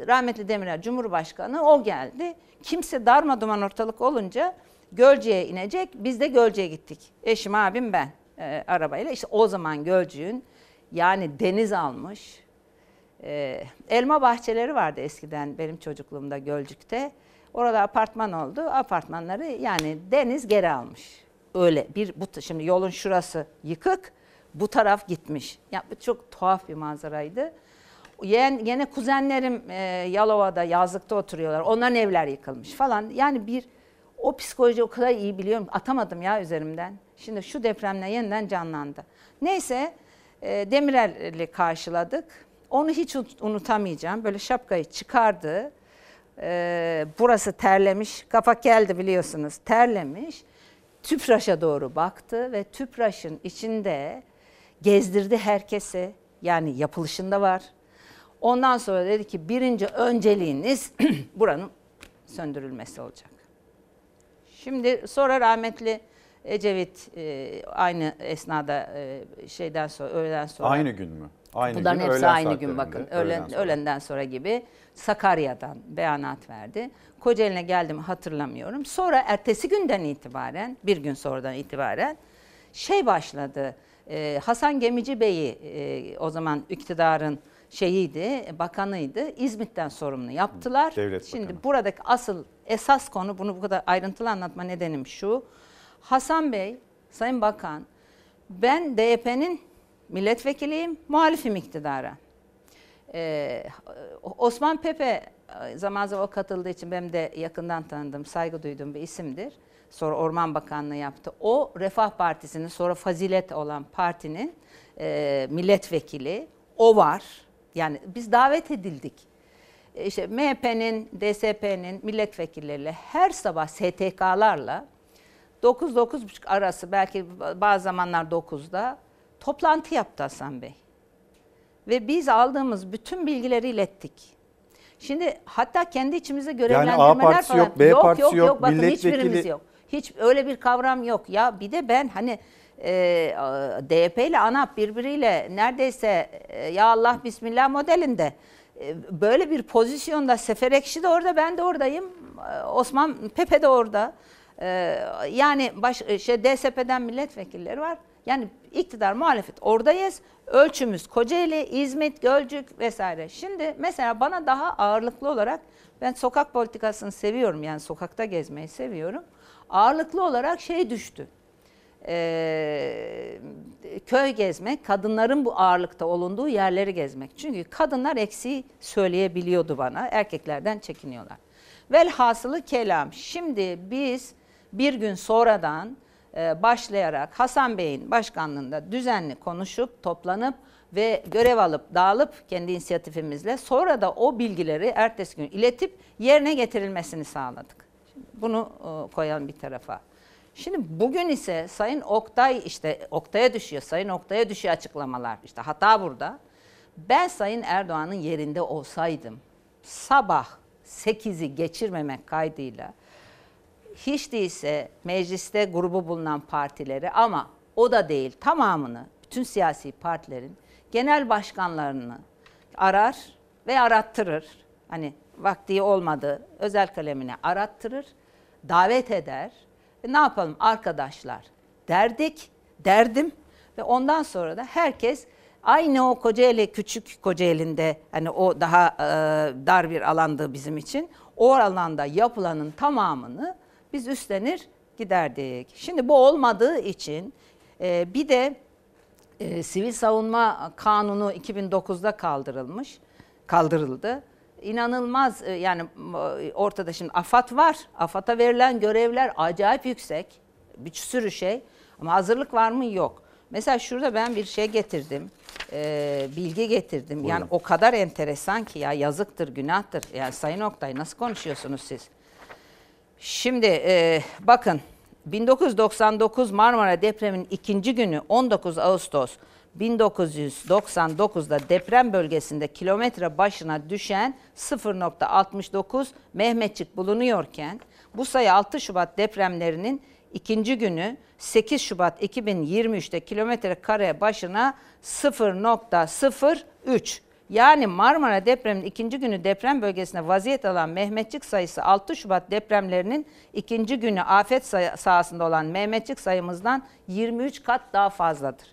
rahmetli Demirel Cumhurbaşkanı o geldi. Kimse darmaduman ortalık olunca Gölcük'e inecek. Biz de Gölcük'e gittik. Eşim abim ben e, arabayla. İşte o zaman Gölcük'ün yani deniz almış. e, elma bahçeleri vardı eskiden benim çocukluğumda Gölcük'te. Orada apartman oldu. Apartmanları yani deniz geri almış. Öyle bir bu şimdi yolun şurası yıkık, bu taraf gitmiş. Ya bu çok tuhaf bir manzaraydı. Yen, yine kuzenlerim e, Yalova'da yazlıkta oturuyorlar. Onların evler yıkılmış falan. Yani bir o psikoloji o kadar iyi biliyorum. Atamadım ya üzerimden. Şimdi şu depremle yeniden canlandı. Neyse e, Demirel'i karşıladık. Onu hiç unut- unutamayacağım. Böyle şapkayı çıkardı. E, burası terlemiş. Kapak geldi biliyorsunuz. Terlemiş. Tüpraş'a doğru baktı ve Tüpraş'ın içinde gezdirdi herkesi. Yani yapılışında var. Ondan sonra dedi ki birinci önceliğiniz buranın söndürülmesi olacak. Şimdi sonra rahmetli Ecevit e, aynı esnada e, şeyden sonra öğleden sonra Aynı gün mü? Aynı Bunların gün, hepsi öğlen aynı gün bakın. öğleden Öğlen, sonra. öğlenden sonra gibi Sakarya'dan beyanat verdi. Kocaeli'ne geldim hatırlamıyorum. Sonra ertesi günden itibaren, bir gün sonradan itibaren şey başladı. Ee, Hasan Gemici Bey'i e, o zaman iktidarın şeyiydi, bakanıydı. İzmit'ten sorumlu yaptılar. Devlet Şimdi Bakanı. buradaki asıl esas konu bunu bu kadar ayrıntılı anlatma nedenim şu. Hasan Bey, Sayın Bakan, ben DYP'nin milletvekiliyim, muhalifim iktidara. Ee, Osman Pepe e, zaman zaman o katıldığı için benim de yakından tanıdığım, saygı duyduğum bir isimdir. Sonra Orman Bakanlığı yaptı. O Refah Partisi'nin sonra Fazilet olan partinin e, milletvekili. O var. Yani biz davet edildik. İşte MHP'nin, DSP'nin milletvekilleriyle her sabah STK'larla 9-9.30 arası belki bazı zamanlar 9'da toplantı yaptı Hasan Bey. Ve biz aldığımız bütün bilgileri ilettik. Şimdi hatta kendi içimizde görevlendirmeler partisi falan. yok, B yok, partisi yok, yok, yok, bakın milletvekili- hiçbirimiz yok. Hiç öyle bir kavram yok. Ya bir de ben hani e, DYP ile ANAP birbiriyle neredeyse e, ya Allah Bismillah modelinde böyle bir pozisyonda Sefer Ekşi de orada ben de oradayım. E, Osman Pepe de orada. E, yani baş, e, şey DSP'den milletvekilleri var. Yani iktidar muhalefet oradayız. Ölçümüz Kocaeli, İzmit, Gölcük vesaire. Şimdi mesela bana daha ağırlıklı olarak ben sokak politikasını seviyorum. Yani sokakta gezmeyi seviyorum. Ağırlıklı olarak şey düştü. Ee, köy gezmek, kadınların bu ağırlıkta olunduğu yerleri gezmek. Çünkü kadınlar eksiği söyleyebiliyordu bana, erkeklerden çekiniyorlar. Velhasılı kelam, şimdi biz bir gün sonradan e, başlayarak Hasan Bey'in başkanlığında düzenli konuşup, toplanıp ve görev alıp dağılıp kendi inisiyatifimizle sonra da o bilgileri ertesi gün iletip yerine getirilmesini sağladık. Şimdi bunu e, koyalım bir tarafa. Şimdi bugün ise Sayın Oktay işte Oktay'a düşüyor. Sayın Oktay'a düşüyor açıklamalar. İşte hata burada. Ben Sayın Erdoğan'ın yerinde olsaydım sabah 8'i geçirmemek kaydıyla hiç değilse mecliste grubu bulunan partileri ama o da değil tamamını bütün siyasi partilerin genel başkanlarını arar ve arattırır. Hani vakti olmadı özel kalemine arattırır, davet eder. E ne yapalım arkadaşlar derdik, derdim ve ondan sonra da herkes aynı o Kocaeli küçük Kocaeli'nde hani o daha e, dar bir alandı bizim için. O alanda yapılanın tamamını biz üstlenir giderdik. Şimdi bu olmadığı için e, bir de e, sivil savunma kanunu 2009'da kaldırılmış, kaldırıldı. İnanılmaz e, yani e, ortada şimdi AFAD var. AFAD'a verilen görevler acayip yüksek. Bir sürü şey. Ama hazırlık var mı? Yok. Mesela şurada ben bir şey getirdim. e, bilgi getirdim. Yani o kadar enteresan ki ya yazıktır, günahtır. Yani Sayın Oktay nasıl konuşuyorsunuz siz? Şimdi e, bakın 1999 Marmara depreminin ikinci günü 19 Ağustos 1999'da deprem bölgesinde kilometre başına düşen 0.69 Mehmetçik bulunuyorken bu sayı 6 Şubat depremlerinin ikinci günü 8 Şubat 2023'te kilometre kare başına 0.03 yani Marmara depreminin ikinci günü deprem bölgesine vaziyet alan Mehmetçik sayısı 6 Şubat depremlerinin ikinci günü afet sahasında olan Mehmetçik sayımızdan 23 kat daha fazladır.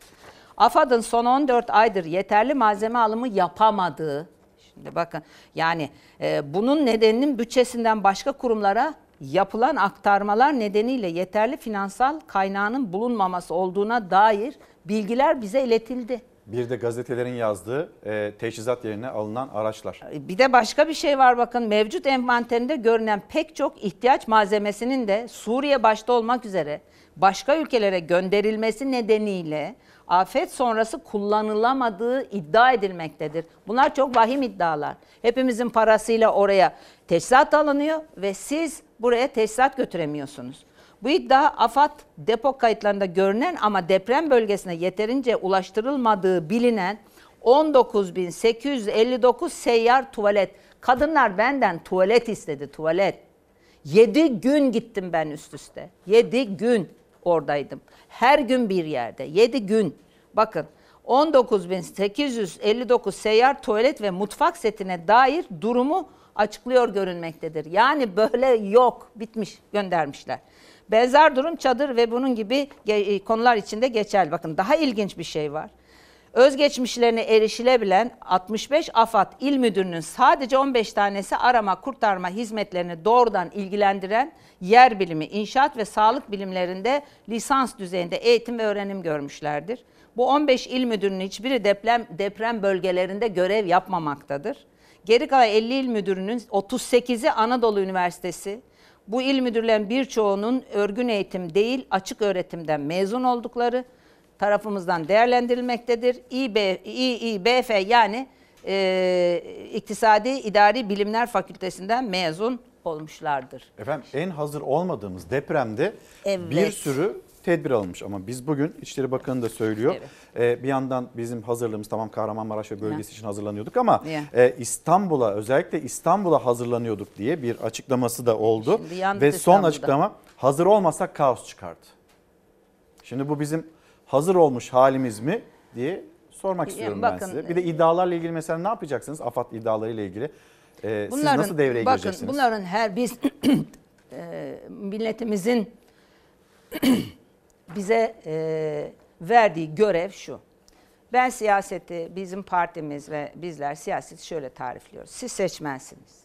AFAD'ın son 14 aydır yeterli malzeme alımı yapamadığı, şimdi bakın yani e, bunun nedeninin bütçesinden başka kurumlara yapılan aktarmalar nedeniyle yeterli finansal kaynağının bulunmaması olduğuna dair bilgiler bize iletildi. Bir de gazetelerin yazdığı e, teçhizat yerine alınan araçlar. Bir de başka bir şey var bakın mevcut envanterinde görünen pek çok ihtiyaç malzemesinin de Suriye başta olmak üzere başka ülkelere gönderilmesi nedeniyle afet sonrası kullanılamadığı iddia edilmektedir. Bunlar çok vahim iddialar. Hepimizin parasıyla oraya teçhizat alınıyor ve siz buraya teçhizat götüremiyorsunuz. Bu iddia AFAD depo kayıtlarında görünen ama deprem bölgesine yeterince ulaştırılmadığı bilinen 19.859 seyyar tuvalet. Kadınlar benden tuvalet istedi, tuvalet. 7 gün gittim ben üst üste. 7 gün oradaydım. Her gün bir yerde. 7 gün. Bakın 19.859 seyyar tuvalet ve mutfak setine dair durumu açıklıyor görünmektedir. Yani böyle yok, bitmiş, göndermişler. Benzer durum çadır ve bunun gibi ge- konular içinde geçerli. Bakın daha ilginç bir şey var. Özgeçmişlerine erişilebilen 65 AFAD İl Müdürü'nün sadece 15 tanesi arama kurtarma hizmetlerini doğrudan ilgilendiren yer bilimi, inşaat ve sağlık bilimlerinde lisans düzeyinde eğitim ve öğrenim görmüşlerdir. Bu 15 il müdürünün hiçbiri deprem deprem bölgelerinde görev yapmamaktadır. Geri kalan 50 il müdürünün 38'i Anadolu Üniversitesi, bu il müdürlerin birçoğunun örgün eğitim değil açık öğretimden mezun oldukları tarafımızdan değerlendirilmektedir. İB, İİBF yani e, İktisadi İdari Bilimler Fakültesinden mezun olmuşlardır. Efendim en hazır olmadığımız depremde Evet. bir sürü tedbir alınmış ama biz bugün İçişleri Bakanı da söylüyor. Ee, bir yandan bizim hazırlığımız tamam Kahramanmaraş ve bölgesi Ya. için hazırlanıyorduk ama Ya. e, İstanbul'a özellikle İstanbul'a hazırlanıyorduk diye bir açıklaması da oldu. Ve son açıklama hazır olmasak kaos çıkardı. Şimdi bu bizim hazır olmuş halimiz mi diye sormak istiyorum bakın, ben size. Bir de iddialarla ilgili mesela ne yapacaksınız? AFAD iddialarıyla ilgili. Ee, siz nasıl devreye bakın, gireceksiniz? Bunların her biz e, milletimizin bize e, verdiği görev şu. Ben siyaseti, bizim partimiz ve bizler siyaseti şöyle tarifliyoruz. Siz seçmensiniz.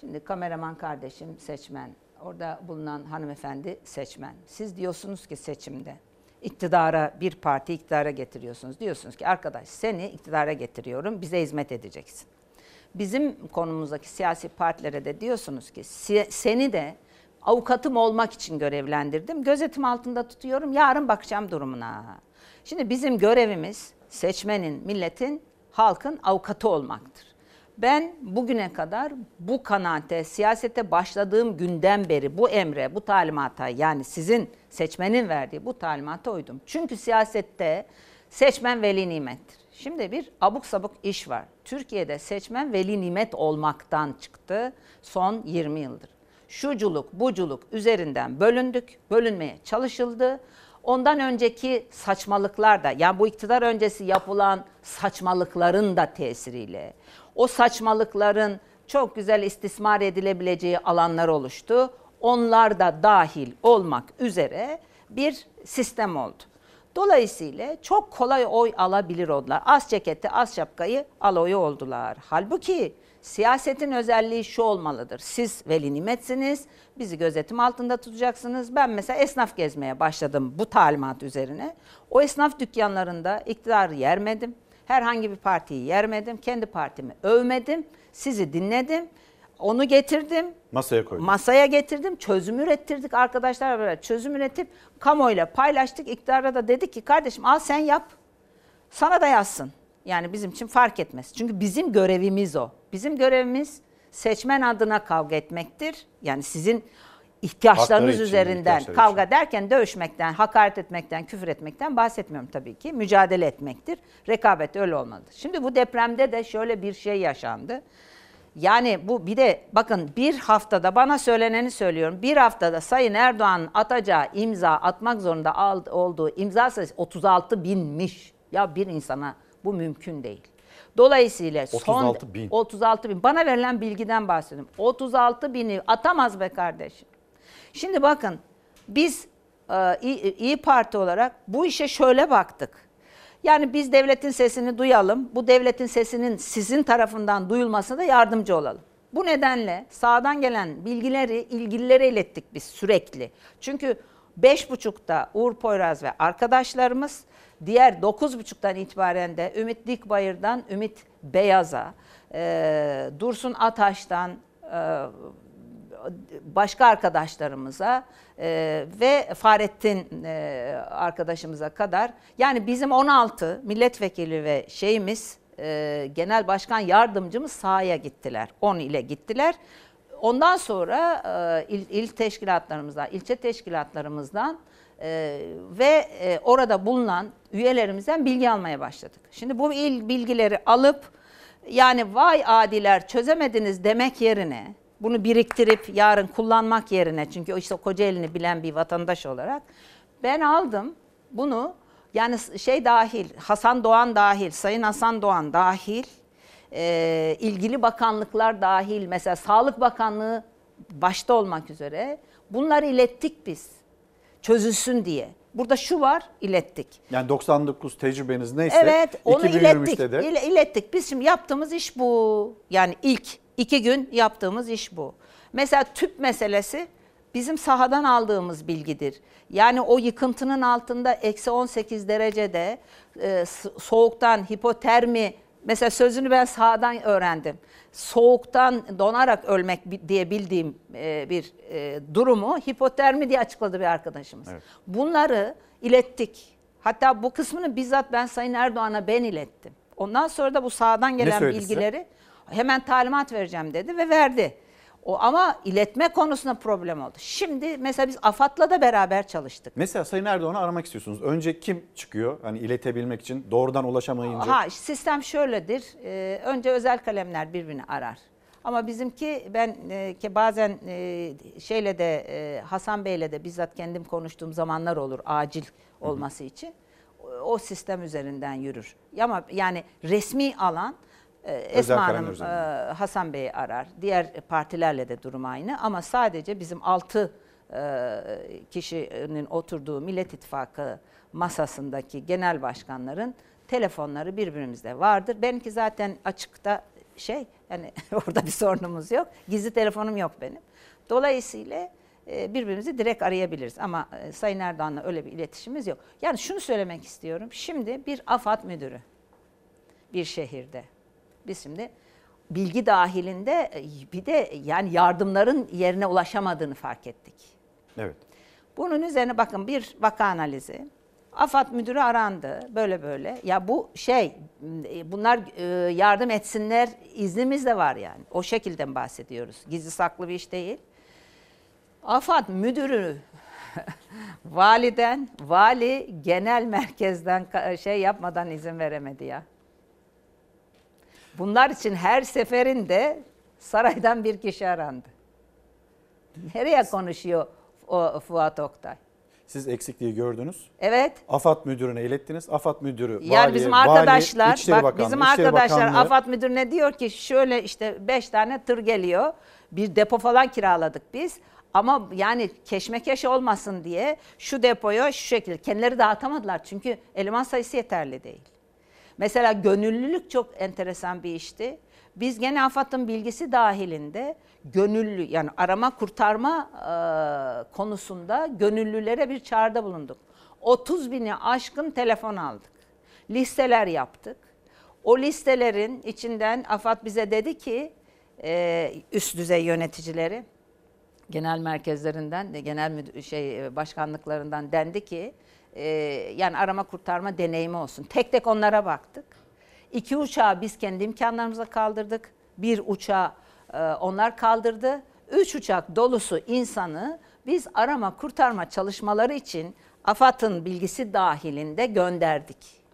Şimdi kameraman kardeşim seçmen, orada bulunan hanımefendi seçmen. Siz diyorsunuz ki seçimde iktidara bir parti iktidara getiriyorsunuz. Diyorsunuz ki arkadaş seni iktidara getiriyorum, bize hizmet edeceksin. Bizim konumuzdaki siyasi partilere de diyorsunuz ki "Si- seni de avukatım olmak için görevlendirdim. Gözetim altında tutuyorum. Yarın bakacağım durumuna. Şimdi bizim görevimiz seçmenin, milletin, halkın avukatı olmaktır. Ben bugüne kadar bu kanaate, siyasete başladığım günden beri bu emre, bu talimata yani sizin seçmenin verdiği bu talimata uydum. Çünkü siyasette seçmen veli nimettir. Şimdi bir abuk sabuk iş var. Türkiye'de seçmen veli nimet olmaktan çıktı son 20 yıldır. Şuculuk, buculuk üzerinden bölündük, bölünmeye çalışıldı. Ondan önceki saçmalıklar da, yani bu iktidar öncesi yapılan saçmalıkların da tesiriyle, o saçmalıkların çok güzel istismar edilebileceği alanlar oluştu. Onlar da dahil olmak üzere bir sistem oldu. Dolayısıyla çok kolay oy alabilir oldular. Az ceketi, az şapkayı al oyu oldular. Halbuki siyasetin özelliği şu olmalıdır. Siz veli nimetsiniz, bizi gözetim altında tutacaksınız. Ben mesela esnaf gezmeye başladım bu talimat üzerine. O esnaf dükkanlarında iktidarı yermedim. Herhangi bir partiyi yermedim. Kendi partimi övmedim. Sizi dinledim. Onu getirdim. Masaya koydum. Masaya getirdim, çözüm ürettirdik arkadaşlar beraber. Çözüm üretip kamuoyuyla paylaştık. İktidara da dedik ki kardeşim al sen yap. Sana da yazsın. Yani bizim için fark etmez. Çünkü bizim görevimiz o. Bizim görevimiz seçmen adına kavga etmektir. Yani sizin ihtiyaçlarınız için, üzerinden ihtiyaçları kavga derken dövüşmekten, hakaret etmekten, küfür etmekten bahsetmiyorum tabii ki. Mücadele etmektir. Rekabet öyle olmalıdır. Şimdi bu depremde de şöyle bir şey yaşandı. Yani bu bir de bakın bir haftada bana söyleneni söylüyorum. Bir haftada Sayın Erdoğan'ın atacağı imza atmak zorunda olduğu imza sayısı 36 binmiş. Ya bir insana bu mümkün değil. Dolayısıyla son 36 bin. 36 bin. Bana verilen bilgiden bahsediyorum. 36 bini atamaz be kardeşim. Şimdi bakın biz e, İyi Parti olarak bu işe şöyle baktık. Yani biz devletin sesini duyalım. Bu devletin sesinin sizin tarafından duyulmasına da yardımcı olalım. Bu nedenle sağdan gelen bilgileri ilgililere ilettik biz sürekli. Çünkü 5.30'da Uğur Poyraz ve arkadaşlarımız diğer 9.30'dan itibaren de Ümit Dikbayır'dan Ümit Beyaz'a, e, Dursun Ataş'tan e, başka arkadaşlarımıza e, ve Fahrettin e, arkadaşımıza kadar yani bizim 16 milletvekili ve şeyimiz e, genel başkan yardımcımız sahaya gittiler. 10 ile gittiler. ondan sonra e, il, il teşkilatlarımızdan, ilçe teşkilatlarımızdan e, ve e, orada bulunan üyelerimizden bilgi almaya başladık. Şimdi bu il bilgileri alıp yani vay adiler çözemediniz demek yerine bunu biriktirip yarın kullanmak yerine çünkü işte Kocaeli'ni bilen bir vatandaş olarak ben aldım bunu yani şey dahil Hasan Doğan dahil Sayın Hasan Doğan dahil e, ilgili bakanlıklar dahil mesela Sağlık Bakanlığı başta olmak üzere bunları ilettik biz çözülsün diye. Burada şu var ilettik. Yani 99 tecrübeniz neyse Evet onu 2023'te ilettik. de ile- ilettik. Biz şimdi yaptığımız iş bu. Yani ilk iki gün yaptığımız iş bu. Mesela tüp meselesi bizim sahadan aldığımız bilgidir. Yani o yıkıntının altında eksi 18 derecede e, soğuktan hipotermi mesela sözünü ben sahadan öğrendim. Soğuktan donarak ölmek diye bildiğim e, bir e, durumu hipotermi diye açıkladı bir arkadaşımız. Bunları ilettik. Hatta bu kısmını bizzat ben Sayın Erdoğan'a ben ilettim. Ondan sonra da bu sahadan gelen bilgileri hemen talimat vereceğim dedi ve verdi. O ama iletme konusunda problem oldu. Şimdi mesela biz AFAD'la da beraber çalıştık. Mesela Sayın Erdoğan'ı aramak istiyorsunuz. Önce kim çıkıyor? Hani iletebilmek için doğrudan ulaşamayınca. Ha sistem şöyledir. Ee, önce özel kalemler birbirini arar. Ama bizimki ben e, ki bazen e, şeyle de e, Hasan Bey'le de bizzat kendim konuştuğum zamanlar olur acil olması için. O, o sistem üzerinden yürür. Ama yani resmi alan Esma kalemler Hanım, e. Hasan Bey'i arar. Diğer partilerle de durum aynı ama sadece bizim altı e, kişinin oturduğu Millet İttifakı masasındaki genel başkanların telefonları birbirimizde vardır. Benimki zaten açıkta şey yani orada bir sorunumuz yok. Gizli telefonum yok benim. Dolayısıyla e, birbirimizi direkt arayabiliriz ama Sayın Erdoğan'la öyle bir iletişimimiz yok. Yani şunu söylemek istiyorum. Şimdi bir AFAD müdürü bir şehirde. Biz şimdi bilgi dahilinde e, bir de yani yardımların yerine ulaşamadığını fark ettik. Evet. Bunun üzerine bakın bir vaka analizi. AFAD müdürü arandı böyle böyle. Ya bu şey e, bunlar e, yardım etsinler iznimiz de var yani. O şekilde bahsediyoruz. Gizli saklı bir iş değil. AFAD müdürü validen, vali genel merkezden şey yapmadan izin veremedi ya. Bunlar için her seferinde saraydan bir kişi arandı. Nereye konuşuyor o Fuat Oktay? Siz eksikliği gördünüz. Evet. AFAD müdürüne ilettiniz. AFAD müdürü, Yani valiye, bizim vali, arkadaşlar, İçişleri bak Bakanlığı, bizim İçişleri arkadaşlar Bakanlığı- AFAD müdürüne diyor ki şöyle işte beş tane tır geliyor. Bir depo falan kiraladık biz. Ama yani keşmekeş olmasın diye şu depoyu şu şekilde kendileri dağıtamadılar. Çünkü eleman sayısı yeterli değil. Mesela gönüllülük çok enteresan bir işti. Biz gene AFAD'ın bilgisi dahilinde gönüllü yani arama kurtarma e, konusunda gönüllülere bir çağrıda bulunduk. 30 bini aşkın telefon aldık. Listeler yaptık. O listelerin içinden AFAD bize dedi ki e, üst düzey yöneticileri genel merkezlerinden de genel şey başkanlıklarından dendi ki e, yani arama kurtarma deneyimi olsun. Tek tek onlara baktık. İki uçağı biz kendi imkanlarımıza kaldırdık. Bir uçağı e, onlar kaldırdı. Üç uçak dolusu insanı biz arama kurtarma çalışmaları için AFAD'ın bilgisi dahilinde gönderdik.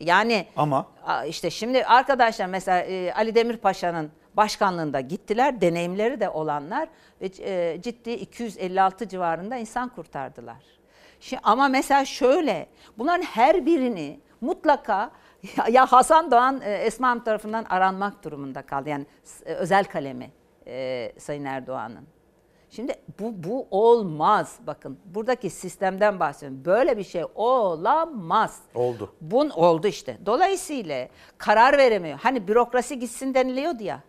Yani Ama işte şimdi arkadaşlar mesela e, Ali Demirpaşa'nın başkanlığında gittiler. Deneyimleri de olanlar ve e, ciddi 256 civarında insan kurtardılar. Şimdi, ama mesela şöyle bunların her birini mutlaka ya, ya Hasan Doğan e, Esma Hanım tarafından aranmak durumunda kaldı. Yani e, özel kalemi e, Sayın Erdoğan'ın. Şimdi bu bu olmaz. Bakın buradaki sistemden bahsediyorum. Böyle bir şey olamaz. oldu. Bun oldu işte. Dolayısıyla karar veremiyor. Hani bürokrasi gitsin deniliyordu ya.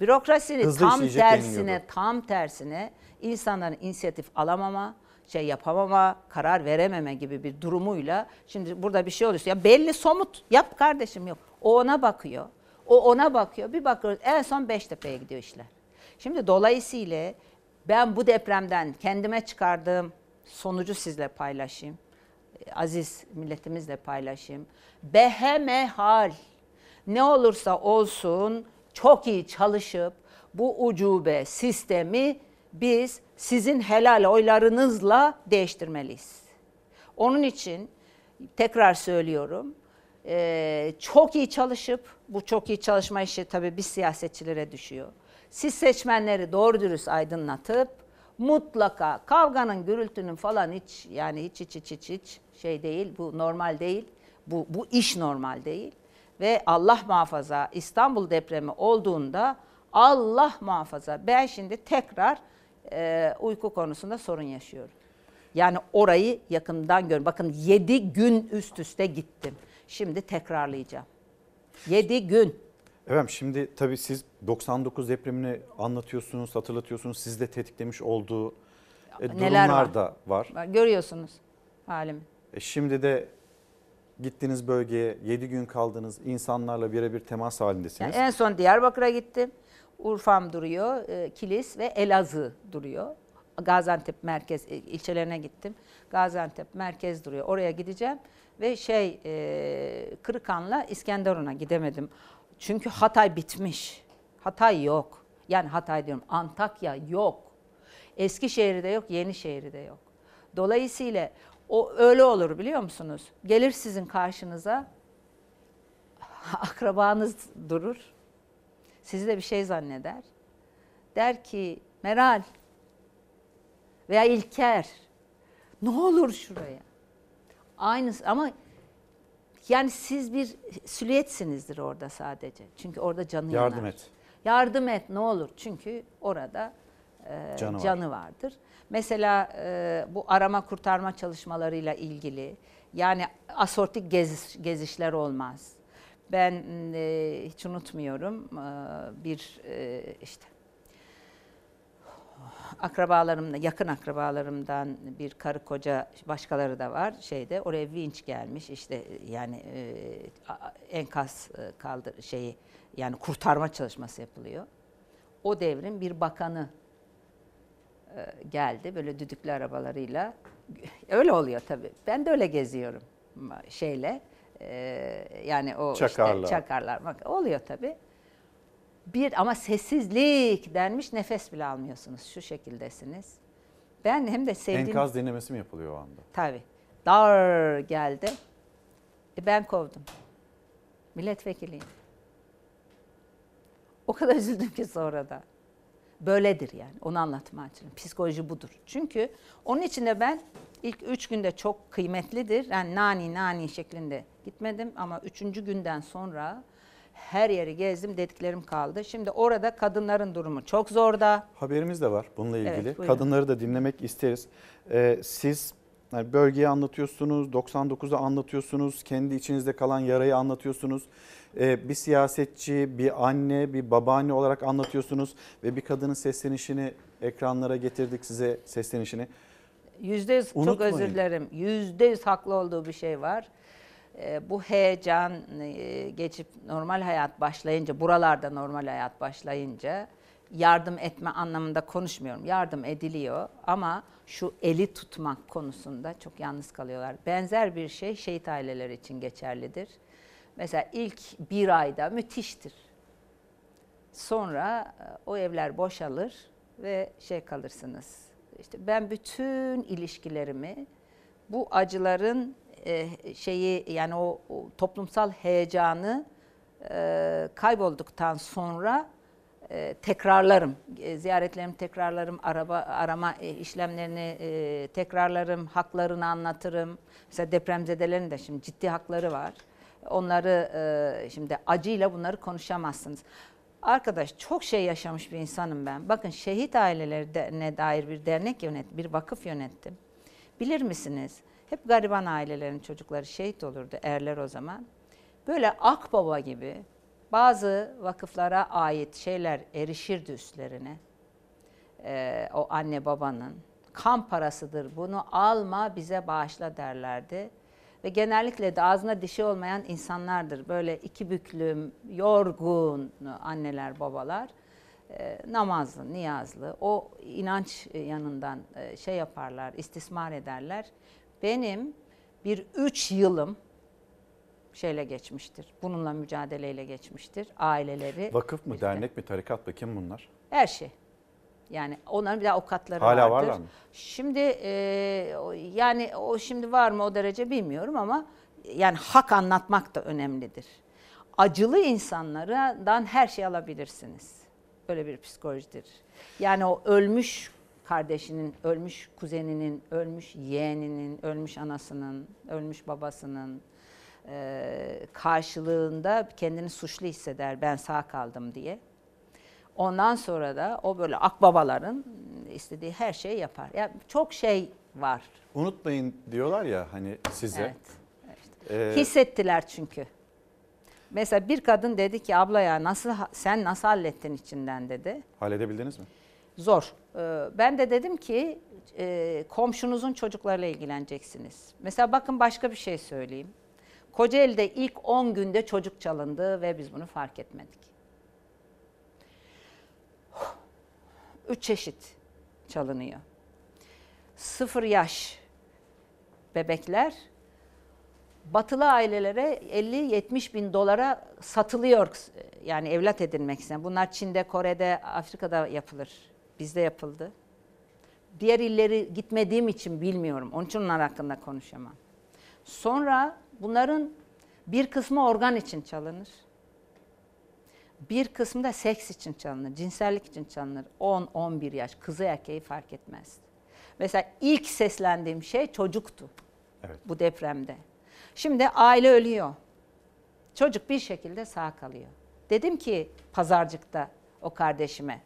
Bürokrasinin Hızlı tam tersine, deniliyordu. tam tersine insanların inisiyatif alamama, şey yapamama, karar verememe gibi bir durumuyla şimdi burada bir şey oluyor. Ya belli somut yap kardeşim yok. O ona bakıyor. O ona bakıyor. Bir bakıyoruz en son Beştepe'ye gidiyor işler. Şimdi dolayısıyla ben bu depremden kendime çıkardığım sonucu sizle paylaşayım. Aziz milletimizle paylaşayım. Behemehal ne olursa olsun çok iyi çalışıp Bu ucube sistemi biz sizin helal oylarınızla değiştirmeliyiz. Onun için tekrar söylüyorum. eee, çok iyi çalışıp bu çok iyi çalışma işi tabii biz siyasetçilere düşüyor. Siz seçmenleri doğru dürüst aydınlatıp mutlaka kavganın gürültünün falan hiç yani hiç hiç hiç hiç, hiç şey değil bu normal değil. Bu, bu iş normal değil. Ve Allah muhafaza İstanbul depremi olduğunda Allah muhafaza ben şimdi tekrar e, uyku konusunda sorun yaşıyorum. Yani orayı yakından gör. Bakın 7 gün üst üste gittim. Şimdi tekrarlayacağım. 7 gün. Efendim şimdi tabii siz 99 depremini anlatıyorsunuz, hatırlatıyorsunuz. Siz de tetiklemiş olduğu e, durumlar var? da var. Görüyorsunuz halimi. E, şimdi de gittiniz bölgeye 7 gün kaldınız. insanlarla birebir temas halindesiniz. Yani en son Diyarbakır'a gittim. Urfa'm duruyor, e, Kilis ve Elazığ duruyor. Gaziantep merkez e, ilçelerine gittim. Gaziantep merkez duruyor. Oraya gideceğim ve şey e, Kırıkan'la İskenderun'a gidemedim. Çünkü Hatay bitmiş. Hatay yok. Yani Hatay diyorum Antakya yok. Eskişehir'de yok, Yenişehir'de yok. Dolayısıyla o öyle olur biliyor musunuz? Gelir sizin karşınıza akrabanız durur. Sizi de bir şey zanneder. Der ki Meral veya İlker ne olur şuraya. Aynısı ama yani siz bir süliyetsinizdir orada sadece. Çünkü orada canı Yardım yanar. et. Yardım et ne olur. Çünkü orada e, Canı canı, var. vardır. Mesela e, bu arama kurtarma çalışmalarıyla ilgili yani asortik geziş, gezişler olmaz. Ben e, hiç unutmuyorum e, bir e, işte akrabalarımda yakın akrabalarımdan bir karı koca başkaları da var şeyde oraya vinç gelmiş işte yani e, enkaz kaldır şeyi yani kurtarma çalışması yapılıyor. O devrin bir bakanı e, geldi böyle düdüklü arabalarıyla. Öyle oluyor tabii. Ben de öyle geziyorum şeyle. E, yani o Çakarlar. işte çakarlar. Bak, oluyor tabii. Bir ama sessizlik denmiş nefes bile almıyorsunuz. Şu şekildesiniz. Ben hem de sevdiğim... Enkaz denemesi mi yapılıyor o anda? Tabii. Dar geldi. E ben kovdum. Milletvekiliyim. O kadar üzüldüm ki sonra da. Böyledir yani. Onu anlatmaya çalışıyorum. Psikoloji budur. Çünkü onun için de ben ilk üç günde çok kıymetlidir. Yani nani nani şeklinde gitmedim ama üçüncü günden sonra her yeri gezdim dediklerim kaldı. Şimdi orada kadınların durumu çok zorda. Haberimiz de var bununla ilgili. Evet, buyurun. Kadınları da dinlemek isteriz. Ee, siz yani bölgeyi anlatıyorsunuz, 99'u anlatıyorsunuz, kendi içinizde kalan yarayı anlatıyorsunuz. Ee, bir siyasetçi, bir anne, bir babaanne olarak anlatıyorsunuz ve bir kadının seslenişini ekranlara getirdik size seslenişini. Yüzde yüz çok özür dilerim. Yüzde yüz haklı olduğu bir şey var. Ee, bu heyecan e, geçip normal hayat başlayınca, buralarda normal hayat başlayınca yardım etme anlamında konuşmuyorum. Yardım ediliyor ama şu eli tutmak konusunda çok yalnız kalıyorlar. Benzer bir şey şehit aileleri için geçerlidir. Mesela ilk bir ayda müthiştir. Sonra e, o evler boşalır ve şey kalırsınız. İşte ben bütün ilişkilerimi bu acıların e, şeyi yani o, toplumsal heyecanı e, kaybolduktan sonra e, tekrarlarım. E, ziyaretlerimi tekrarlarım, araba arama işlemlerini tekrarlarım, haklarını anlatırım. Mesela depremzedelerin de şimdi ciddi hakları var. Onları şimdi acıyla bunları konuşamazsınız. Arkadaş çok şey yaşamış bir insanım ben. Bakın şehit ailelerine dair bir dernek yönet, bir vakıf yönettim. Bilir misiniz? Hep gariban ailelerin çocukları şehit olurdu erler o zaman. Böyle akbaba gibi bazı vakıflara ait şeyler erişirdi üstlerine. Ee, o anne babanın kan parasıdır bunu alma bize bağışla derlerdi. Ve genellikle de ağzına dişi olmayan insanlardır. Böyle iki büklüm, yorgun anneler, babalar. e, namazlı, niyazlı. O inanç yanından e, şey yaparlar, istismar ederler. Benim bir üç yılım şeyle geçmiştir. Bununla mücadeleyle geçmiştir. Aileleri, Vakıf mı, dernek mi, tarikat mı? Kim bunlar? her şey. Yani onların bir de avukatları Hala vardır. varlar mı? Şimdi e, yani o şimdi var mı o derece bilmiyorum ama yani hak anlatmak da önemlidir. Acılı insanlardan her şey alabilirsiniz. Öyle bir psikolojidir. Yani o ölmüş kardeşinin, ölmüş kuzeninin, ölmüş yeğeninin, ölmüş anasının, ölmüş babasının e, karşılığında kendini suçlu hisseder ben sağ kaldım diye. Ondan sonra da o böyle akbabaların istediği her şeyi yapar. Ya çok şey var. Unutmayın diyorlar ya hani size. Evet. Ee, Hissettiler çünkü. Mesela bir kadın dedi ki abla ya nasıl sen nasıl hallettin içinden dedi. halledebildiniz mi? Zor. Ee, Ben de dedim ki e, komşunuzun çocuklarıyla ilgileneceksiniz. Mesela bakın başka bir şey söyleyeyim. Kocaeli'de ilk 10 günde çocuk çalındı ve biz bunu fark etmedik. Üç çeşit çalınıyor. Sıfır yaş bebekler batılı ailelere 50-70 bin dolara satılıyor yani evlat edinmek isteyen. Bunlar Çin'de, Kore'de, Afrika'da yapılır. Bizde yapıldı. Diğer illeri gitmediğim için bilmiyorum. Onun için onlar hakkında konuşamam. Sonra bunların bir kısmı organ için çalınır. Bir kısmı da seks için çalınır, cinsellik için çalınır. 10-11 yaş, kızı erkeği fark etmez. Mesela ilk seslendiğim şey çocuktu Evet. bu depremde. Şimdi aile ölüyor. Çocuk bir şekilde sağ kalıyor. Dedim ki pazarcıkta o kardeşime.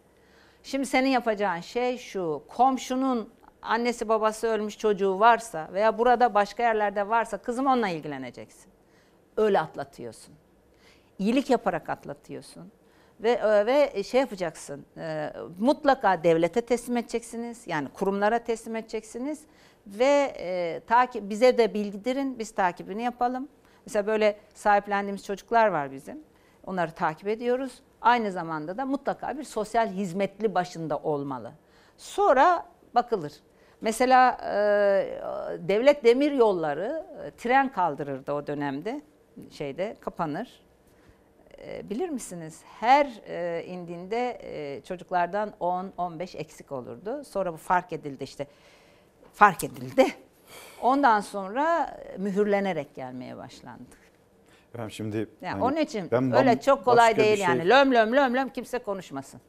Şimdi senin yapacağın şey şu. Komşunun annesi babası ölmüş çocuğu varsa veya burada başka yerlerde varsa kızım onunla ilgileneceksin. Öyle atlatıyorsun. İyilik yaparak atlatıyorsun. Ve e, ve şey yapacaksın. e, mutlaka devlete teslim edeceksiniz. Yani kurumlara teslim edeceksiniz ve e, takip bize de bildirin. Biz takibini yapalım. Mesela böyle sahiplendiğimiz çocuklar var bizim. Onları takip ediyoruz. Aynı zamanda da mutlaka bir sosyal hizmetli başında olmalı. Sonra bakılır. Mesela e, devlet demir yolları e, tren kaldırırdı o dönemde şeyde kapanır. E, bilir misiniz? Her e, indiğinde e, çocuklardan 10-15 eksik olurdu. Sonra bu fark edildi işte. Fark edildi. Ondan sonra e, mühürlenerek gelmeye başlandı. Ben şimdi Yani hani onun için ben öyle çok kolay değil şey- yani. Löm löm löm löm kimse konuşmasın.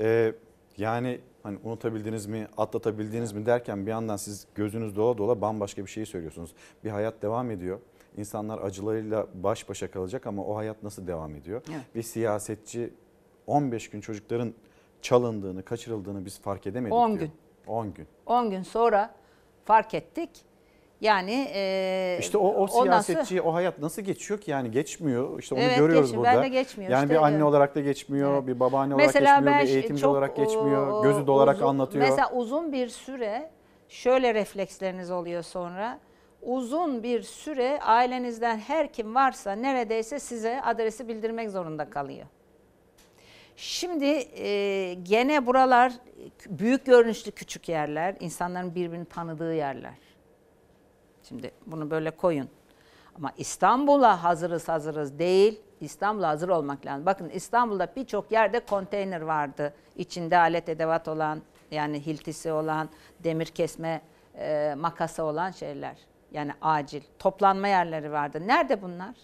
Ee, yani hani unutabildiniz mi, atlatabildiniz mi derken bir yandan siz gözünüz dola dola bambaşka bir şeyi söylüyorsunuz. Bir hayat devam ediyor. İnsanlar acılarıyla baş başa kalacak ama o hayat nasıl devam ediyor? Evet. Bir siyasetçi 15 gün çocukların çalındığını, kaçırıldığını biz fark edemedik 10 diyor. gün. 10 gün. 10 gün sonra fark ettik. Yani e, İşte o, o siyasetçiye o hayat nasıl geçiyor ki yani geçmiyor. İşte onu Evet, görüyoruz geçmiyor. burada. Ben de geçmiyor Yani işte, bir anne evet. olarak da geçmiyor, bir babaanne olarak Mesela geçmiyor, bir şey- eğitimci çok, olarak geçmiyor. Gözü dolarak uzun- anlatıyor. Mesela uzun bir süre şöyle refleksleriniz oluyor sonra. Uzun bir süre ailenizden her kim varsa neredeyse size adresi bildirmek zorunda kalıyor. Şimdi e, gene buralar büyük görünüşlü küçük yerler, insanların birbirini tanıdığı yerler. Şimdi bunu böyle koyun. Ama İstanbul'a hazırız hazırız değil. İstanbul'a hazır olmak lazım. Bakın İstanbul'da birçok yerde konteyner vardı. İçinde alet edevat olan yani hiltisi olan, demir kesme e, makası olan şeyler. Yani acil. Toplanma yerleri vardı. Nerede bunlar?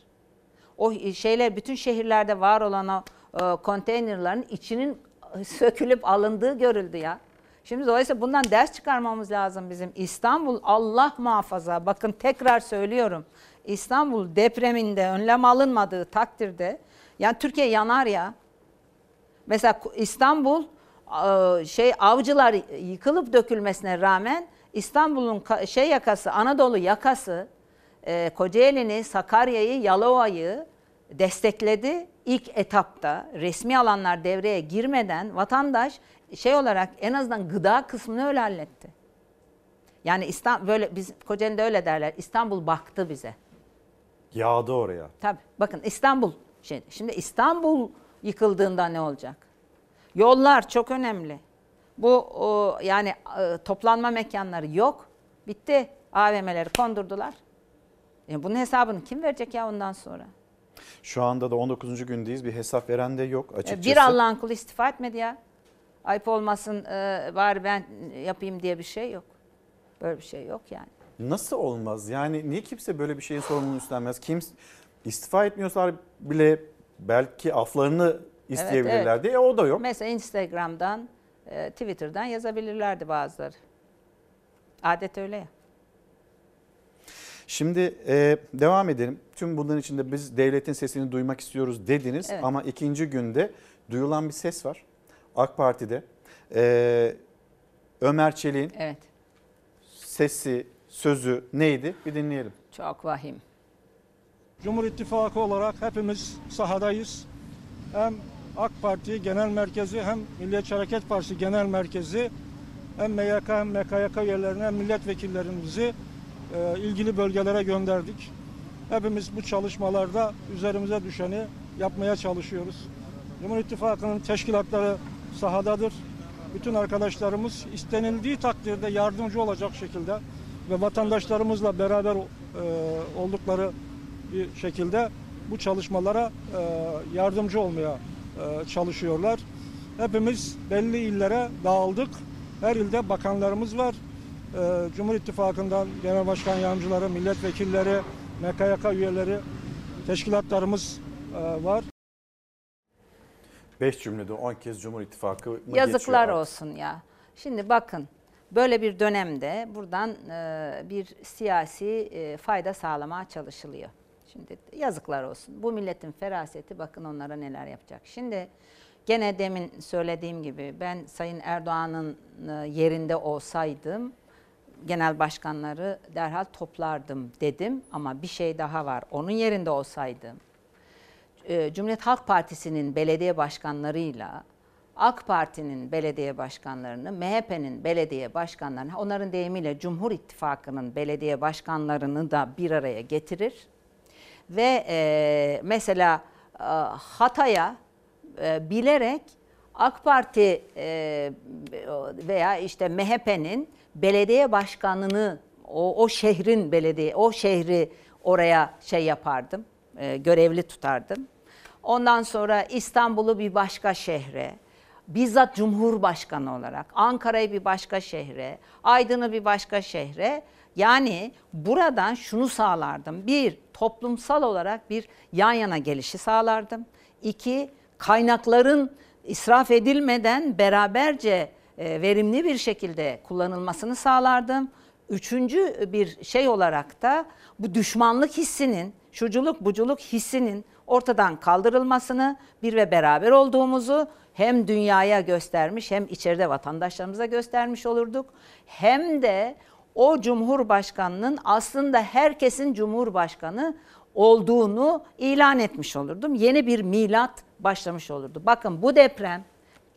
O şeyler bütün şehirlerde var olan o e, konteynerların içinin sökülüp alındığı görüldü ya. Şimdi dolayısıyla bundan ders çıkarmamız lazım bizim. İstanbul Allah muhafaza bakın tekrar söylüyorum. İstanbul depreminde önlem alınmadığı takdirde yani Türkiye yanar ya. Mesela İstanbul e, şey avcılar yıkılıp dökülmesine rağmen İstanbul'un şey yakası Anadolu yakası e, Kocaeli'ni, Sakarya'yı, Yalova'yı destekledi. İlk etapta resmi alanlar devreye girmeden vatandaş şey olarak en azından gıda kısmını öyle halletti. Yani İstanbul böyle biz Kocaeli'de öyle derler. İstanbul baktı bize. Yağdı oraya. Tabii bakın İstanbul şey, şimdi İstanbul yıkıldığında ne olacak? Yollar çok önemli. Bu o, yani e, toplanma mekanları yok. Bitti. AVM'leri kondurdular. E bunun hesabını kim verecek ya ondan sonra? Şu anda da 19. gündeyiz. Bir hesap veren de yok E, açıkçası. Bir Allah'ın kulu istifa etmedi ya. Ayıp olmasın e, bari ben yapayım diye bir şey yok. Böyle bir şey yok yani. Nasıl olmaz? Yani niye kimse böyle bir şeyin sorumluluğunu üstlenmez? Kim istifa etmiyorsa bile belki aflarını isteyebilirlerdi. E o da yok. Mesela Instagram'dan, e, Twitter'dan yazabilirlerdi bazıları. Adet öyle ya. Şimdi e, devam edelim. Tüm bunların içinde biz devletin sesini duymak istiyoruz dediniz. Evet. Ama ikinci günde duyulan bir ses var. AK Parti'de. E, Ömer Çelik'in Evet. sesi, sözü neydi? Bir dinleyelim. Çok vahim. Cumhur İttifakı olarak hepimiz sahadayız. Hem AK Parti Genel Merkezi hem Milliyetçi Hareket Partisi Genel Merkezi hem MYK hem MKYK üyelerine hem milletvekillerimizi e, ilgili bölgelere gönderdik. Hepimiz bu çalışmalarda üzerimize düşeni yapmaya çalışıyoruz. Cumhur İttifakı'nın teşkilatları sahadadır. Bütün arkadaşlarımız istenildiği takdirde yardımcı olacak şekilde ve vatandaşlarımızla beraber e, oldukları bir şekilde bu çalışmalara e, yardımcı olmaya e, çalışıyorlar. Hepimiz belli illere dağıldık. Her ilde bakanlarımız var. E, Cumhur İttifakı'ndan genel başkan yardımcıları, milletvekilleri, MKYK üyeleri, teşkilatlarımız e, var. 5 cümlede 10 kez Cumhur İttifakı Yazıklar olsun ya. Şimdi bakın böyle bir dönemde buradan e, bir siyasi e, fayda sağlamaya çalışılıyor. Şimdi yazıklar olsun. Bu milletin feraseti bakın onlara neler yapacak. Şimdi gene demin söylediğim gibi ben Sayın Erdoğan'ın e, yerinde olsaydım genel başkanları derhal toplardım dedim ama bir şey daha var. Onun yerinde olsaydım e, Cumhuriyet Halk Partisi'nin belediye başkanlarıyla AK Parti'nin belediye başkanlarını, MHP'nin belediye başkanlarını, onların deyimiyle Cumhur İttifakı'nın belediye başkanlarını da bir araya getirir. Ve e, mesela e, Hatay'a e, bilerek AK Parti e, veya işte MHP'nin belediye başkanını o, o şehrin belediye o şehri oraya şey yapardım e, görevli tutardım. Ondan sonra İstanbul'u bir başka şehre bizzat Cumhurbaşkanı olarak Ankara'yı bir başka şehre, Aydın'ı bir başka şehre yani buradan şunu sağlardım. Bir, toplumsal olarak bir yan yana gelişi sağlardım. İki, kaynakların israf edilmeden beraberce e, verimli bir şekilde kullanılmasını sağlardım. Üçüncü bir şey olarak da bu düşmanlık hissinin, şuculuk buculuk hissinin ortadan kaldırılmasını, bir ve beraber olduğumuzu hem dünyaya göstermiş hem içeride vatandaşlarımıza göstermiş olurduk. Hem de o cumhurbaşkanının aslında herkesin cumhurbaşkanı olduğunu ilan etmiş olurdum. Yeni bir milat başlamış olurdu. Bakın bu deprem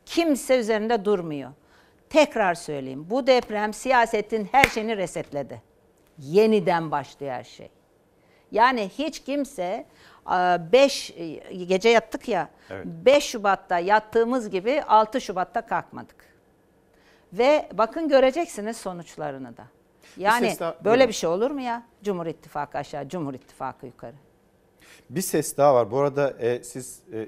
kimse üzerinde durmuyor. Tekrar söyleyeyim. Bu deprem siyasetin her şeyini resetledi. Yeniden başlıyor her şey. Yani hiç kimse 5 gece yattık ya. Evet. 5 Şubat'ta yattığımız gibi 6 Şubat'ta kalkmadık. Ve bakın göreceksiniz sonuçlarını da. Yani ses daha- böyle bir şey olur mu ya? Cumhur İttifakı aşağı, Cumhur İttifakı yukarı. Bir ses daha var. Bu arada e, siz e,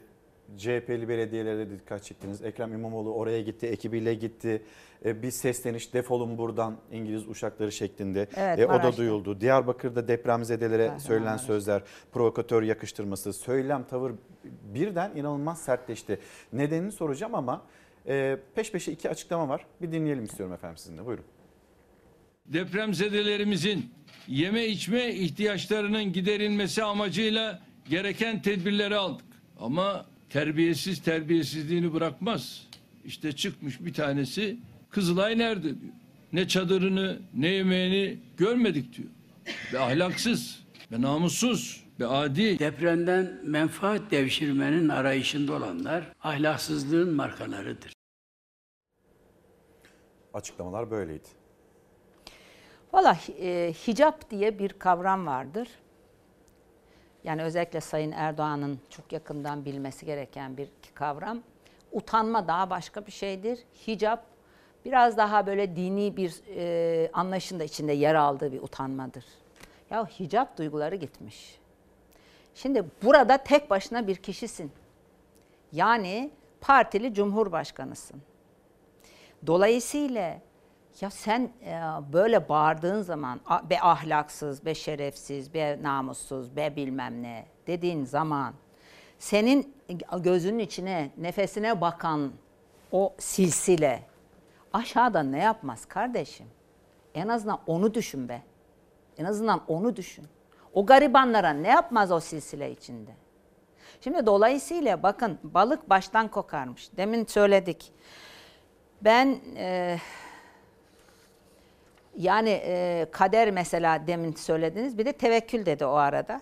CHP'li belediyelere dikkat çektiniz. Ekrem İmamoğlu oraya gitti, ekibiyle gitti. E, bir sesleniş defolun buradan İngiliz uçakları şeklinde. Evet, E, o da Maraş'ta. duyuldu. Diyarbakır'da depremzedelere Kahramanmaraş. söylenen sözler, provokatör yakıştırması, söylem, tavır birden inanılmaz sertleşti. Nedenini soracağım ama e, peş peşe iki açıklama var. Bir dinleyelim istiyorum efendim sizinle. Buyurun. depremzedelerimizin yeme içme ihtiyaçlarının giderilmesi amacıyla gereken tedbirleri aldık. Ama terbiyesiz terbiyesizliğini bırakmaz. İşte çıkmış bir tanesi Kızılay nerede diyor. Ne çadırını ne yemeğini görmedik diyor. Ve ahlaksız ve namussuz ve adi. Depremden menfaat devşirmenin arayışında olanlar ahlaksızlığın markalarıdır. Açıklamalar böyleydi. Valla e, hicap diye bir kavram vardır. Yani özellikle Sayın Erdoğan'ın çok yakından bilmesi gereken bir kavram. Utanma daha başka bir şeydir. Hicap biraz daha böyle dini bir e, anlayışın da içinde yer aldığı bir utanmadır. Ya hicap duyguları gitmiş. Şimdi burada tek başına bir kişisin. Yani partili cumhurbaşkanısın. Dolayısıyla ya sen e, böyle bağırdığın zaman "A- be ahlaksız, be şerefsiz, be namussuz, be bilmem ne dediğin zaman senin gözünün içine, nefesine bakan o silsile aşağıda ne yapmaz kardeşim? En azından onu düşün be. En azından onu düşün. O garibanlara ne yapmaz o silsile içinde? Şimdi dolayısıyla bakın balık baştan kokarmış. Demin söyledik. Ben e, yani e, kader mesela demin söylediniz. Bir de tevekkül dedi o arada.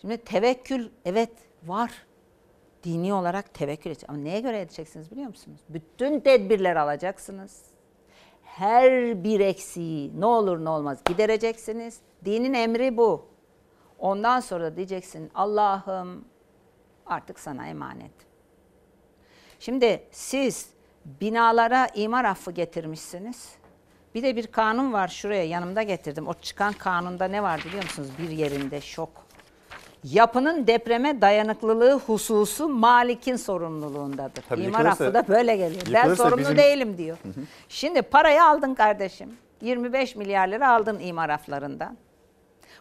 Şimdi tevekkül evet var. Dini olarak tevekkül edeceksiniz. Ama neye göre edeceksiniz biliyor musunuz? Bütün tedbirler alacaksınız. Her bir eksiği ne olur ne olmaz gidereceksiniz. Dinin emri bu. Ondan sonra da diyeceksin Allah'ım artık sana emanet. Şimdi siz binalara imar affı getirmişsiniz. Bir de bir kanun var şuraya yanımda getirdim. O çıkan kanunda ne var biliyor musunuz? Bir yerinde şok. Yapının depreme dayanıklılığı hususu malikin sorumluluğundadır. Tabii İmar yıkılırsa- affı da böyle geliyor. Ben yıkılırsa sorumlu bizim- değilim diyor. Şimdi parayı aldın kardeşim. 25 milyar lira aldın imar afflarından.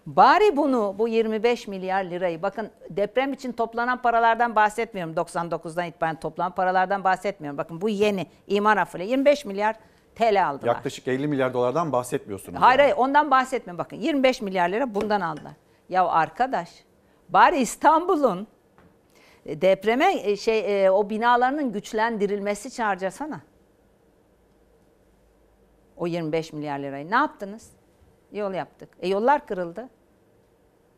Bari bunu bu 25 milyar lirayı bakın deprem için toplanan paralardan bahsetmiyorum. 99'dan itibaren toplanan paralardan bahsetmiyorum. Bakın bu yeni imar affıyla 25 milyar TL aldılar. Yaklaşık 50 milyar dolardan bahsetmiyorsunuz. Hayır yani. hayır ondan bahsetmiyorum. Bakın 25 milyar lira bundan aldılar. Ya arkadaş bari İstanbul'un e, depreme e, şey e, o binalarının güçlendirilmesi için harcasana. O 25 milyar lirayı ne yaptınız? Yol yaptık. E yollar kırıldı.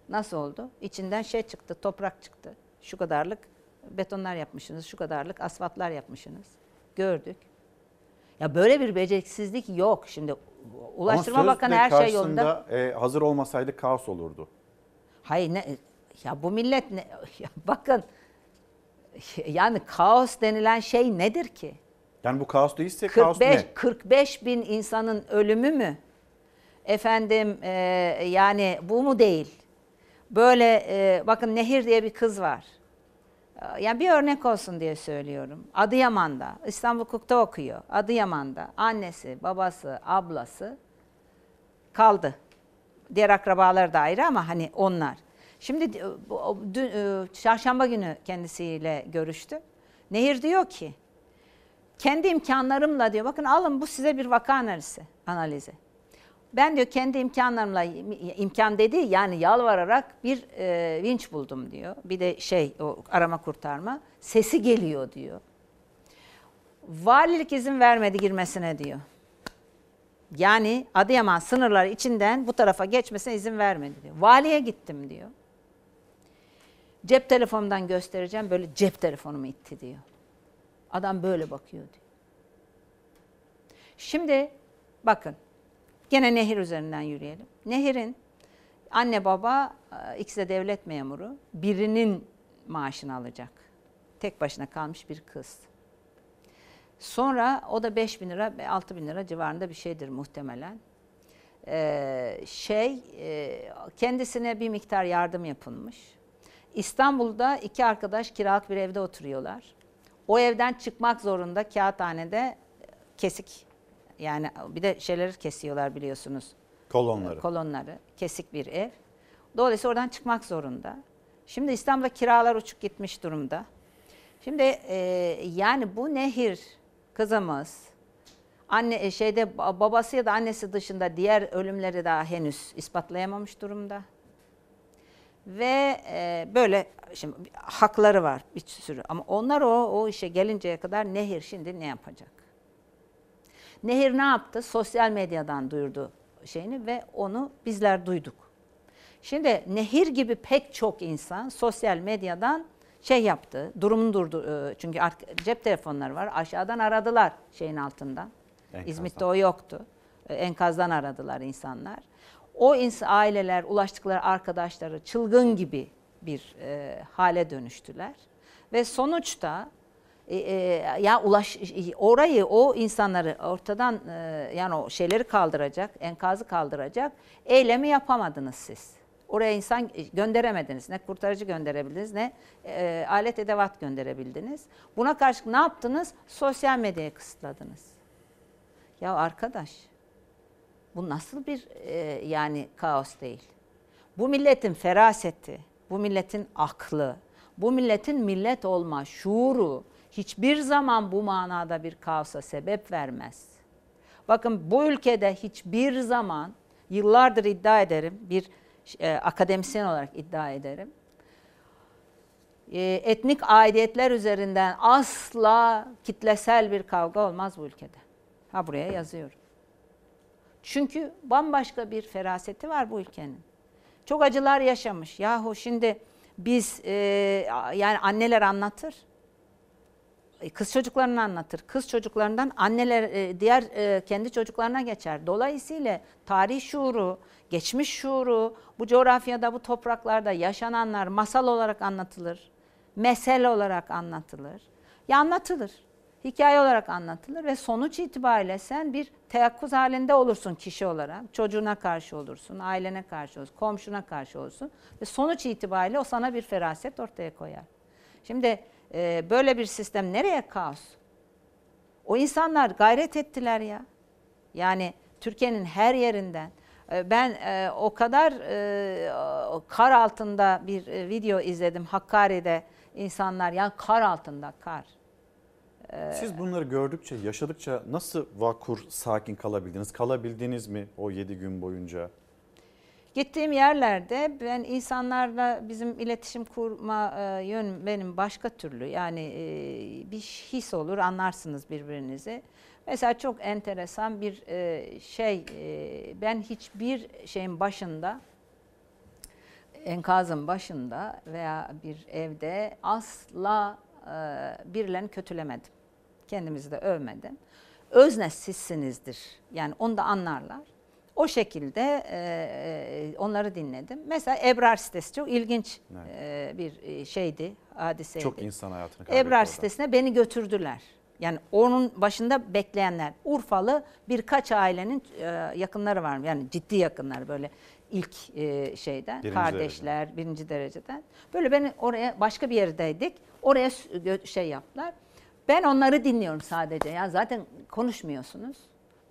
Nasıl oldu? İçinden şey çıktı, toprak çıktı. Şu kadarlık betonlar yapmışsınız, şu kadarlık asfaltlar yapmışsınız. Gördük. Ya böyle bir beceriksizlik yok. Şimdi Ulaştırma Ama Bakanı her şey yolunda. e, hazır olmasaydı kaos olurdu. Hayır ne ya bu millet ne ya bakın yani kaos denilen şey nedir ki? Yani bu kaos değilse kaos 45 ne? 45 bin insanın ölümü mü? Efendim e, yani bu mu değil? Böyle e, bakın Nehir diye bir kız var. E, Yani bir örnek olsun diye söylüyorum. Adıyaman'da, İstanbul Hukuk'ta okuyor. Adıyaman'da annesi, babası, ablası kaldı. Diğer akrabalar da ayrı ama hani onlar. Şimdi dün, e, çarşamba günü kendisiyle görüştü. Nehir diyor ki kendi imkanlarımla diyor bakın alın bu size bir vaka analizi. analizi. Ben diyor kendi imkanlarımla imkan dedi yani yalvararak bir e, vinç buldum diyor. Bir de şey o arama kurtarma sesi geliyor diyor. Valilik izin vermedi girmesine diyor. Yani Adıyaman sınırları içinden bu tarafa geçmesine izin vermedi diyor. Valiye gittim diyor. Cep telefonumdan göstereceğim böyle cep telefonumu itti diyor. Adam böyle bakıyor diyor. Şimdi bakın gene nehir üzerinden yürüyelim. Nehirin anne baba e, ikisi de devlet memuru. Birinin maaşını alacak. Tek başına kalmış bir kız. Sonra o da 5 bin lira, 6 bin lira civarında bir şeydir muhtemelen. Ee, şey, e, kendisine bir miktar yardım yapılmış. İstanbul'da iki arkadaş kiralık bir evde oturuyorlar. O evden çıkmak zorunda kağıthanede kesik. Yani bir de şeyleri kesiyorlar biliyorsunuz. Kolonları. Kolonları. Kesik bir ev. Dolayısıyla oradan çıkmak zorunda. Şimdi İstanbul'da kiralar uçuk gitmiş durumda. Şimdi e, yani bu nehir kızımız anne e, şeyde ba- babası ya da annesi dışında diğer ölümleri daha henüz ispatlayamamış durumda. Ve e, böyle şimdi hakları var bir sürü ama onlar o o işe gelinceye kadar nehir şimdi ne yapacak? Nehir ne yaptı? Sosyal medyadan duyurdu şeyini ve onu bizler duyduk. Şimdi Nehir gibi pek çok insan sosyal medyadan şey yaptı, durumunu durdu. e, Çünkü cep telefonları var. Aşağıdan aradılar şeyin altından. Enkazdan. İzmit'te o yoktu. E, Enkazdan aradılar insanlar. O ins aileler, ulaştıkları arkadaşları çılgın gibi bir e, hale dönüştüler. Ve sonuçta e, e, ya ulaş orayı o insanları ortadan e, yani o şeyleri kaldıracak, enkazı kaldıracak eylemi yapamadınız siz. Oraya insan gönderemediniz. Ne kurtarıcı gönderebildiniz ne e, alet edevat gönderebildiniz. Buna karşılık ne yaptınız? Sosyal medyayı kısıtladınız. Ya arkadaş bu nasıl bir e, yani kaos değil. Bu milletin feraseti, bu milletin aklı, bu milletin millet olma şuuru hiçbir zaman bu manada bir kaosa sebep vermez. Bakın bu ülkede hiçbir zaman yıllardır iddia ederim bir e, akademisyen olarak iddia ederim. E, etnik aidiyetler üzerinden asla kitlesel bir kavga olmaz bu ülkede. Ha buraya yazıyorum. Çünkü bambaşka bir feraseti var bu ülkenin. Çok acılar yaşamış. Yahu şimdi biz e, yani anneler anlatır. E, Kız çocuklarını anlatır. Kız çocuklarından anneler e, diğer e, kendi çocuklarına geçer. Dolayısıyla tarih şuuru, geçmiş şuuru bu coğrafyada, bu topraklarda yaşananlar masal olarak anlatılır. Mesele olarak anlatılır. Ya anlatılır. Hikaye olarak anlatılır ve sonuç itibariyle sen bir teyakkuz halinde olursun kişi olarak. Çocuğuna karşı olursun, ailene karşı olursun, komşuna karşı olursun. Ve sonuç itibariyle o sana bir feraset ortaya koyar. Şimdi e, böyle bir sistem nereye kaos? O insanlar gayret ettiler ya. Yani Türkiye'nin her yerinden. E, Ben e, o kadar e, kar altında bir e, video izledim Hakkari'de insanlar yani kar altında kar. Siz bunları gördükçe, yaşadıkça nasıl vakur, sakin kalabildiniz? Kalabildiniz mi o 7 gün boyunca? Gittiğim yerlerde ben insanlarla bizim iletişim kurma e, yön benim başka türlü. Yani e, bir his olur anlarsınız birbirinizi. Mesela çok enteresan bir e, şey e, ben hiçbir şeyin başında enkazın başında veya bir evde asla e, birilerini kötülemedim. Kendimizi de övmedim. Özne sizsinizdir. Yani onu da anlarlar. O şekilde e, e, onları dinledim. Mesela Ebrar sitesi çok ilginç e, bir e, şeydi, hadiseydi. Çok insan hayatını kaybetti Ebrar orada. sitesine beni götürdüler. Yani onun başında bekleyenler. Urfalı birkaç ailenin e, yakınları var. Yani ciddi yakınları böyle ilk e, şeyden. Birinci kardeşler birinci dereceden. Böyle beni oraya başka bir yerdeydik. Oraya şey yaptılar. Ben onları dinliyorum sadece. Ya zaten konuşmuyorsunuz.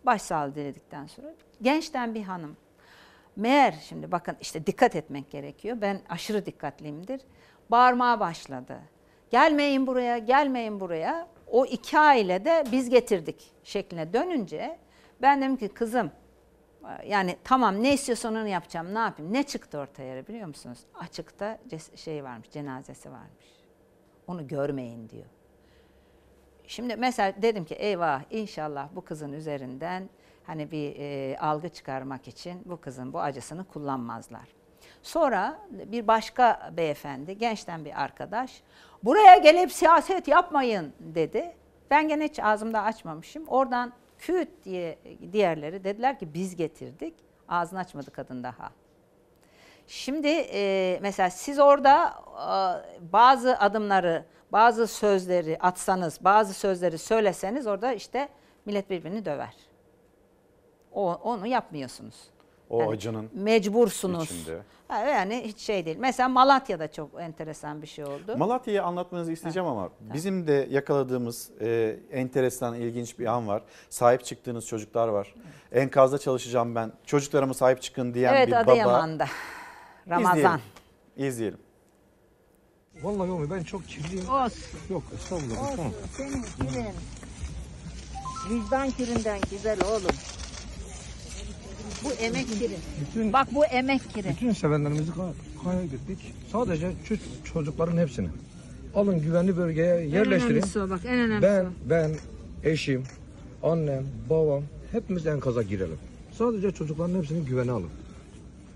Başsağlığı diledikten sonra. Gençten bir hanım. Meğer şimdi bakın işte dikkat etmek gerekiyor. Ben aşırı dikkatliyimdir. Bağırmaya başladı. Gelmeyin buraya, gelmeyin buraya. O iki aile de biz getirdik şekline dönünce ben dedim ki kızım yani tamam ne istiyorsan onu yapacağım ne yapayım. Ne çıktı ortaya biliyor musunuz? Açıkta şey varmış cenazesi varmış. Onu görmeyin diyor. Şimdi mesela dedim ki eyvah inşallah bu kızın üzerinden hani bir e, algı çıkarmak için bu kızın bu acısını kullanmazlar. Sonra bir başka beyefendi, gençten bir arkadaş, buraya gelip siyaset yapmayın dedi. Ben gene hiç ağzımda açmamışım. Oradan küt diye diğerleri dediler ki biz getirdik. Ağzını açmadı kadın daha. Şimdi e, mesela siz orada e, bazı adımları, bazı sözleri atsanız, bazı sözleri söyleseniz orada işte millet birbirini döver. O, onu yapmıyorsunuz. O Yani acının mecbursunuz. içinde. Yani hiç şey değil. Mesela Malatya'da çok enteresan bir şey oldu. Malatya'yı anlatmanızı isteyeceğim ama bizim de yakaladığımız e, enteresan, ilginç bir an var. Sahip çıktığınız çocuklar var. Enkazda çalışacağım ben. Çocuklarıma sahip çıkın diyen evet bir baba. Adıyaman'da. Ramazan. İzleyelim. İzleyelim. Vallahi oğlum ben çok kirliyim. Olsun. Yok estağfurullah. Tamam. Senin kirin. Vicdan kirinden güzel oğlum. Bu emek kirin. Bütün, Bak bu emek kirin. bütün sevenlerimizi ka- kaybettik. Sadece ço- çocukların hepsini. Alın güvenli bölgeye yerleştirin. önemlisi o bak, en önemlisi Ben, ben, eşim, annem, babam hepimiz enkaza girelim. Sadece çocukların hepsini güvene alın.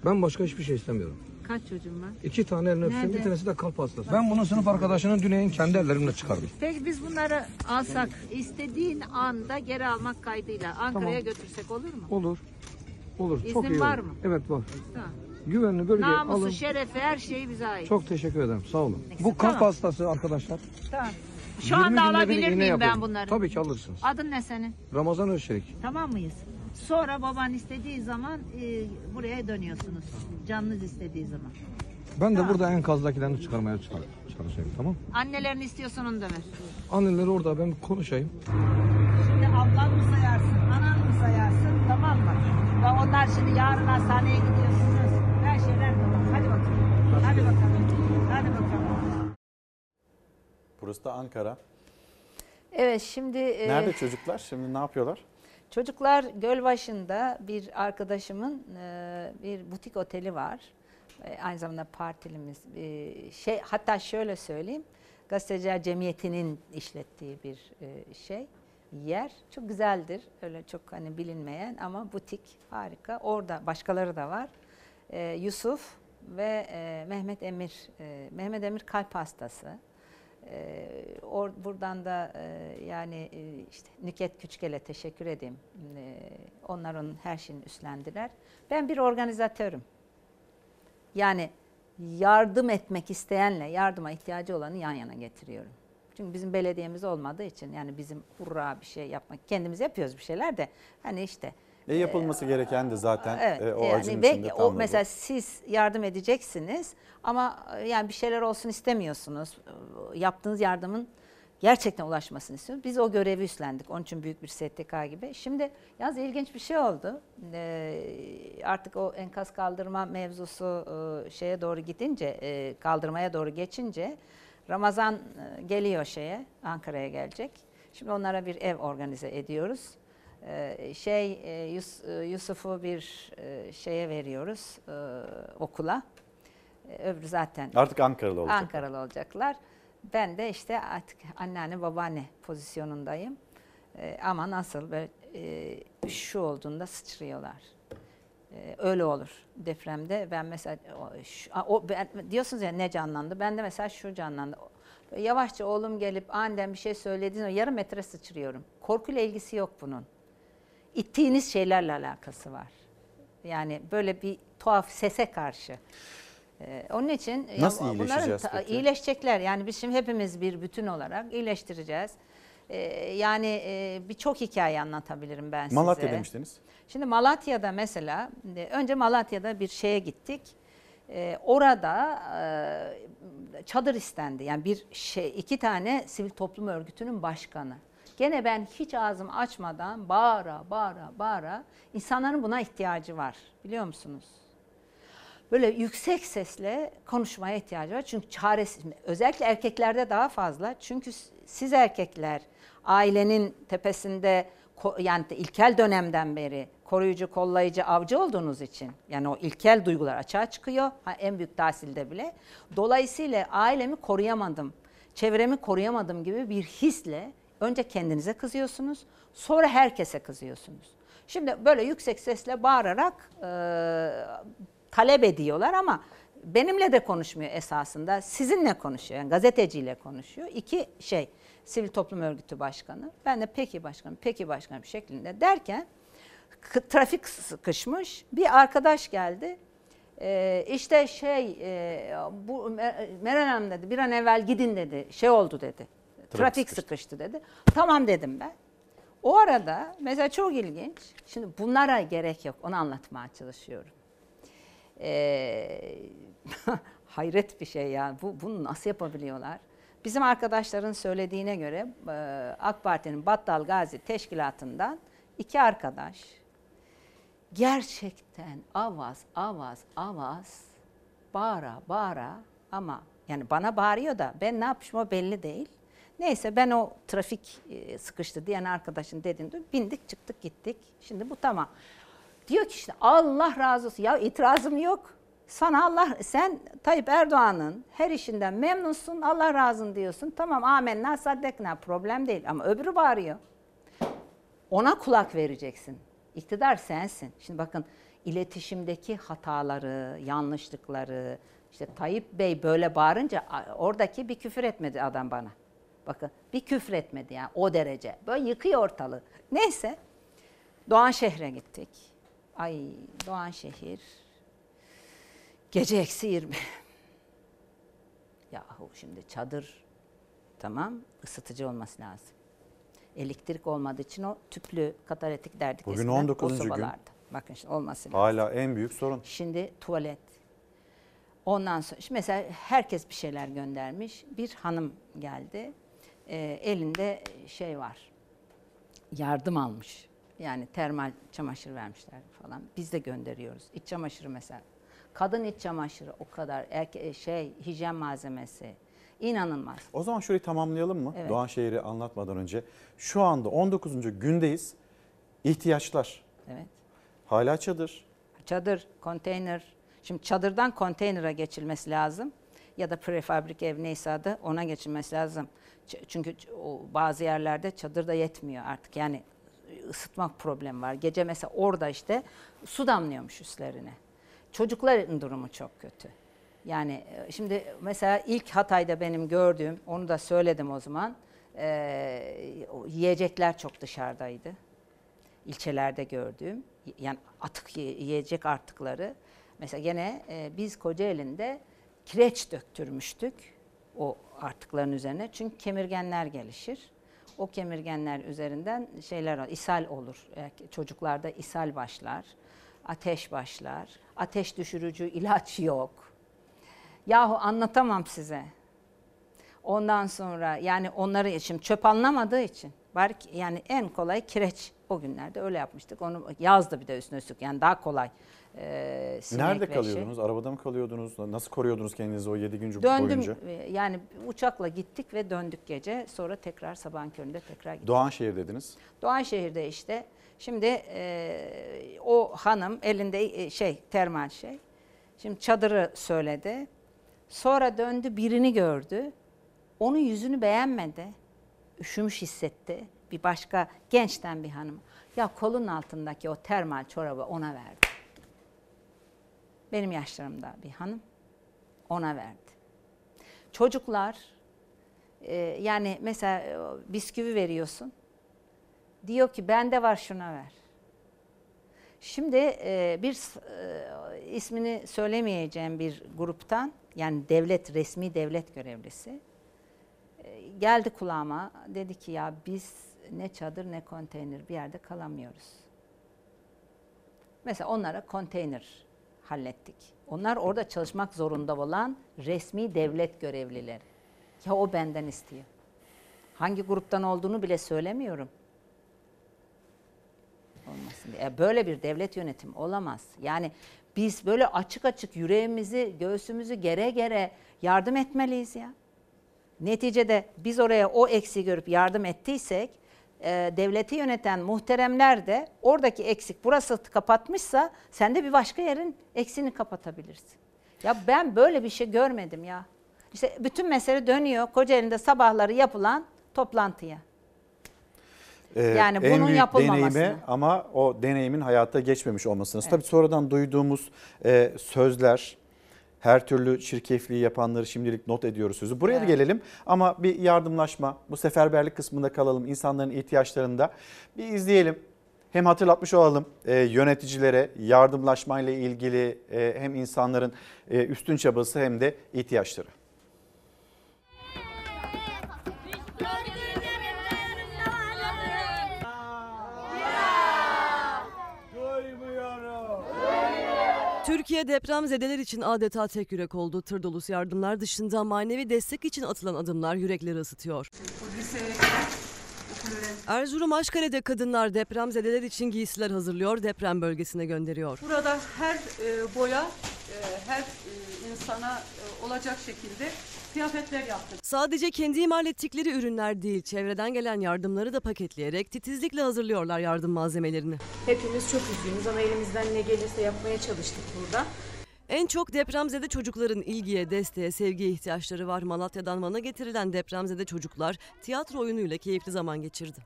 Ben başka hiçbir şey istemiyorum. Kaç çocuğun var? İki tane elini öpsün, bir tanesi de kalp hastası. Ben bunun sınıf arkadaşının Düneyin kendi ellerimle çıkardım. Peki biz bunları alsak istediğin anda geri almak kaydıyla Ankara'ya Tamam. götürsek olur mu? Olur. Olur. İznin Çok iyi var olur. mı? Evet var. Tamam. Güvenli bölgeye Namusu, alın. şerefi her şeyi bize ait. Çok teşekkür ederim. Sağ olun. Bu Tamam. kalp hastası arkadaşlar. Tamam. Şu 20 anda günde bir alabilir iğne miyim ben yapıyorum. bunları? Tabii ki alırsınız. Adın ne senin? Ramazan Özçelik. Tamam mıyız? Sonra baban istediği zaman e, buraya dönüyorsunuz. Canınız istediği zaman. Ben de Tamam. burada enkazdakilerini çıkarmaya çıkar- çalışayım tamam. Annelerini istiyorsan onu da ver. Anneleri orada ben konuşayım. Şimdi ablan mı sayarsın, anan mı sayarsın tamam mı? Ve onlar şimdi yarın hastaneye gidiyorsunuz. Her şeyler tamam. Hadi bakalım. Hadi bakalım. Hadi bakalım. Burası da Ankara. Evet şimdi e, Nerede çocuklar? Şimdi ne yapıyorlar? Çocuklar Gölbaşı'nda bir arkadaşımın e, bir butik oteli var. E, aynı zamanda partilimiz. E, şey hatta şöyle söyleyeyim. Gazeteciler Cemiyeti'nin işlettiği bir e, şey yer. Çok güzeldir. Öyle çok hani bilinmeyen ama butik harika. Orada başkaları da var. E, Yusuf ve e, Mehmet Emir. E, Mehmet Emir kalp hastası. Ee, or, buradan da e, yani e, işte Nüket Küçkel'e teşekkür edeyim. Ee, onlar onun her şeyini üstlendiler. Ben bir organizatörüm. Yani yardım etmek isteyenle yardıma ihtiyacı olanı yan yana getiriyorum. Çünkü bizim belediyemiz olmadığı için yani bizim hurra bir şey yapmak kendimiz yapıyoruz bir şeyler de hani işte E yapılması gereken de zaten Evet, e, o yani acının ve içinde o tam da bu. mesela siz yardım edeceksiniz ama e, yani bir şeyler olsun istemiyorsunuz. Yaptığınız yardımın gerçekten ulaşmasını istiyoruz. Biz o görevi üstlendik. Onun için büyük bir STK gibi. Şimdi yalnız ilginç bir şey oldu. Ee, artık o enkaz kaldırma mevzusu e, şeye doğru gidince, e, kaldırmaya doğru geçince Ramazan e, geliyor şeye, Ankara'ya gelecek. Şimdi onlara bir ev organize ediyoruz. Ee, şey e, e, Yusuf'u bir e, şeye veriyoruz okula. Öbürü zaten Artık Ankaralı olacak. Ankaralı olacaklar. Ben de işte artık anneanne babaanne pozisyonundayım. Ama nasıl böyle şu olduğunda sıçrıyorlar. Öyle olur depremde. Ben mesela o, ben, diyorsunuz ya ne canlandı? Ben de mesela şu canlandı. Yavaşça oğlum gelip aniden bir şey söylediğinde yarım metre sıçrıyorum. Korkuyla ilgisi yok bunun. İttiğiniz şeylerle alakası var. Yani böyle bir tuhaf sese karşı. Ee, onun için ya Nasıl bunların iyileşeceğiz ta- peki? iyileşecekler. Yani biz şimdi hepimiz bir bütün olarak iyileştireceğiz. Ee, yani e, birçok hikaye anlatabilirim ben size. Malatya demiştiniz. Şimdi Malatya'da mesela, e, önce Malatya'da bir şeye gittik. E, orada e, çadır istendi. Yani bir şey, iki tane sivil toplum örgütünün başkanı. Gene ben hiç ağzımı açmadan bağıra bağıra bağıra insanların buna ihtiyacı var biliyor musunuz? Böyle yüksek sesle konuşmaya ihtiyacı var. Çünkü çaresiz, özellikle erkeklerde daha fazla. Çünkü siz erkekler ailenin tepesinde yani ilkel dönemden beri koruyucu, kollayıcı, avcı olduğunuz için yani o ilkel duygular açığa çıkıyor. Ha, en büyük tahsilde bile. Dolayısıyla ailemi koruyamadım, çevremi koruyamadım gibi bir hisle önce kendinize kızıyorsunuz, sonra herkese kızıyorsunuz. Şimdi böyle yüksek sesle bağırarak e, talep ediyorlar ama benimle de konuşmuyor esasında. Sizinle konuşuyor. Yani gazeteciyle konuşuyor. İki şey sivil toplum örgütü başkanı. Ben de peki başkanım, peki başkanım şeklinde derken trafik sıkışmış. Bir arkadaş geldi. Ee, işte şey e, bu Mer- Meral Hanım dedi bir an evvel gidin dedi. Şey oldu dedi. Trafik, sıkıştı dedi. Tamam dedim ben. O arada mesela çok ilginç. Şimdi bunlara gerek yok. Onu anlatmaya çalışıyorum. Ee, hayret bir şey ya. Bu, bunu nasıl yapabiliyorlar? Bizim arkadaşların söylediğine göre e, AK Parti'nin Battal Gazi Teşkilatı'ndan iki arkadaş gerçekten avaz avaz avaz bağıra bağıra ama yani bana bağırıyor da ben ne yapmışım o belli değil. Neyse ben o trafik e, sıkıştı diyen arkadaşın dediğinde bindik çıktık gittik. Şimdi bu tamam. Diyor ki işte Allah razı olsun. Ya itirazım yok. Sana Allah sen Tayyip Erdoğan'ın her işinden memnunsun. Allah razı diyorsun. Tamam amenna saddekna problem değil ama öbürü bağırıyor. Ona kulak vereceksin. İktidar sensin. Şimdi bakın iletişimdeki hataları, yanlışlıkları, işte Tayyip Bey böyle bağırınca oradaki bir küfür etmedi adam bana. Bakın bir küfür etmedi yani o derece. Böyle yıkıyor ortalığı. Neyse Doğanşehir'e gittik. Ay Doğanşehir gece eksi 20. Yahu şimdi çadır Tamam. ısıtıcı olması lazım. Elektrik olmadığı için o tüplü katalitik derdik Bugün eskiden 19. o gün. Bakın işte olması lazım. Hala en büyük sorun. Şimdi tuvalet. Ondan sonra mesela herkes bir şeyler göndermiş. Bir hanım geldi. Ee, elinde şey var. Yardım almış. Yani termal çamaşır vermişler falan. Biz de gönderiyoruz. İç çamaşırı mesela. Kadın iç çamaşırı o kadar erke- şey hijyen malzemesi. İnanılmaz. O zaman şurayı tamamlayalım mı? Evet. Doğanşehir'i anlatmadan önce. Şu anda 19. gündeyiz. İhtiyaçlar. Evet. Hala çadır. Çadır, konteyner. Şimdi çadırdan konteynere geçilmesi lazım. Ya da prefabrik ev neyse adı ona geçilmesi lazım. Çünkü bazı yerlerde çadır da yetmiyor artık. Yani ısıtmak problemi var. Gece mesela orada işte su damlıyormuş üstlerine. Çocukların durumu çok kötü. Yani e, şimdi mesela ilk Hatay'da benim gördüğüm, onu da söyledim o zaman. e, yiyecekler çok dışarıdaydı ilçelerde gördüğüm yani atık ye- yiyecek artıkları mesela gene e, biz Kocaeli'nde kireç döktürmüştük o artıkların üzerine çünkü kemirgenler gelişir. O kemirgenler üzerinden şeyler ishal olur. E, Çocuklarda ishal başlar, ateş başlar. Ateş düşürücü ilaç yok. Yahu anlatamam size. Ondan sonra yani onları şimdi çöp anlamadığı için bari yani en kolay kireç o günlerde öyle yapmıştık. Onu yazdı bir de üstüne üstlük yani daha kolay. Sinek Nerede şey. kalıyordunuz? Arabada mı kalıyordunuz? Nasıl koruyordunuz kendinizi o 7 gün Döndüm boyunca? e, yani uçakla gittik ve döndük gece. Sonra tekrar sabahın köründe tekrar gittik. Doğanşehir dediniz. Doğanşehir'de işte şimdi e, o hanım elinde e, şey termal şey. Şimdi çadırı söyledi. Sonra döndü birini gördü. Onun yüzünü beğenmedi. Üşümüş hissetti. Bir başka gençten bir hanım. Ya kolun altındaki o termal çorabı ona verdi. Benim yaşlarımda bir hanım ona verdi. Çocuklar e, yani mesela e, bisküvi veriyorsun. Diyor ki bende var şuna ver. Şimdi e, bir ismini söylemeyeceğim bir gruptan yani devlet resmi devlet görevlisi geldi kulağıma dedi ki ya biz ne çadır ne konteyner bir yerde kalamıyoruz. Mesela onlara konteyner hallettik. Onlar orada çalışmak zorunda olan resmi devlet görevlileri. Ya o benden istiyor. Hangi gruptan olduğunu bile söylemiyorum. Olmasın diye. Böyle bir devlet yönetimi olamaz. Yani biz böyle açık açık yüreğimizi, göğsümüzü gere gere yardım etmeliyiz ya. Neticede biz oraya o eksiği görüp yardım ettiysek e, devleti yöneten muhteremler de oradaki eksik burası kapatmışsa sen de bir başka yerin eksiğini kapatabilirsin. Ya ben böyle bir şey görmedim ya. İşte bütün mesele dönüyor Kocaeli'nde sabahları yapılan toplantıya. Ee, Yani en bunun büyük yapılmamasını. deneyimi ama o deneyimin hayata geçmemiş olmasınız. Tabii sonradan duyduğumuz e, sözler, her türlü çirkefliği yapanları şimdilik not ediyoruz sözü. Buraya da Evet. gelelim ama bir yardımlaşma, bu seferberlik kısmında kalalım. insanların ihtiyaçlarında bir izleyelim. Hem hatırlatmış olalım e, yöneticilere yardımlaşmayla ilgili e, hem insanların e, üstün çabası hem de ihtiyaçları. Türkiye depremzedeler için adeta tek yürek oldu. Tır dolusu yardımlar dışında manevi destek için atılan adımlar yürekleri ısıtıyor. Erzurum Aşkale'de kadınlar depremzedeler için giysiler hazırlıyor, deprem bölgesine gönderiyor. Burada her e, boya, e, her e, insana olacak şekilde kıyafetler yaptık. Sadece kendi imal ettikleri ürünler değil, çevreden gelen yardımları da paketleyerek titizlikle hazırlıyorlar yardım malzemelerini. Hepimiz çok üzgünüz ama elimizden ne gelirse yapmaya çalıştık burada. En çok depremzede çocukların ilgiye, desteğe, sevgiye ihtiyaçları var. Malatya'dan Van'a getirilen depremzede çocuklar tiyatro oyunuyla keyifli zaman geçirdi.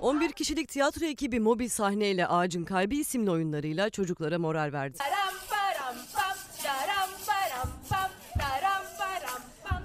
11 kişilik tiyatro ekibi mobil sahneyle Ağacın Kalbi isimli oyunlarıyla çocuklara moral verdi.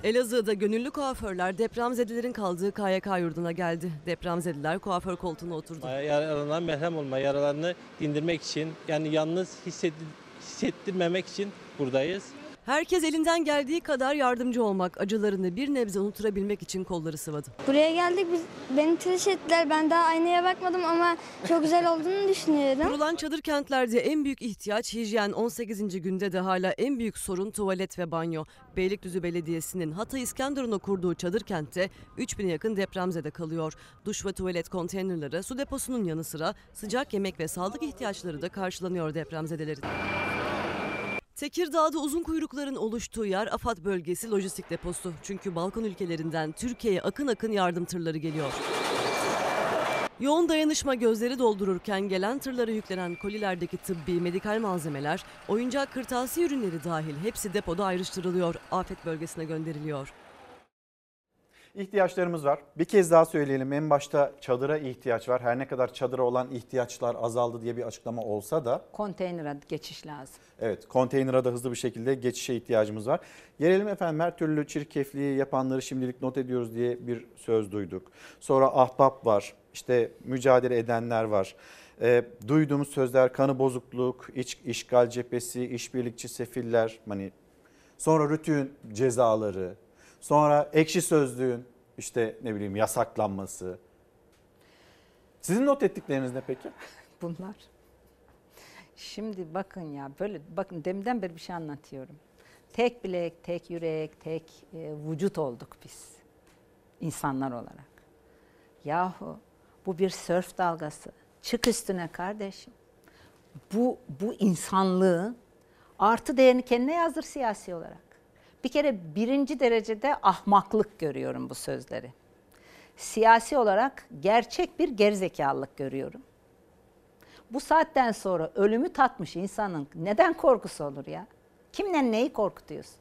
Elazığ'da gönüllü kuaförler depremzedelerin kaldığı KYK yurduna geldi. Depremzedeler kuaför koltuğuna oturdu. Yaralarından merhem olma, yaralarını dindirmek için yani yalnız hissetti- hissettirmemek için buradayız. Herkes elinden geldiği kadar yardımcı olmak, acılarını bir nebze unutturabilmek için kolları sıvadı. Buraya geldik biz beni tıraş ettiler. Ben daha aynaya bakmadım ama çok güzel olduğunu düşünüyorum. Kurulan çadır kentlerde en büyük ihtiyaç hijyen 18. günde de hala en büyük sorun tuvalet ve banyo. Beylikdüzü Belediyesi'nin Hatay İskenderun'a kurduğu çadır kentte 3000'e yakın depremzede kalıyor. Duş ve tuvalet konteynerları su deposunun yanı sıra sıcak yemek ve sağlık ihtiyaçları da karşılanıyor depremzedelerin. Tekirdağ'da uzun kuyrukların oluştuğu yer AFAD bölgesi lojistik deposu. Çünkü Balkan ülkelerinden Türkiye'ye akın akın yardım tırları geliyor. Yoğun dayanışma gözleri doldururken gelen tırlara yüklenen kolilerdeki tıbbi, medikal malzemeler, oyuncak kırtasiye ürünleri dahil hepsi depoda ayrıştırılıyor, afet bölgesine gönderiliyor. İhtiyaçlarımız var. Bir kez daha söyleyelim. En başta çadıra ihtiyaç var. Her ne kadar çadıra olan ihtiyaçlar azaldı diye bir açıklama olsa da Konteynere geçiş lazım. Evet, konteynere da hızlı bir şekilde geçişe ihtiyacımız var. Gelelim efendim her türlü çirkefliği yapanları şimdilik not ediyoruz diye bir söz duyduk. Sonra ahbap var, işte mücadele edenler var. E, duyduğumuz sözler kanı bozukluk, iç, işgal cephesi, işbirlikçi sefiller, hani sonra rütün cezaları, sonra ekşi sözlüğün işte ne bileyim yasaklanması. Sizin not ettikleriniz ne peki? Bunlar. Şimdi bakın ya böyle bakın demden beri bir şey anlatıyorum. Tek bilek, tek yürek, tek e, vücut olduk biz insanlar olarak. Yahu bu bir sörf dalgası. Çık üstüne kardeşim. Bu bu insanlığı artı değerini kendine yazdır siyasi olarak. Bir kere birinci derecede ahmaklık görüyorum bu sözleri. Siyasi olarak gerçek bir gerizekalılık görüyorum. Bu saatten sonra ölümü tatmış insanın neden korkusu olur ya? Kimle neyi korkutuyorsun?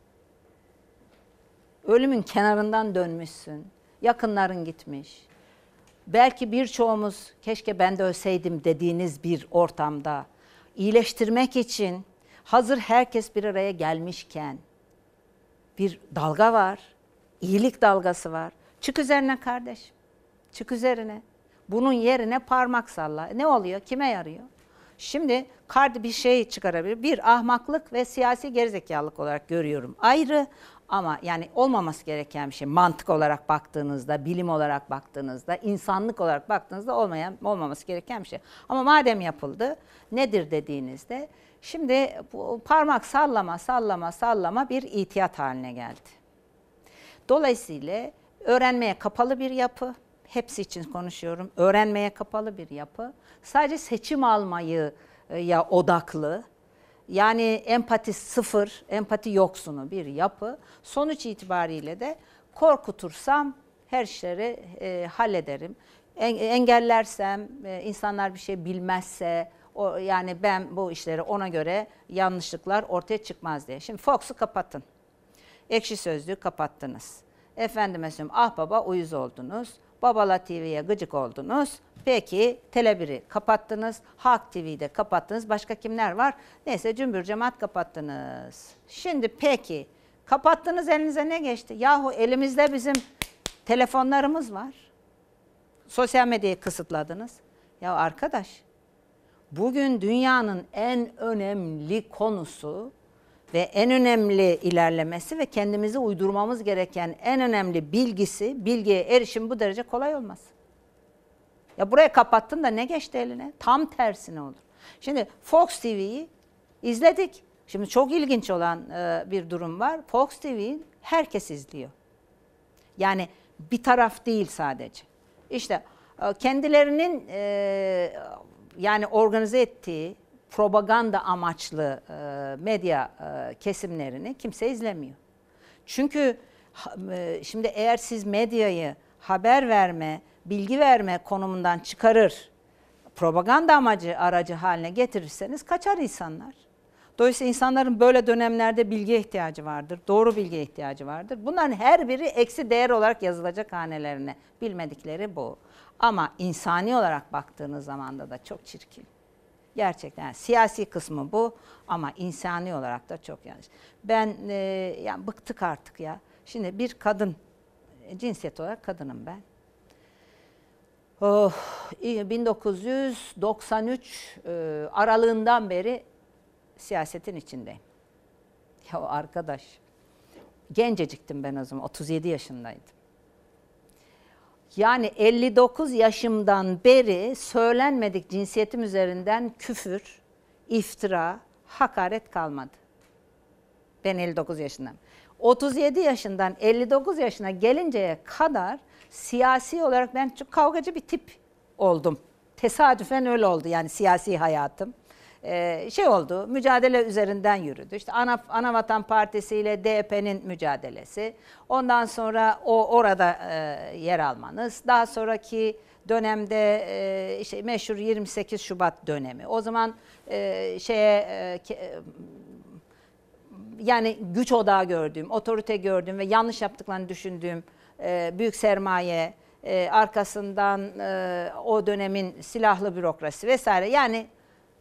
Ölümün kenarından dönmüşsün. Yakınların gitmiş. Belki birçoğumuz keşke ben de ölseydim dediğiniz bir ortamda iyileştirmek için hazır herkes bir araya gelmişken bir dalga var. iyilik dalgası var. Çık üzerine kardeşim. Çık üzerine. Bunun yerine parmak salla. Ne oluyor? Kime yarıyor? Şimdi kardı bir şey çıkarabilir. Bir ahmaklık ve siyasi gerizekalılık olarak görüyorum. Ayrı ama yani olmaması gereken bir şey. Mantık olarak baktığınızda, bilim olarak baktığınızda, insanlık olarak baktığınızda olmayan olmaması gereken bir şey. Ama madem yapıldı, nedir dediğinizde şimdi bu parmak sallama, sallama, sallama bir itiyat haline geldi. Dolayısıyla öğrenmeye kapalı bir yapı, hepsi için konuşuyorum. Öğrenmeye kapalı bir yapı. Sadece seçim almayı e, ya odaklı. Yani empati sıfır, empati yoksunu bir yapı. Sonuç itibariyle de korkutursam her işleri e, hallederim. En, engellersem, e, insanlar bir şey bilmezse, o, yani ben bu işleri ona göre yanlışlıklar ortaya çıkmaz diye. Şimdi Fox'u kapatın. Ekşi Sözlüğü kapattınız. Efendime söyleyeyim ah baba uyuz oldunuz. Babala TV'ye gıcık oldunuz. Peki Tele1'i kapattınız. Halk TV'yi de kapattınız. Başka kimler var? Neyse cümbür cemaat kapattınız. Şimdi peki kapattınız elinize ne geçti? Yahu elimizde bizim telefonlarımız var. Sosyal medyayı kısıtladınız. Ya arkadaş bugün dünyanın en önemli konusu ve en önemli ilerlemesi ve kendimizi uydurmamız gereken en önemli bilgisi, bilgiye erişim bu derece kolay olmaz. Ya buraya kapattın da ne geçti eline? Tam tersine olur. Şimdi Fox TV'yi izledik. Şimdi çok ilginç olan e, bir durum var. Fox TV'yi herkes izliyor. Yani bir taraf değil sadece. İşte e, kendilerinin e, yani organize ettiği propaganda amaçlı e, medya e, kesimlerini kimse izlemiyor. Çünkü e, şimdi eğer siz medyayı haber verme, bilgi verme konumundan çıkarır, propaganda amacı aracı haline getirirseniz kaçar insanlar. Dolayısıyla insanların böyle dönemlerde bilgiye ihtiyacı vardır. Doğru bilgiye ihtiyacı vardır. Bunların her biri eksi değer olarak yazılacak hanelerine. Bilmedikleri bu. Ama insani olarak baktığınız zaman da da çok çirkin. Gerçekten yani siyasi kısmı bu ama insani olarak da çok yanlış. Ben e, yani bıktık artık ya. Şimdi bir kadın, cinsiyet olarak kadınım ben. Oh, iyi, 1993 e, aralığından beri siyasetin içindeyim. Ya arkadaş genceciktim ben o zaman 37 yaşındaydım. Yani 59 yaşımdan beri söylenmedik cinsiyetim üzerinden küfür, iftira, hakaret kalmadı. Ben 59 yaşındayım. 37 yaşından 59 yaşına gelinceye kadar siyasi olarak ben çok kavgacı bir tip oldum. Tesadüfen öyle oldu yani siyasi hayatım. Ee, şey oldu, mücadele üzerinden yürüdü. İşte Ana, Anavatan Partisi ile DP'nin mücadelesi. Ondan sonra o orada e, yer almanız. Daha sonraki dönemde e, işte meşhur 28 Şubat dönemi. O zaman e, şeye e, e, yani güç odağı gördüğüm, otorite gördüğüm ve yanlış yaptıklarını düşündüğüm e, büyük sermaye, e, arkasından e, o dönemin silahlı bürokrasi vesaire. Yani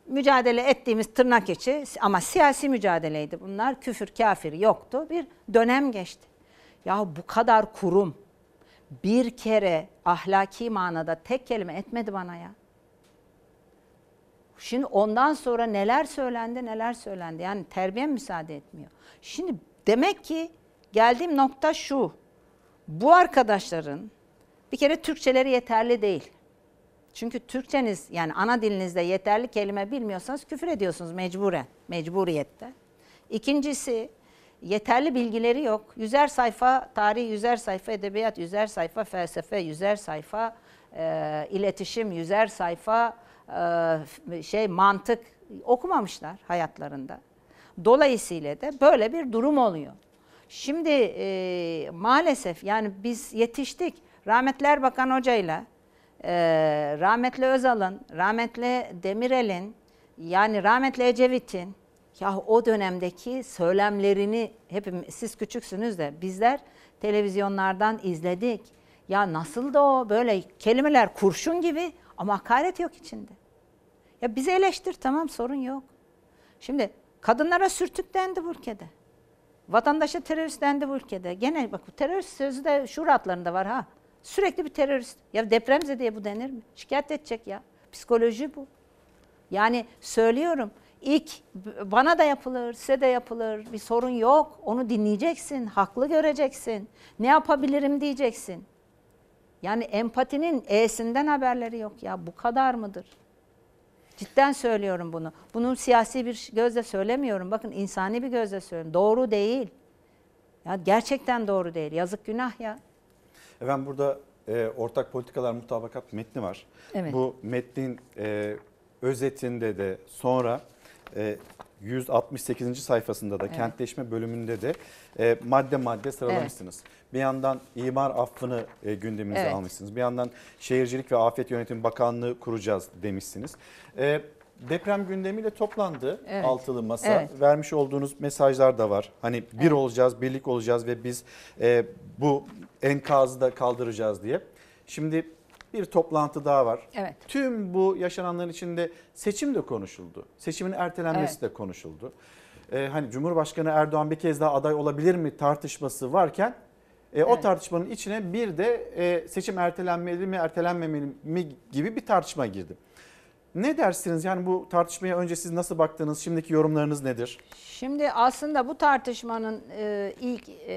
mücadele ettiğimiz tırnak içi ama siyasi mücadeleydi bunlar. Küfür, kafir yoktu. Bir dönem geçti. Ya bu kadar kurum bir kere ahlaki manada tek kelime etmedi bana ya. Şimdi ondan sonra neler söylendi neler söylendi. Yani terbiyem müsaade etmiyor. Şimdi demek ki geldiğim nokta şu. Bu arkadaşların bir kere Türkçeleri yeterli değil. Çünkü Türkçeniz yani ana dilinizde yeterli kelime bilmiyorsanız küfür ediyorsunuz mecburen, mecburiyette. İkincisi yeterli bilgileri yok. Yüzer sayfa tarih, yüzer sayfa edebiyat, yüzer sayfa felsefe, yüzer sayfa e, iletişim, yüzer sayfa e, şey mantık okumamışlar hayatlarında. Dolayısıyla da böyle bir durum oluyor. Şimdi e, maalesef yani biz yetiştik. Rahmetli Erbakan Hoca'yla e, rahmetli Özal'ın, rahmetli Demirel'in, yani rahmetli Ecevit'in ya o dönemdeki söylemlerini hepimiz siz küçüksünüz de bizler televizyonlardan izledik. Ya nasıl da o böyle kelimeler kurşun gibi ama hakaret yok içinde. Ya bizi eleştir tamam sorun yok. Şimdi kadınlara sürtük dendi bu ülkede. Vatandaşa terörist dendi bu ülkede. Gene bak bu terörist sözü de şuur hatlarında var ha. Sürekli bir terörist. Ya depremzedeye bu denir mi? Şikayet edecek ya. Psikoloji bu. Yani söylüyorum ilk bana da yapılır, size de yapılır. Bir sorun yok. Onu dinleyeceksin, haklı göreceksin. Ne yapabilirim diyeceksin. Yani empatinin E'sinden haberleri yok ya. Bu kadar mıdır? Cidden söylüyorum bunu. Bunu siyasi bir gözle söylemiyorum. Bakın insani bir gözle söylüyorum. Doğru değil. Ya gerçekten doğru değil. Yazık günah ya. Efendim burada e, ortak politikalar mutabakat metni var. Evet. Bu metnin e, özetinde de sonra e, 168. sayfasında da Evet. kentleşme bölümünde de e, madde madde sıralamışsınız. Bir yandan imar affını e, gündeminize Evet. almışsınız. Bir yandan Şehircilik ve Afet Yönetimi Bakanlığı kuracağız demişsiniz. E, deprem gündemiyle toplandı Evet. altılı masa. Evet. Vermiş olduğunuz mesajlar da var. Hani bir olacağız, birlik olacağız ve biz e, bu enkazı da kaldıracağız diye. Şimdi bir toplantı daha var. Evet. Tüm bu yaşananların içinde seçim de konuşuldu. Seçimin ertelenmesi de konuşuldu. Ee, hani Cumhurbaşkanı Erdoğan bir kez daha aday olabilir mi tartışması varken e, o Evet. tartışmanın içine bir de e, seçim ertelenmeli mi ertelenmemeli mi gibi bir tartışma girdi. Ne dersiniz? Yani bu tartışmaya önce siz nasıl baktınız? Şimdiki yorumlarınız nedir? Şimdi aslında bu tartışmanın e, ilk e,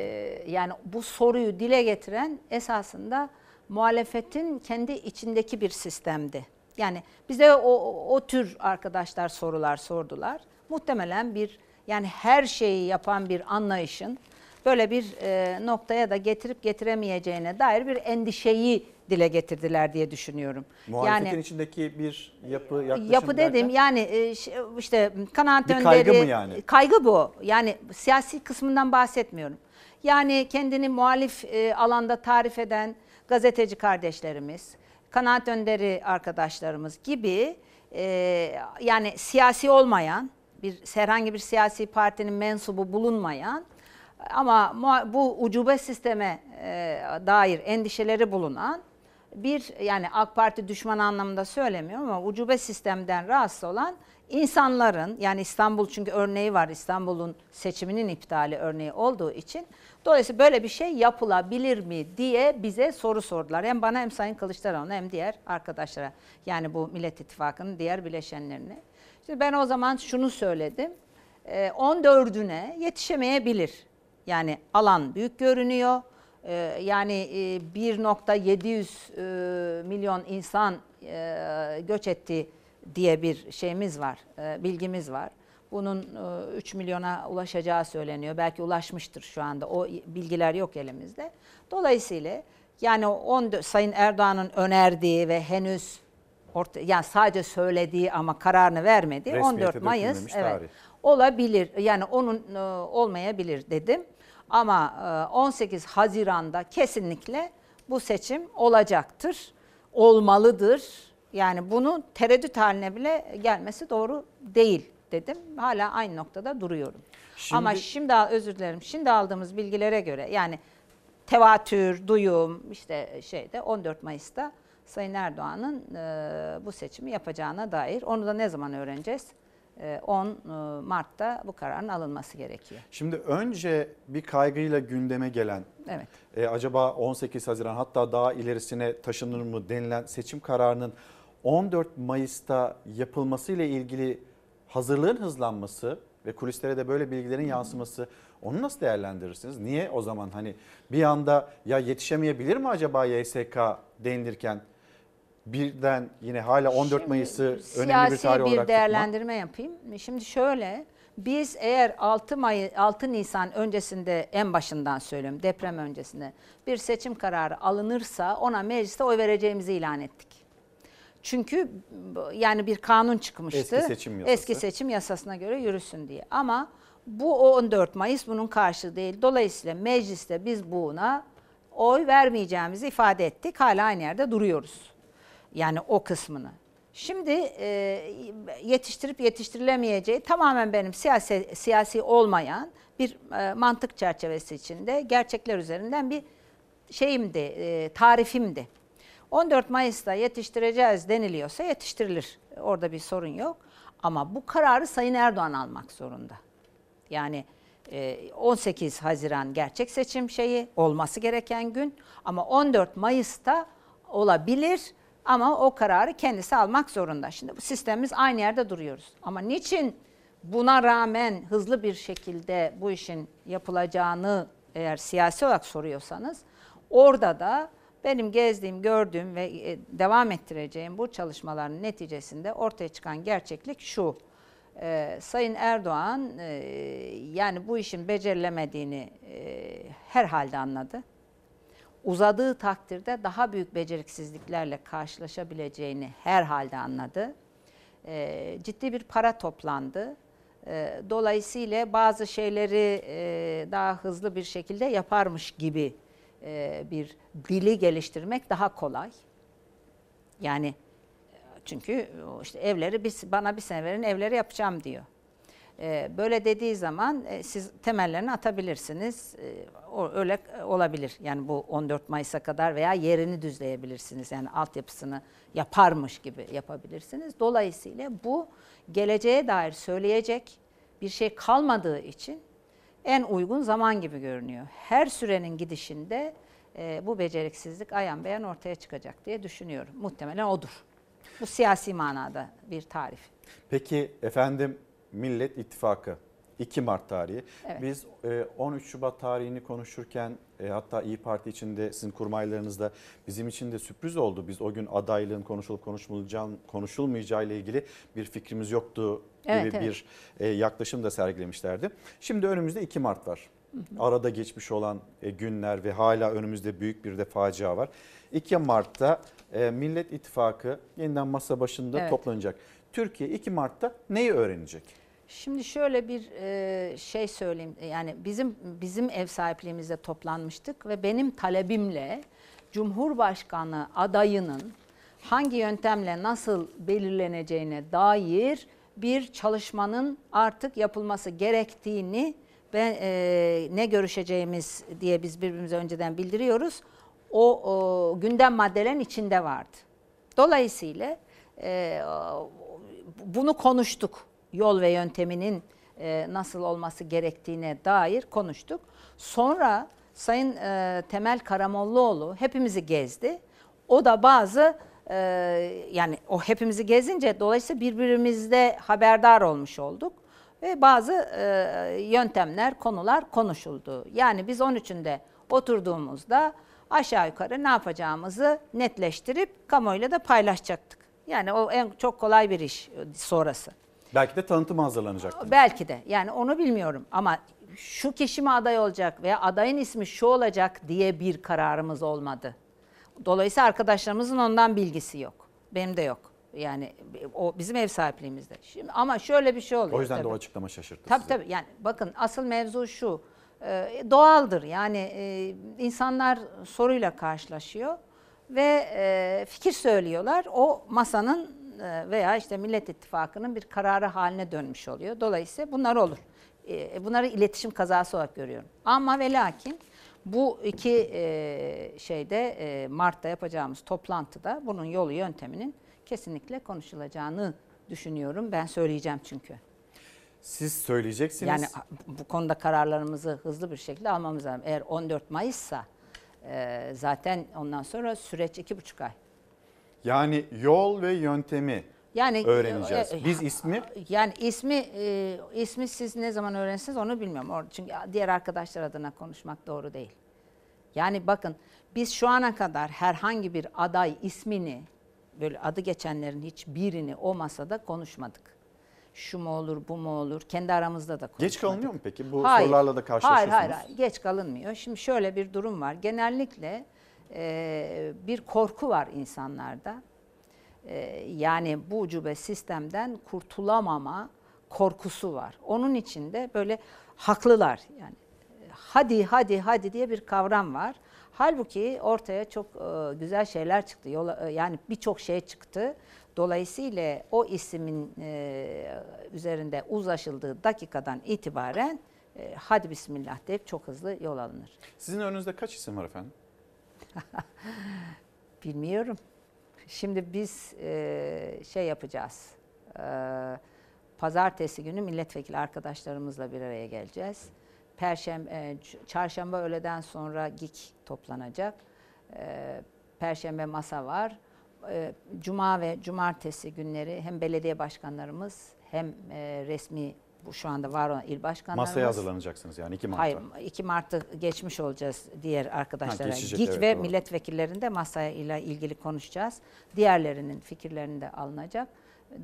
yani bu soruyu dile getiren esasında muhalefetin kendi içindeki bir sistemdi. Yani bize o, o, o tür arkadaşlar sorular sordular. Muhtemelen bir yani her şeyi yapan bir anlayışın böyle bir e, noktaya da getirip getiremeyeceğine dair bir endişeyi dile getirdiler diye düşünüyorum. Muhalefetin içindeki bir yapı yaklaşım Yapı dedim derken? yani e, işte kanaat önderi. kaygı mı yani? Kaygı bu. Yani siyasi kısmından bahsetmiyorum. Yani kendini muhalif e, alanda tarif eden gazeteci kardeşlerimiz, kanaat önderi arkadaşlarımız gibi e, yani siyasi olmayan, bir herhangi bir siyasi partinin mensubu bulunmayan ama bu ucube sisteme e, dair endişeleri bulunan bir yani AK Parti düşman anlamında söylemiyorum ama ucube sistemden rahatsız olan insanların yani İstanbul çünkü örneği var İstanbul'un seçiminin iptali örneği olduğu için dolayısıyla böyle bir şey yapılabilir mi diye bize soru sordular. Hem bana hem Sayın Kılıçdaroğlu'na hem diğer arkadaşlara yani bu Millet İttifakı'nın diğer bileşenlerine. İşte ben o zaman şunu söyledim. e, 14'üne yetişemeyebilir. Yani alan büyük görünüyor. E, yani e, 1.700 e, milyon insan e, göç etti diye bir şeyimiz var, e, bilgimiz var. Bunun e, 3 milyona ulaşacağı söyleniyor. Belki ulaşmıştır şu anda. O bilgiler yok elimizde. Dolayısıyla yani 14 Sayın Erdoğan'ın önerdiği ve henüz orta, yani sadece söylediği ama kararını vermediği Resmiyete 14 Mayıs evet tarih. olabilir. Yani onun e, olmayabilir dedim. Ama e, 18 Haziran'da kesinlikle bu seçim olacaktır. Olmalıdır. Yani bunu tereddüt haline bile gelmesi doğru değil dedim. Hala aynı noktada duruyorum. Şimdi- Ama şimdi özür dilerim. Şimdi aldığımız bilgilere göre yani tevatür, duyum işte şeyde 14 Mayıs'ta Sayın Erdoğan'ın e, bu seçimi yapacağına dair. Onu da ne zaman öğreneceğiz? E, 10 e, Mart'ta bu kararın alınması gerekiyor. Şimdi önce bir kaygıyla gündeme gelen Evet. e, acaba 18 Haziran hatta daha ilerisine taşınır mı denilen seçim kararının 14 Mayıs'ta yapılmasıyla ilgili hazırlığın hızlanması ve kulislere de böyle bilgilerin yansıması onu nasıl değerlendirirsiniz? Niye o zaman hani bir anda ya yetişemeyebilir mi acaba YSK denilirken birden yine hala 14 Mayıs'ı önemli bir Siyasi tarih bir olarak tutmak? değerlendirme yapayım. Şimdi şöyle biz eğer 6 May 6 Nisan öncesinde en başından söylüyorum deprem öncesinde bir seçim kararı alınırsa ona mecliste oy vereceğimizi ilan ettik. Çünkü yani bir kanun çıkmıştı. Eski seçim yasası. Eski seçim yasasına göre yürüsün diye. Ama bu 14 Mayıs bunun karşılığı değil. Dolayısıyla mecliste biz buna oy vermeyeceğimizi ifade ettik. Hala aynı yerde duruyoruz. Yani o kısmını. Şimdi e, yetiştirip yetiştirilemeyeceği tamamen benim siyasi siyasi olmayan bir e, mantık çerçevesi içinde gerçekler üzerinden bir şeyimdi, e, tarifimdi. 14 Mayıs'ta yetiştireceğiz deniliyorsa yetiştirilir. Orada bir sorun yok. Ama bu kararı Sayın Erdoğan almak zorunda. Yani e, 18 Haziran gerçek seçim şeyi olması gereken gün ama 14 Mayıs'ta olabilir ama o kararı kendisi almak zorunda. Şimdi bu sistemimiz aynı yerde duruyoruz. Ama niçin buna rağmen hızlı bir şekilde bu işin yapılacağını eğer siyasi olarak soruyorsanız orada da benim gezdiğim, gördüğüm ve e, devam ettireceğim bu çalışmaların neticesinde ortaya çıkan gerçeklik şu. Ee, Sayın Erdoğan e, yani bu işin becerilemediğini e, herhalde anladı. Uzadığı takdirde daha büyük beceriksizliklerle karşılaşabileceğini herhalde anladı. Ee, ciddi bir para toplandı. Ee, dolayısıyla bazı şeyleri e, daha hızlı bir şekilde yaparmış gibi e, bir dili geliştirmek daha kolay. Yani çünkü o işte evleri biz bana bir sene verin evleri yapacağım diyor. Ee, böyle dediği zaman e, siz temellerini atabilirsiniz. Ee, öyle olabilir. Yani bu 14 Mayıs'a kadar veya yerini düzleyebilirsiniz. Yani altyapısını yaparmış gibi yapabilirsiniz. Dolayısıyla bu geleceğe dair söyleyecek bir şey kalmadığı için en uygun zaman gibi görünüyor. Her sürenin gidişinde e, bu beceriksizlik ayan beyan ortaya çıkacak diye düşünüyorum. Muhtemelen odur. Bu siyasi manada bir tarif. Peki efendim Millet İttifakı 2 Mart tarihi. Evet. Biz e, 13 Şubat tarihini konuşurken e, hatta İyi Parti içinde sizin kurmaylarınızda bizim için de sürpriz oldu. Biz o gün adaylığın konuşulup konuşulmayacağı, konuşulmayacağı ile ilgili bir fikrimiz yoktu gibi Evet, evet. bir e, yaklaşım da sergilemişlerdi. Şimdi önümüzde 2 Mart var. Arada geçmiş olan e, günler ve hala önümüzde büyük bir de facia var. 2 Mart'ta e, Millet İttifakı yeniden masa başında Evet. toplanacak. Türkiye 2 Mart'ta neyi öğrenecek? Şimdi şöyle bir e, şey söyleyeyim. Yani bizim bizim ev sahipliğimizde toplanmıştık ve benim talebimle Cumhurbaşkanı adayının hangi yöntemle nasıl belirleneceğine dair bir çalışmanın artık yapılması gerektiğini ve e, ne görüşeceğimiz diye biz birbirimize önceden bildiriyoruz. O, o gündem maddelerin içinde vardı. Dolayısıyla e, bunu konuştuk. Yol ve yönteminin e, nasıl olması gerektiğine dair konuştuk. Sonra Sayın e, Temel Karamollaoğlu hepimizi gezdi. O da bazı e, yani o hepimizi gezince dolayısıyla birbirimizde haberdar olmuş olduk. ve bazı e, yöntemler, konular konuşuldu. Yani biz 13'ünde oturduğumuzda aşağı yukarı ne yapacağımızı netleştirip kamuoyuyla da paylaşacaktık. Yani o en çok kolay bir iş sonrası. Belki de tanıtım hazırlanacaktı. Belki de yani onu bilmiyorum ama şu kişi mi aday olacak veya adayın ismi şu olacak diye bir kararımız olmadı. Dolayısıyla arkadaşlarımızın ondan bilgisi yok. Benim de yok. Yani o bizim ev sahipliğimizde. Şimdi ama şöyle bir şey oluyor. O yüzden de tabii. o açıklama şaşırttı Tabii sizi. tabii yani bakın asıl mevzu şu. e, doğaldır yani e, insanlar soruyla karşılaşıyor ve e, fikir söylüyorlar. O masanın veya işte Millet İttifakı'nın bir kararı haline dönmüş oluyor. Dolayısıyla bunlar olur. E, bunları iletişim kazası olarak görüyorum. Ama ve lakin bu iki e, şeyde e, Mart'ta yapacağımız toplantıda bunun yolu yönteminin kesinlikle konuşulacağını düşünüyorum. Ben söyleyeceğim çünkü. Siz söyleyeceksiniz. Yani bu konuda kararlarımızı hızlı bir şekilde almamız lazım. Eğer 14 Mayıs'sa e, zaten ondan sonra süreç iki buçuk ay. Yani yol ve yöntemi Yani öğreneceğiz. e, e, Biz ismi Yani ismi e, ismi siz ne zaman öğrenirsiniz onu bilmiyorum. Or- Çünkü diğer arkadaşlar adına konuşmak doğru değil. Yani bakın biz şu ana kadar herhangi bir aday ismini böyle adı geçenlerin hiçbirini o masada konuşmadık. Şu mu olur, bu mu olur? Kendi aramızda da konuşmadık. geç kalınıyor mu peki? Bu Hayır. sorularla da karşılaşıyorsunuz. Hayır, hayır, hayır. Geç kalınmıyor. Şimdi şöyle bir durum var. Genellikle e, bir korku var insanlarda. E, yani bu ucube sistemden kurtulamama korkusu var. Onun için de böyle haklılar. Yani hadi hadi hadi diye bir kavram var. Halbuki ortaya çok e, güzel şeyler çıktı. Yola, e, yani birçok şey çıktı. Dolayısıyla o isimin e, üzerinde uzlaşıldığı dakikadan itibaren e, hadi bismillah deyip çok hızlı yol alınır. Sizin önünüzde kaç isim var efendim? Bilmiyorum. Şimdi biz e, şey yapacağız. E, pazartesi günü milletvekili arkadaşlarımızla bir araya geleceğiz. Perşembe, çarşamba öğleden sonra GİK toplanacak. E, Perşembe masa var. E, Cuma ve cumartesi günleri hem belediye başkanlarımız hem e, resmi bu şu anda var olan il başkanlarımız. Masaya hazırlanacaksınız yani 2 Mart'ta. Hayır 2 Mart'ı geçmiş olacağız diğer arkadaşlara. geçecek, GİK evet, ve doğru. milletvekillerinin de masayla ilgili konuşacağız. Diğerlerinin fikirlerini de alınacak.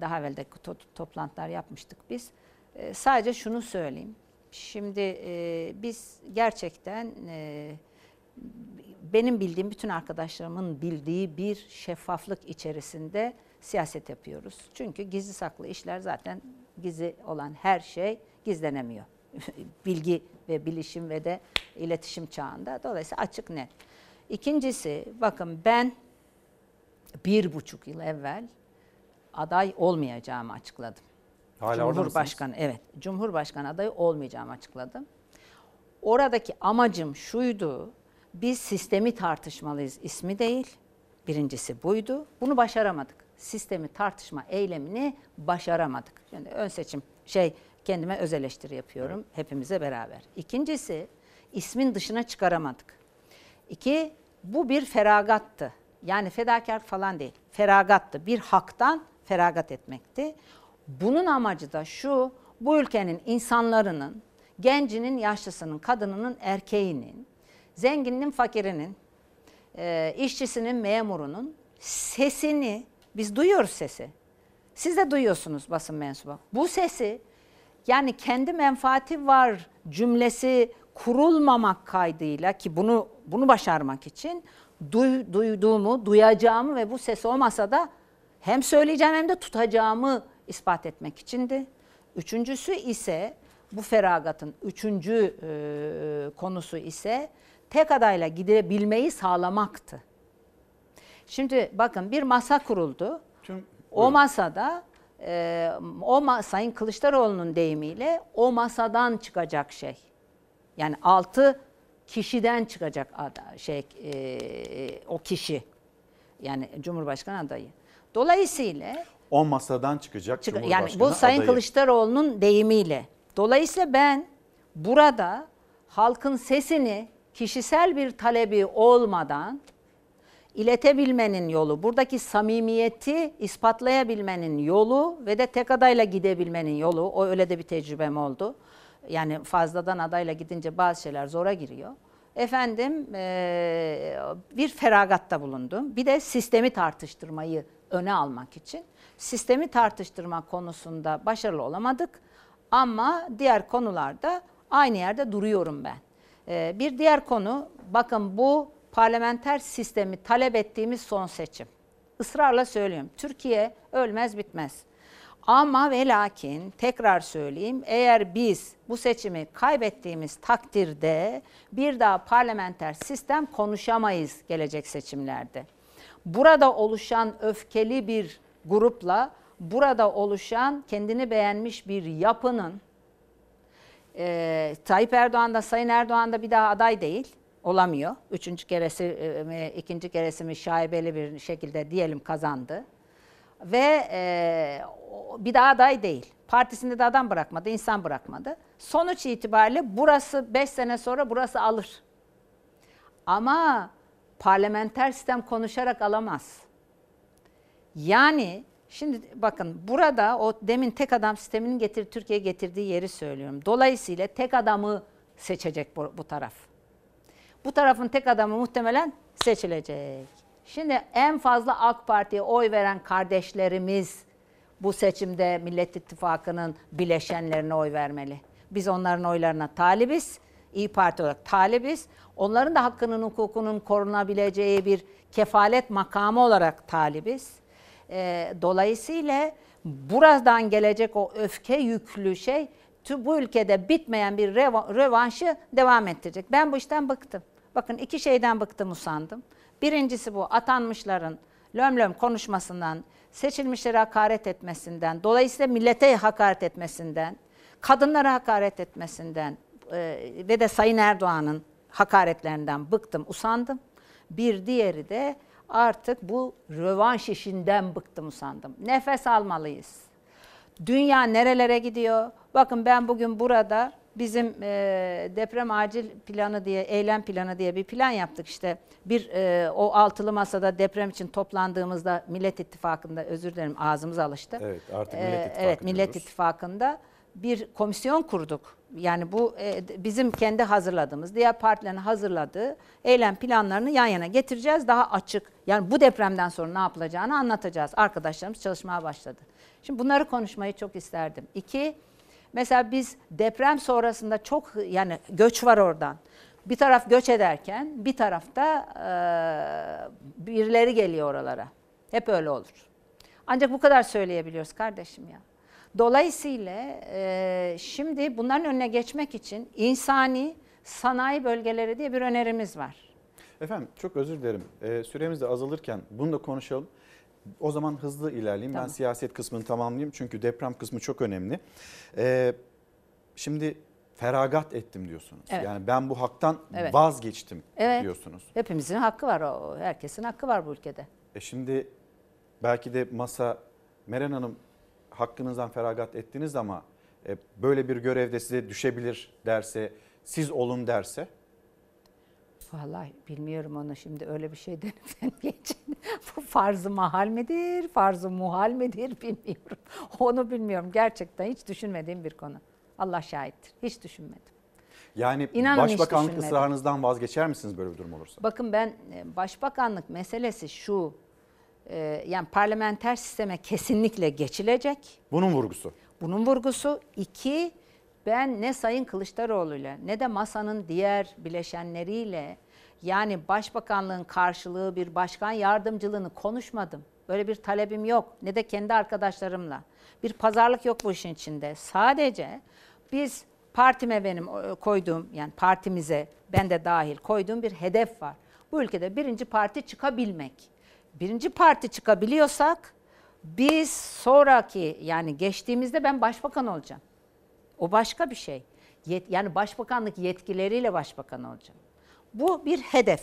Daha evvel de to- toplantılar yapmıştık biz. Ee, sadece şunu söyleyeyim. Şimdi e, biz gerçekten e, benim bildiğim bütün arkadaşlarımın bildiği bir şeffaflık içerisinde siyaset yapıyoruz. Çünkü gizli saklı işler zaten gizli olan her şey gizlenemiyor. Bilgi ve bilişim ve de iletişim çağında. Dolayısıyla açık net. İkincisi bakın ben bir buçuk yıl evvel aday olmayacağımı açıkladım. Hala Cumhurbaşkanı evet Cumhurbaşkanı adayı olmayacağımı açıkladım. Oradaki amacım şuydu. Biz sistemi tartışmalıyız ismi değil. Birincisi buydu. Bunu başaramadık. Sistemi tartışma eylemini başaramadık. Yani ön seçim şey kendime öz eleştiri yapıyorum hepimize beraber. İkincisi ismin dışına çıkaramadık. İki, bu bir feragattı. Yani fedakarlık falan değil. Feragattı. Bir haktan feragat etmekti. Bunun amacı da şu, bu ülkenin insanlarının, gencinin, yaşlısının, kadınının, erkeğinin, zenginin, fakirinin, işçisinin, memurunun sesini, biz duyuyoruz sesi. Siz de duyuyorsunuz basın mensubu. Bu sesi yani kendi menfaati var cümlesi kurulmamak kaydıyla ki bunu bunu başarmak için duy- duyduğumu, duyacağımı ve bu ses olmasa da hem söyleyeceğim hem de tutacağımı ispat etmek içindi. Üçüncüsü ise bu feragatın üçüncü e, konusu ise tek adayla gidebilmeyi sağlamaktı. Şimdi bakın bir masa kuruldu. o masada e, o ma- Sayın Kılıçdaroğlu'nun deyimiyle o masadan çıkacak şey. Yani altı kişiden çıkacak ada, şey e, o kişi. Yani Cumhurbaşkanı adayı. Dolayısıyla O masadan çıkacak Çık- yani Cumhurbaşkanı bu Sayın adayı. Kılıçdaroğlu'nun deyimiyle. Dolayısıyla ben burada halkın sesini kişisel bir talebi olmadan iletebilmenin yolu, buradaki samimiyeti ispatlayabilmenin yolu ve de tek adayla gidebilmenin yolu. O öyle de bir tecrübem oldu. Yani fazladan adayla gidince bazı şeyler zora giriyor. Efendim eee, bir feragatta bulundum. Bir de sistemi tartıştırmayı öne almak için. Sistemi tartıştırma konusunda başarılı olamadık. Ama diğer konularda aynı yerde duruyorum ben. Ee, bir diğer konu bakın bu parlamenter sistemi talep ettiğimiz son seçim. Israrla söylüyorum. Türkiye ölmez bitmez. Ama ve lakin tekrar söyleyeyim eğer biz bu seçimi kaybettiğimiz takdirde bir daha parlamenter sistem konuşamayız gelecek seçimlerde. Burada oluşan öfkeli bir grupla burada oluşan kendini beğenmiş bir yapının e, Tayyip Erdoğan da Sayın Erdoğan da bir daha aday değil. Olamıyor. Üçüncü keresi, e, mi, ikinci keresi mi şaibeli bir şekilde diyelim kazandı. Ve e, bir daha aday değil. Partisinde de adam bırakmadı, insan bırakmadı. Sonuç itibariyle burası 5 sene sonra burası alır. Ama parlamenter sistem konuşarak alamaz. Yani şimdi bakın burada o demin tek adam sisteminin getir Türkiye getirdiği yeri söylüyorum. Dolayısıyla tek adamı seçecek bu, bu taraf. Bu tarafın tek adamı muhtemelen seçilecek. Şimdi en fazla AK Parti'ye oy veren kardeşlerimiz bu seçimde Millet İttifakı'nın bileşenlerine oy vermeli. Biz onların oylarına talibiz. İyi Parti olarak talibiz. Onların da hakkının, hukukunun korunabileceği bir kefalet makamı olarak talibiz. Ee, dolayısıyla buradan gelecek o öfke yüklü şey bu ülkede bitmeyen bir reva- rövanşı devam ettirecek. Ben bu işten bıktım. Bakın iki şeyden bıktım usandım. Birincisi bu atanmışların löm löm konuşmasından, seçilmişlere hakaret etmesinden, dolayısıyla millete hakaret etmesinden, kadınlara hakaret etmesinden e, ve de Sayın Erdoğan'ın hakaretlerinden bıktım, usandım. Bir diğeri de artık bu rövanş işinden bıktım, usandım. Nefes almalıyız. Dünya nerelere gidiyor? Bakın ben bugün burada bizim e, deprem acil planı diye, eylem planı diye bir plan yaptık işte. Bir e, o altılı masada deprem için toplandığımızda Millet İttifakı'nda özür dilerim ağzımız alıştı. Evet, artık Ee, Millet İttifakı Evet Millet diyoruz. İttifakı'nda bir komisyon kurduk. Yani bu e, bizim kendi hazırladığımız, diğer partilerin hazırladığı eylem planlarını yan yana getireceğiz. Daha açık. Yani bu depremden sonra ne yapılacağını anlatacağız. Arkadaşlarımız çalışmaya başladı. Şimdi bunları konuşmayı çok isterdim. İki, mesela biz deprem sonrasında çok yani göç var oradan. Bir taraf göç ederken bir tarafta e, birileri geliyor oralara. Hep öyle olur. Ancak bu kadar söyleyebiliyoruz kardeşim ya. Dolayısıyla e, şimdi bunların önüne geçmek için insani sanayi bölgeleri diye bir önerimiz var. Efendim çok özür dilerim. Ee, süremiz de azalırken bunu da konuşalım. O zaman hızlı ilerleyeyim. Tamam. Ben siyaset kısmını tamamlayayım çünkü deprem kısmı çok önemli. Ee, şimdi feragat ettim diyorsunuz. Evet. Yani ben bu haktan Evet. vazgeçtim Evet. diyorsunuz. Hepimizin hakkı var o. Herkesin hakkı var bu ülkede. E şimdi belki de masa Meren Hanım hakkınızdan feragat ettiniz ama e, böyle bir görevde size düşebilir derse, siz olun derse Vallahi bilmiyorum onu şimdi öyle bir şey denilmeyeceğini. Bu farz-ı mahal midir, farz-ı muhal midir bilmiyorum. Onu bilmiyorum. Gerçekten hiç düşünmediğim bir konu. Allah şahittir. Hiç düşünmedim. yani İnanın hiç başbakanlık düşünmedim. ısrarınızdan vazgeçer misiniz böyle bir durum olursa? Bakın ben e, başbakanlık meselesi şu. e, Yani parlamenter sisteme kesinlikle geçilecek. Bunun vurgusu. Bunun vurgusu iki, ben ne Sayın Kılıçdaroğlu'yla ne de masanın diğer bileşenleriyle yani başbakanlığın karşılığı bir başkan yardımcılığını konuşmadım. Böyle bir talebim yok. Ne de kendi arkadaşlarımla. Bir pazarlık yok bu işin içinde. Sadece biz partime benim e, koyduğum yani partimize ben de dahil koyduğum bir hedef var. Bu ülkede birinci parti çıkabilmek. Birinci parti çıkabiliyorsak biz sonraki yani geçtiğimizde ben başbakan olacağım. O başka bir şey. Yani başbakanlık yetkileriyle başbakan olacağım. Bu bir hedef.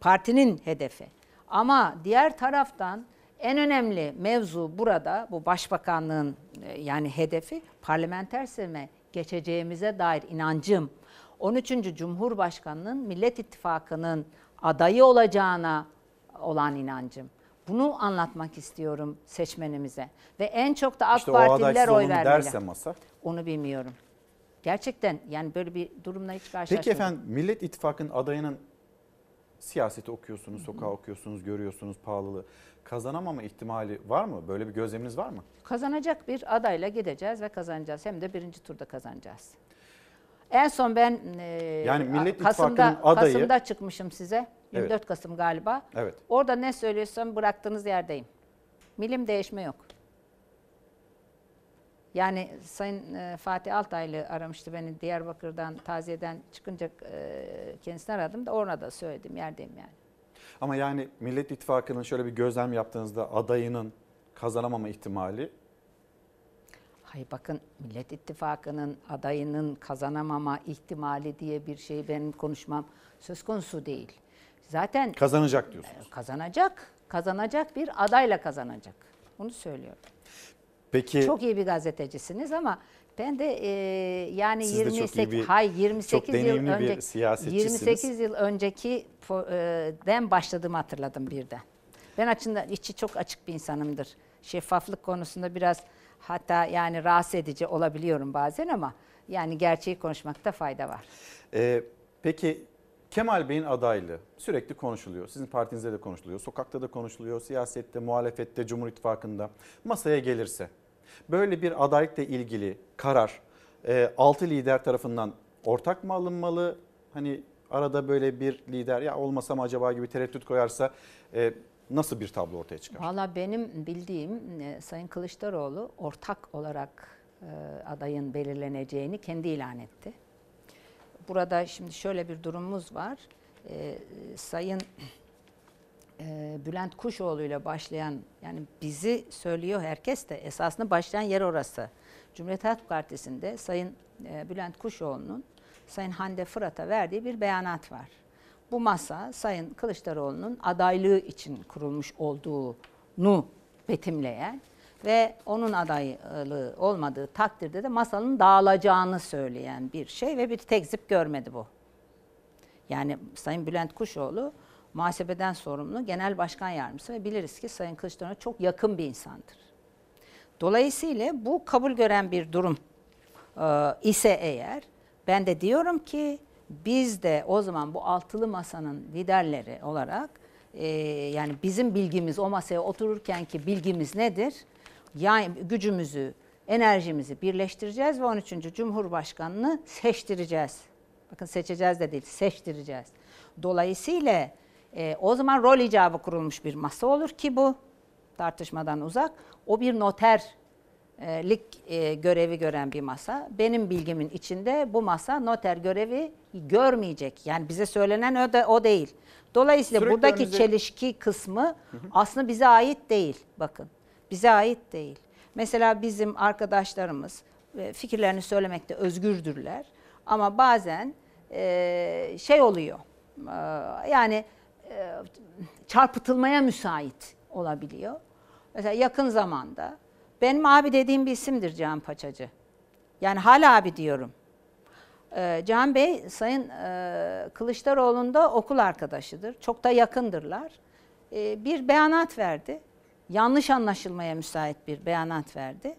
Partinin hedefi. Ama diğer taraftan en önemli mevzu burada bu başbakanlığın e, yani hedefi parlamenter sisteme geçeceğimize dair inancım. 13. Cumhurbaşkanının Millet İttifakı'nın adayı olacağına olan inancım. Bunu anlatmak istiyorum seçmenimize. Ve en çok da AK İşte Partililer oy vermeli. derse masa. Onu bilmiyorum. Gerçekten yani böyle bir durumla hiç karşılaşmadım. Peki efendim Millet İttifakı'nın adayının siyaseti okuyorsunuz, sokağı okuyorsunuz, görüyorsunuz pahalılığı. Kazanamama ihtimali var mı? Böyle bir gözleminiz var mı? Kazanacak bir adayla gideceğiz ve kazanacağız. Hem de birinci turda kazanacağız. En son ben e, Yani Millet Kasım'da, adayı- Kasım'da çıkmışım size. 24 Evet. Kasım galiba. Evet. Orada ne söylüyorsam bıraktığınız yerdeyim. Milim değişme yok. Yani Sayın e, Fatih Altaylı aramıştı beni Diyarbakır'dan, taziyeden çıkınca e, kendisini aradım da orada da söyledim yerdeyim yani. Ama yani Millet İttifakı'nın şöyle bir gözlem yaptığınızda adayının kazanamama ihtimali Hayır bakın Millet İttifakı'nın adayının kazanamama ihtimali diye bir şey benim konuşmam söz konusu değil. Zaten kazanacak diyorsunuz. kazanacak, kazanacak bir adayla kazanacak. Onu söylüyorum. Peki Çok iyi bir gazetecisiniz ama ben de e, yani Siz de çok iyi 28 bir- hay çok 28 yıl deneyimli bir önce siyasetçisiniz. 28 yıl önceki e, den başladığımı hatırladım birden. Ben açımdan içi çok açık bir insanımdır. Şeffaflık konusunda biraz hatta yani rahatsız edici olabiliyorum bazen ama yani gerçeği konuşmakta fayda var. Ee, peki Kemal Bey'in adaylığı sürekli konuşuluyor. Sizin partinizde de konuşuluyor. Sokakta da konuşuluyor. Siyasette, muhalefette, Cumhur İttifakı'nda masaya gelirse. Böyle bir adaylıkla ilgili karar e, altı lider tarafından ortak mı alınmalı? Hani arada böyle bir lider ya olmasa mı acaba gibi tereddüt koyarsa e, nasıl bir tablo ortaya çıkar? Valla benim bildiğim e, Sayın Kılıçdaroğlu ortak olarak e, adayın belirleneceğini kendi ilan etti. Burada şimdi şöyle bir durumumuz var. E, Sayın e, Bülent Kuşoğlu ile başlayan yani bizi söylüyor herkes de esasında başlayan yer orası. Cumhuriyet Halk Partisi'nde Sayın e, Bülent Kuşoğlu'nun Sayın Hande Fırat'a verdiği bir beyanat var. Bu masa Sayın Kılıçdaroğlu'nun adaylığı için kurulmuş olduğunu betimleyen ve onun adaylığı olmadığı takdirde de masanın dağılacağını söyleyen bir şey ve bir tekzip görmedi bu. Yani Sayın Bülent Kuşoğlu muhasebeden sorumlu genel başkan yardımcısı ve biliriz ki Sayın Kılıçdaroğlu çok yakın bir insandır. Dolayısıyla bu kabul gören bir durum e, ise eğer ben de diyorum ki biz de o zaman bu altılı masanın liderleri olarak e, yani bizim bilgimiz o masaya otururken ki bilgimiz nedir? Yani gücümüzü, enerjimizi birleştireceğiz ve 13. Cumhurbaşkanını seçtireceğiz. Bakın seçeceğiz de değil, seçtireceğiz. Dolayısıyla e, o zaman rol icabı kurulmuş bir masa olur ki bu tartışmadan uzak. O bir noterlik e, görevi gören bir masa. Benim bilgimin içinde bu masa noter görevi görmeyecek. Yani bize söylenen o, da, o değil. Dolayısıyla Sürekli buradaki önünüze- çelişki kısmı aslında bize ait değil. Bakın bize ait değil. Mesela bizim arkadaşlarımız e, fikirlerini söylemekte özgürdürler. Ama bazen e, şey oluyor. e, yani çarpıtılmaya müsait olabiliyor. Mesela yakın zamanda benim abi dediğim bir isimdir Cihan Paçacı. Yani hala abi diyorum. Ee, Cihan Bey Sayın e, Kılıçdaroğlu'nun da okul arkadaşıdır. Çok da yakındırlar. Bir beyanat verdi. Yanlış anlaşılmaya müsait bir beyanat verdi.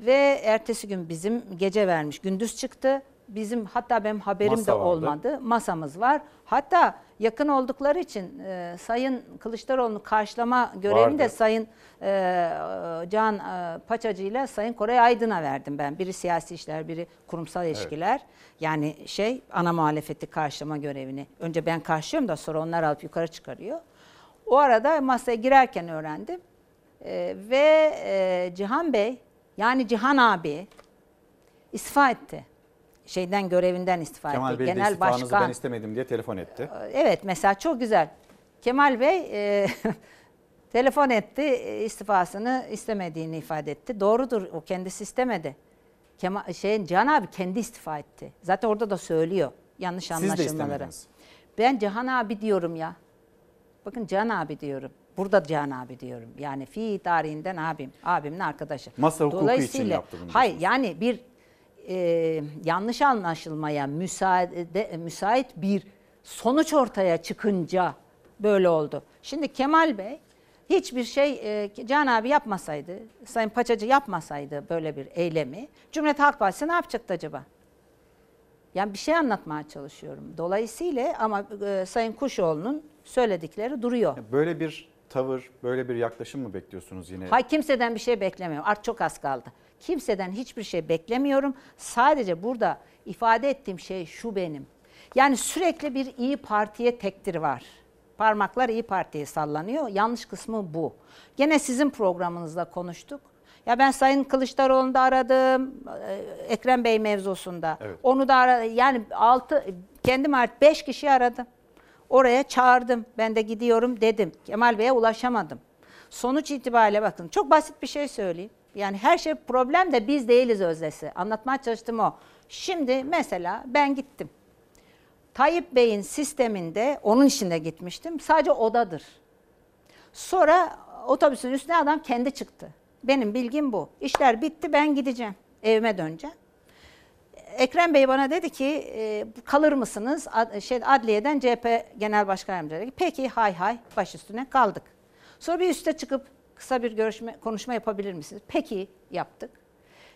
Ve ertesi gün bizim gece vermiş, gündüz çıktı. Bizim hatta benim haberim Masa de vardı. olmadı. Masamız var. Hatta yakın oldukları için e, Sayın Kılıçdaroğlu'nu karşılama görevini de. Sayın e, Can e, Paçacı ile Sayın Koray Aydın'a verdim ben. Biri siyasi işler, biri kurumsal ilişkiler. Yani şey ana muhalefeti karşılama görevini. Önce ben karşılıyorum da sonra onlar alıp yukarı çıkarıyor. O arada masaya girerken öğrendim. E, ve e, Cihan Bey yani Cihan abi istifa etti. Şeyden görevinden istifa Kemal etti. Bey de Genel istifanızı başkan. ben istemedim diye telefon etti. Evet mesela çok güzel. Kemal Bey e, telefon etti e, istifasını istemediğini ifade etti. Doğrudur o kendisi istemedi. Kemal, şey, Cihan abi kendi istifa etti. Zaten orada da söylüyor yanlış Siz de anlaşılmaları. Ben Cihan abi diyorum ya. Bakın Cihan abi diyorum. Burada Cihan abi diyorum. Yani fi tarihinden abim. Abimin arkadaşı. Masa hukuku için Dolayısıyla- yaptı bunu Hayır yani bir e, yanlış anlaşılmaya müsaade, müsait bir sonuç ortaya çıkınca böyle oldu. Şimdi Kemal Bey hiçbir şey e, Can abi yapmasaydı, Sayın Paçacı yapmasaydı böyle bir eylemi Cumhuriyet Halk Partisi ne yapacaktı acaba? Yani bir şey anlatmaya çalışıyorum. Dolayısıyla ama e, Sayın Kuşoğlu'nun söyledikleri duruyor. Böyle bir tavır, böyle bir yaklaşım mı bekliyorsunuz yine? Hay kimseden bir şey beklemiyorum. Artık çok az kaldı. Kimseden hiçbir şey beklemiyorum. Sadece burada ifade ettiğim şey şu benim. Yani sürekli bir iyi Parti'ye tektir var. Parmaklar iyi Parti'ye sallanıyor. Yanlış kısmı bu. Gene sizin programınızda konuştuk. Ya ben Sayın Kılıçdaroğlu'nu da aradım. e, Ekrem Bey mevzusunda. Evet. Onu da aradım. Yani altı, kendim artık beş kişi aradım. Oraya çağırdım. Ben de gidiyorum dedim. Kemal Bey'e ulaşamadım. Sonuç itibariyle bakın çok basit bir şey söyleyeyim. Yani her şey problem de biz değiliz öznesi. Anlatmaya çalıştım o. Şimdi mesela ben gittim. Tayyip Bey'in sisteminde onun içinde gitmiştim. Sadece odadır. Sonra otobüsün üstüne adam kendi çıktı. Benim bilgim bu. İşler bitti ben gideceğim. Evime döneceğim. Ekrem Bey bana dedi ki e, kalır mısınız? Ad, şey, adliyeden CHP Genel Başkan Yardımcısı dedi. ki, Peki hay hay baş üstüne kaldık. Sonra bir üste çıkıp kısa bir görüşme konuşma yapabilir misiniz? Peki yaptık.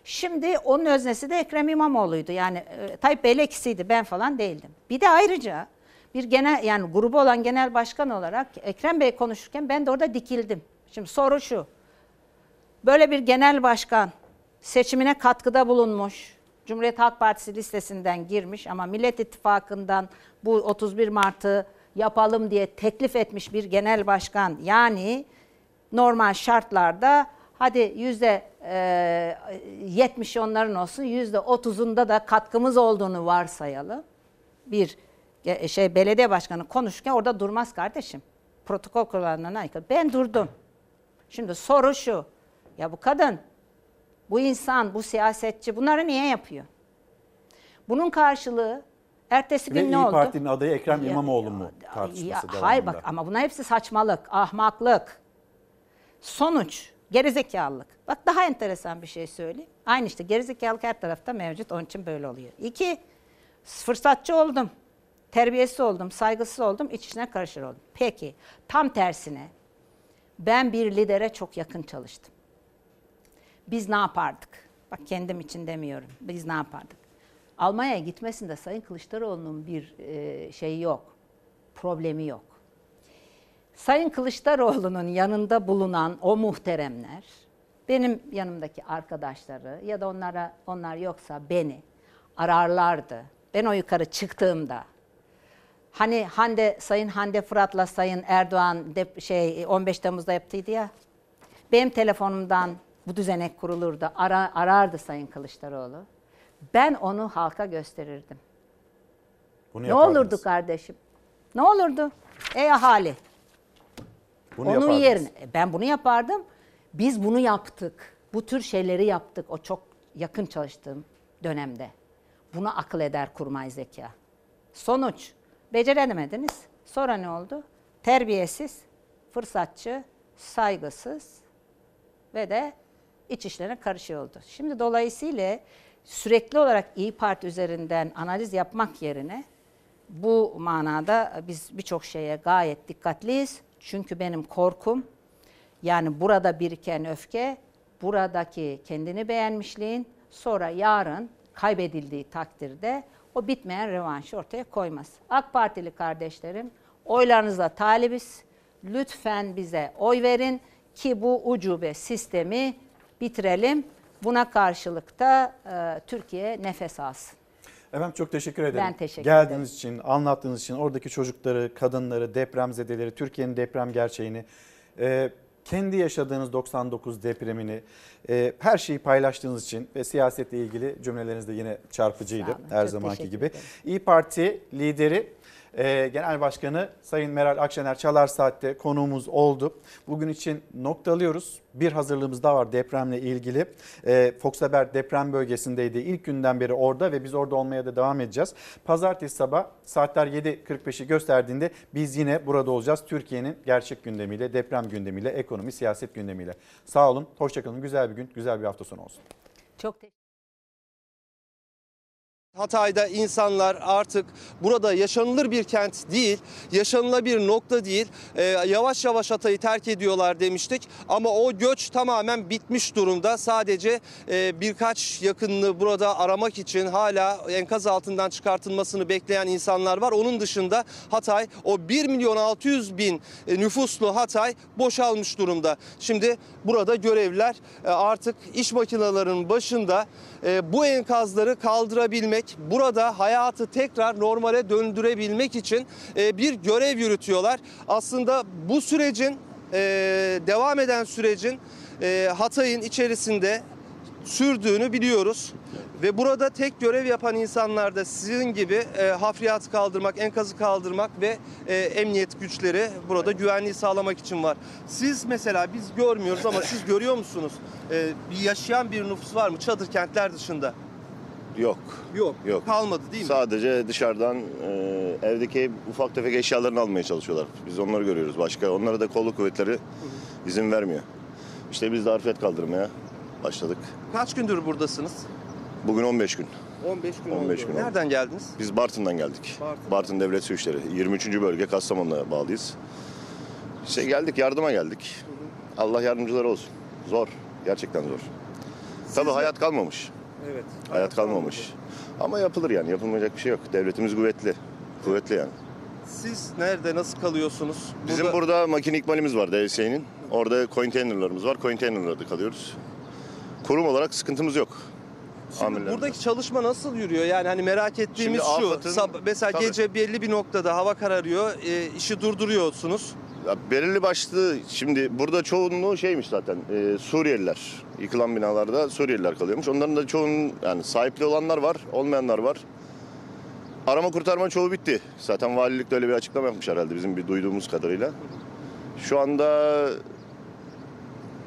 Şimdi onun öznesi de Ekrem İmamoğlu'ydu. Yani e, Tayyip Bey'le ikisiydi ben falan değildim. Bir de ayrıca bir genel yani grubu olan genel başkan olarak Ekrem Bey konuşurken ben de orada dikildim. Şimdi soru şu. Böyle bir genel başkan seçimine katkıda bulunmuş. Cumhuriyet Halk Partisi listesinden girmiş ama Millet İttifakı'ndan bu 31 Mart'ı yapalım diye teklif etmiş bir genel başkan. Yani normal şartlarda hadi yüzde e, 70 onların olsun yüzde 30'unda da katkımız olduğunu varsayalım. Bir e, şey belediye başkanı konuşurken orada durmaz kardeşim. Protokol kurallarına aykırı. Ben durdum. Şimdi soru şu. Ya bu kadın, bu insan, bu siyasetçi bunları niye yapıyor? Bunun karşılığı ertesi Ve gün İyi ne oldu? Parti'nin adayı Ekrem Ya- İmamoğlu mu Ya, tartışması hayır devamında? bak ama bunlar hepsi saçmalık, ahmaklık. Sonuç, gerizekalılık. Bak daha enteresan bir şey söyleyeyim. Aynı işte gerizekalılık her tarafta mevcut. Onun için böyle oluyor. İki, fırsatçı oldum. Terbiyesiz oldum, saygısız oldum, iç içine karışır oldum. Peki, tam tersine ben bir lidere çok yakın çalıştım. Biz ne yapardık? Bak kendim için demiyorum. Biz ne yapardık? Almanya'ya gitmesinde Sayın Kılıçdaroğlu'nun bir e, şeyi yok. Problemi yok. Sayın Kılıçdaroğlu'nun yanında bulunan o muhteremler, benim yanımdaki arkadaşları ya da onlara onlar yoksa beni ararlardı. Ben o yukarı çıktığımda hani Hande Sayın Hande Fırat'la Sayın Erdoğan de, şey 15 Temmuz'da yaptıydı ya. Benim telefonumdan bu düzenek kurulurdu. Ara, arardı Sayın Kılıçdaroğlu. Ben onu halka gösterirdim. Bunu ne yapardınız. olurdu kardeşim? Ne olurdu? Ey ahali. Bunu Onun yapardınız. yerine e, ben bunu yapardım. Biz bunu yaptık. Bu tür şeyleri yaptık. O çok yakın çalıştığım dönemde. Bunu akıl eder kurmay zeka. Sonuç beceremediniz. Sonra ne oldu? Terbiyesiz, fırsatçı, saygısız ve de iç işlerine karışıyor oldu. Şimdi dolayısıyla sürekli olarak İyi Parti üzerinden analiz yapmak yerine bu manada biz birçok şeye gayet dikkatliyiz. Çünkü benim korkum yani burada biriken öfke, buradaki kendini beğenmişliğin sonra yarın kaybedildiği takdirde o bitmeyen revanşı ortaya koymaz. AK Partili kardeşlerim oylarınıza talibiz. Lütfen bize oy verin ki bu ucube sistemi bitirelim. Buna karşılık da e, Türkiye nefes alsın. Efendim çok teşekkür ederim. Ben teşekkür Geldiğiniz için, anlattığınız için, oradaki çocukları, kadınları, depremzedeleri, Türkiye'nin deprem gerçeğini, e, kendi yaşadığınız 99 depremini, e, her şeyi paylaştığınız için ve siyasetle ilgili cümleleriniz de yine çarpıcıydı olun, her zamanki gibi. ederim. İyi Parti lideri e, Genel Başkanı Sayın Meral Akşener Çalar Saat'te konuğumuz oldu. Bugün için noktalıyoruz. Bir hazırlığımız daha var depremle ilgili. E, Fox Haber deprem bölgesindeydi. İlk günden beri orada ve biz orada olmaya da devam edeceğiz. Pazartesi sabah saatler 7.45'i gösterdiğinde biz yine burada olacağız. Türkiye'nin gerçek gündemiyle, deprem gündemiyle, ekonomi, siyaset gündemiyle. Sağ olun, hoşçakalın. Güzel bir gün, güzel bir hafta sonu olsun. Çok teşekkür Hatay'da insanlar artık burada yaşanılır bir kent değil, yaşanılabilir nokta değil. Ee, yavaş yavaş Hatay'ı terk ediyorlar demiştik. Ama o göç tamamen bitmiş durumda. Sadece e, birkaç yakınını burada aramak için hala enkaz altından çıkartılmasını bekleyen insanlar var. Onun dışında Hatay o 1 milyon 600 bin e, nüfuslu Hatay boşalmış durumda. Şimdi burada görevliler e, artık iş makinelerinin başında e, bu enkazları kaldırabilmek, burada hayatı tekrar normale döndürebilmek için e, bir görev yürütüyorlar. Aslında bu sürecin e, devam eden sürecin e, Hatay'ın içerisinde sürdüğünü biliyoruz. Ve burada tek görev yapan insanlar da sizin gibi e, hafriyatı kaldırmak, enkazı kaldırmak ve e, emniyet güçleri burada güvenliği sağlamak için var. Siz mesela biz görmüyoruz ama siz görüyor musunuz? E, bir yaşayan bir nüfus var mı çadır kentler dışında? Yok. Yok. Yok. Kalmadı değil mi? Sadece dışarıdan e, evdeki ufak tefek eşyalarını almaya çalışıyorlar. Biz onları görüyoruz. Başka onlara da kolluk kuvvetleri izin vermiyor. İşte biz de harfiyat kaldırmaya başladık. Kaç gündür buradasınız? Bugün 15 gün. 15 gün 15 oldu. gün oldu. Nereden geldiniz? Biz Bartın'dan geldik. Bartın, Devlet Su İşleri. 23. bölge Kastamonu'na bağlıyız. İşte geldik yardıma geldik. Allah yardımcıları olsun. Zor. Gerçekten zor. Tabii hayat kalmamış. Evet. Hayat kalmamış. Ama yapılır yani. Yapılmayacak bir şey yok. Devletimiz kuvvetli. Kuvvetli yani. Siz nerede nasıl kalıyorsunuz? Bizim burada, makine ikmalimiz var DSE'nin. Orada konteynerlarımız var. Konteynerlarda kalıyoruz. Kurum olarak sıkıntımız yok. Şimdi buradaki çalışma nasıl yürüyor? Yani hani merak ettiğimiz Şimdi şu. AFAD'ın- sab- mesela Tabii. gece belli bir noktada hava kararıyor. e, işi durduruyorsunuz. Ya belirli başlı şimdi burada çoğunluğu şeymiş zaten e, Suriyeliler. Yıkılan binalarda Suriyeliler kalıyormuş. Onların da çoğunun yani sahipli olanlar var, olmayanlar var. Arama kurtarma çoğu bitti. Zaten valilik de öyle bir açıklama yapmış herhalde bizim bir duyduğumuz kadarıyla. Şu anda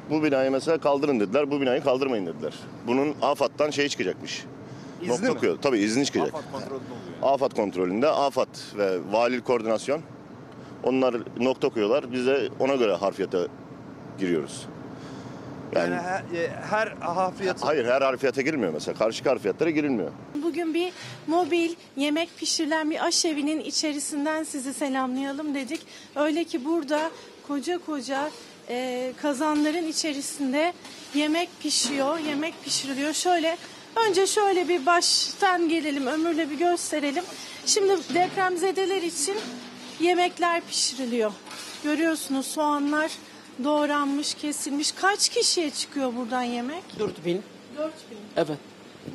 bu binayı mesela kaldırın dediler. Bu binayı kaldırmayın dediler. Bunun AFAD'dan şey çıkacakmış. İzni Nokta mi? koyuyor. Tabii izni çıkacak. AFAD kontrolünde AFAD ve valilik koordinasyon onlar nokta koyuyorlar. Biz de ona göre harfiyata giriyoruz. Yani, Yani, her, e, her hafriyatı... hayır her harfiyata girilmiyor mesela. Karşı harfiyatlara girilmiyor. Bugün bir mobil yemek pişirilen bir aşevinin içerisinden sizi selamlayalım dedik. Öyle ki burada koca koca e, kazanların içerisinde yemek pişiyor, yemek pişiriliyor. Şöyle önce şöyle bir baştan gelelim, ömürle bir gösterelim. Şimdi depremzedeler için yemekler pişiriliyor. Görüyorsunuz soğanlar doğranmış, kesilmiş. Kaç kişiye çıkıyor buradan yemek? 4000. 4000. Evet.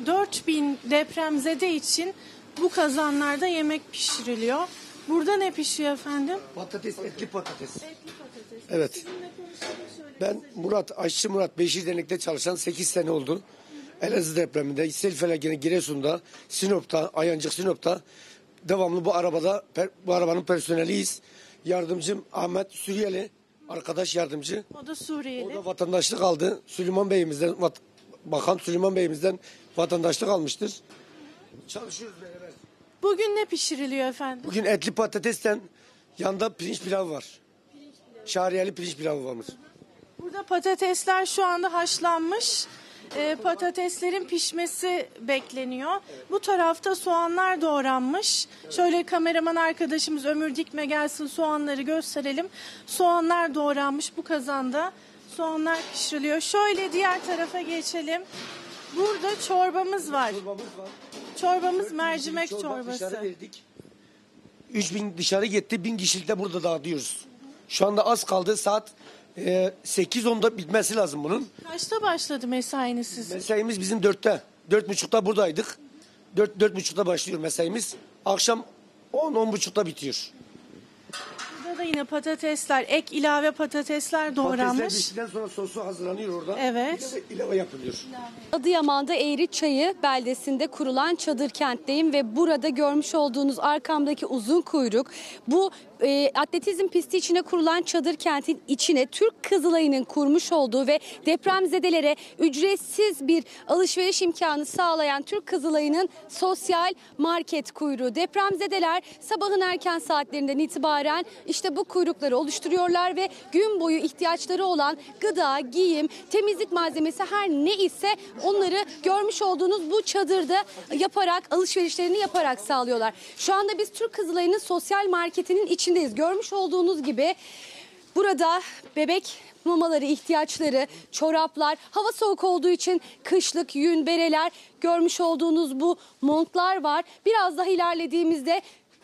4000 depremzede için bu kazanlarda yemek pişiriliyor. Burada ne pişiyor efendim? Patates, etli patates. Etli patates. Evet. Ben Murat, aşçı Murat Beşir Dernek'te çalışan 8 sene oldu. Elazığ depreminde, sel felaketi Giresun'da, Sinop'ta, Ayancık Sinop'ta devamlı bu arabada, per- bu arabanın personeliyiz. Yardımcım Ahmet Suriyeli, arkadaş yardımcı. O da Suriyeli. O da vatandaşlık aldı. Süleyman Bey'imizden, vat- Bakan Süleyman Bey'imizden vatandaşlık almıştır. Çalışıyoruz beraber. Bugün ne pişiriliyor efendim? Bugün etli patatesten yanında pirinç pilavı var. Şariyeli pirinç pilavı varmış. Burada patatesler şu anda haşlanmış. Ee, patateslerin pişmesi bekleniyor. Bu tarafta soğanlar doğranmış. Şöyle kameraman arkadaşımız Ömür Dikme gelsin soğanları gösterelim. Soğanlar doğranmış bu kazanda. Soğanlar pişiriliyor. Şöyle diğer tarafa geçelim. Burada çorbamız var. Çorbamız mercimek Çorba çorbası. dışarı verdik. 3000 dışarı gitti, 1000 kişilik de burada dağıtıyoruz. Şu anda az kaldı. Saat e, 8-10'da bitmesi lazım bunun. Kaçta başladı mesainiz sizin? Mesaimiz bizim 4'te. 4.30'da buradaydık. 4 4.30'da başlıyor mesaimiz. Akşam 10-10.30'da bitiyor. Burada da yine patatesler, ek ilave patatesler Patatesler doğranmış. piştikten sonra sosu hazırlanıyor orada. Evet. İlave, ilave yapılıyor. Adıyaman'da Eğriçayı beldesinde kurulan çadır kentteyim ve burada görmüş olduğunuz arkamdaki uzun kuyruk bu e, atletizm pisti içine kurulan çadır kentin içine Türk Kızılayı'nın kurmuş olduğu ve depremzedelere ücretsiz bir alışveriş imkanı sağlayan Türk Kızılayı'nın sosyal market kuyruğu. Depremzedeler sabahın erken saatlerinden itibaren işte bu kuyrukları oluşturuyorlar ve gün boyu ihtiyaçları olan gıda, giyim, temizlik malzemesi her ne ise onları görmüş olduğunuz bu çadırda yaparak alışverişlerini yaparak sağlıyorlar. Şu anda biz Türk Kızılayı'nın sosyal marketinin içindeyiz. Görmüş olduğunuz gibi burada bebek mamaları, ihtiyaçları, çoraplar, hava soğuk olduğu için kışlık yün, bereler, görmüş olduğunuz bu montlar var. Biraz daha ilerlediğimizde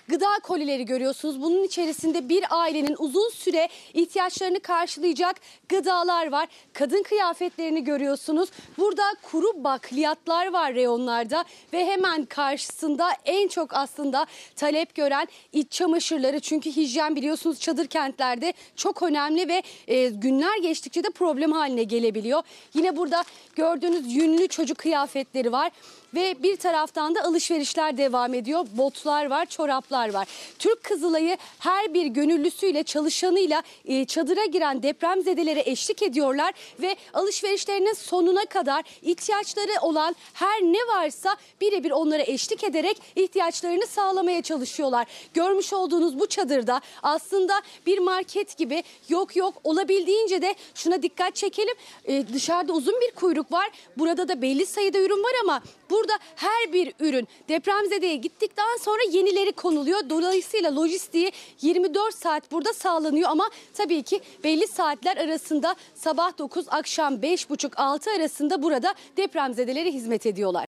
gıda kolileri görüyorsunuz. Bunun içerisinde bir ailenin uzun süre ihtiyaçlarını karşılayacak gıdalar var. Kadın kıyafetlerini görüyorsunuz. Burada kuru bakliyatlar var reyonlarda ve hemen karşısında en çok aslında talep gören iç çamaşırları. Çünkü hijyen biliyorsunuz çadır kentlerde çok önemli ve e, günler geçtikçe de problem haline gelebiliyor. Yine burada gördüğünüz yünlü çocuk kıyafetleri var. Ve bir taraftan da alışverişler devam ediyor. Botlar var, çoraplar var. Türk Kızılayı her bir gönüllüsüyle, çalışanıyla e, çadıra giren depremzedelere eşlik ediyorlar ve alışverişlerinin sonuna kadar ihtiyaçları olan her ne varsa birebir onlara eşlik ederek ihtiyaçlarını sağlamaya çalışıyorlar. Görmüş olduğunuz bu çadırda aslında bir market gibi yok yok olabildiğince de şuna dikkat çekelim. E, dışarıda uzun bir kuyruk var. Burada da belli sayıda ürün var ama burada her bir ürün depremzedeye gittikten sonra yenileri konuluyor. Dolayısıyla lojistiği 24 saat burada sağlanıyor ama tabii ki belli saatler arasında sabah 9 akşam 5.30-6 arasında burada depremzedelere hizmet ediyorlar.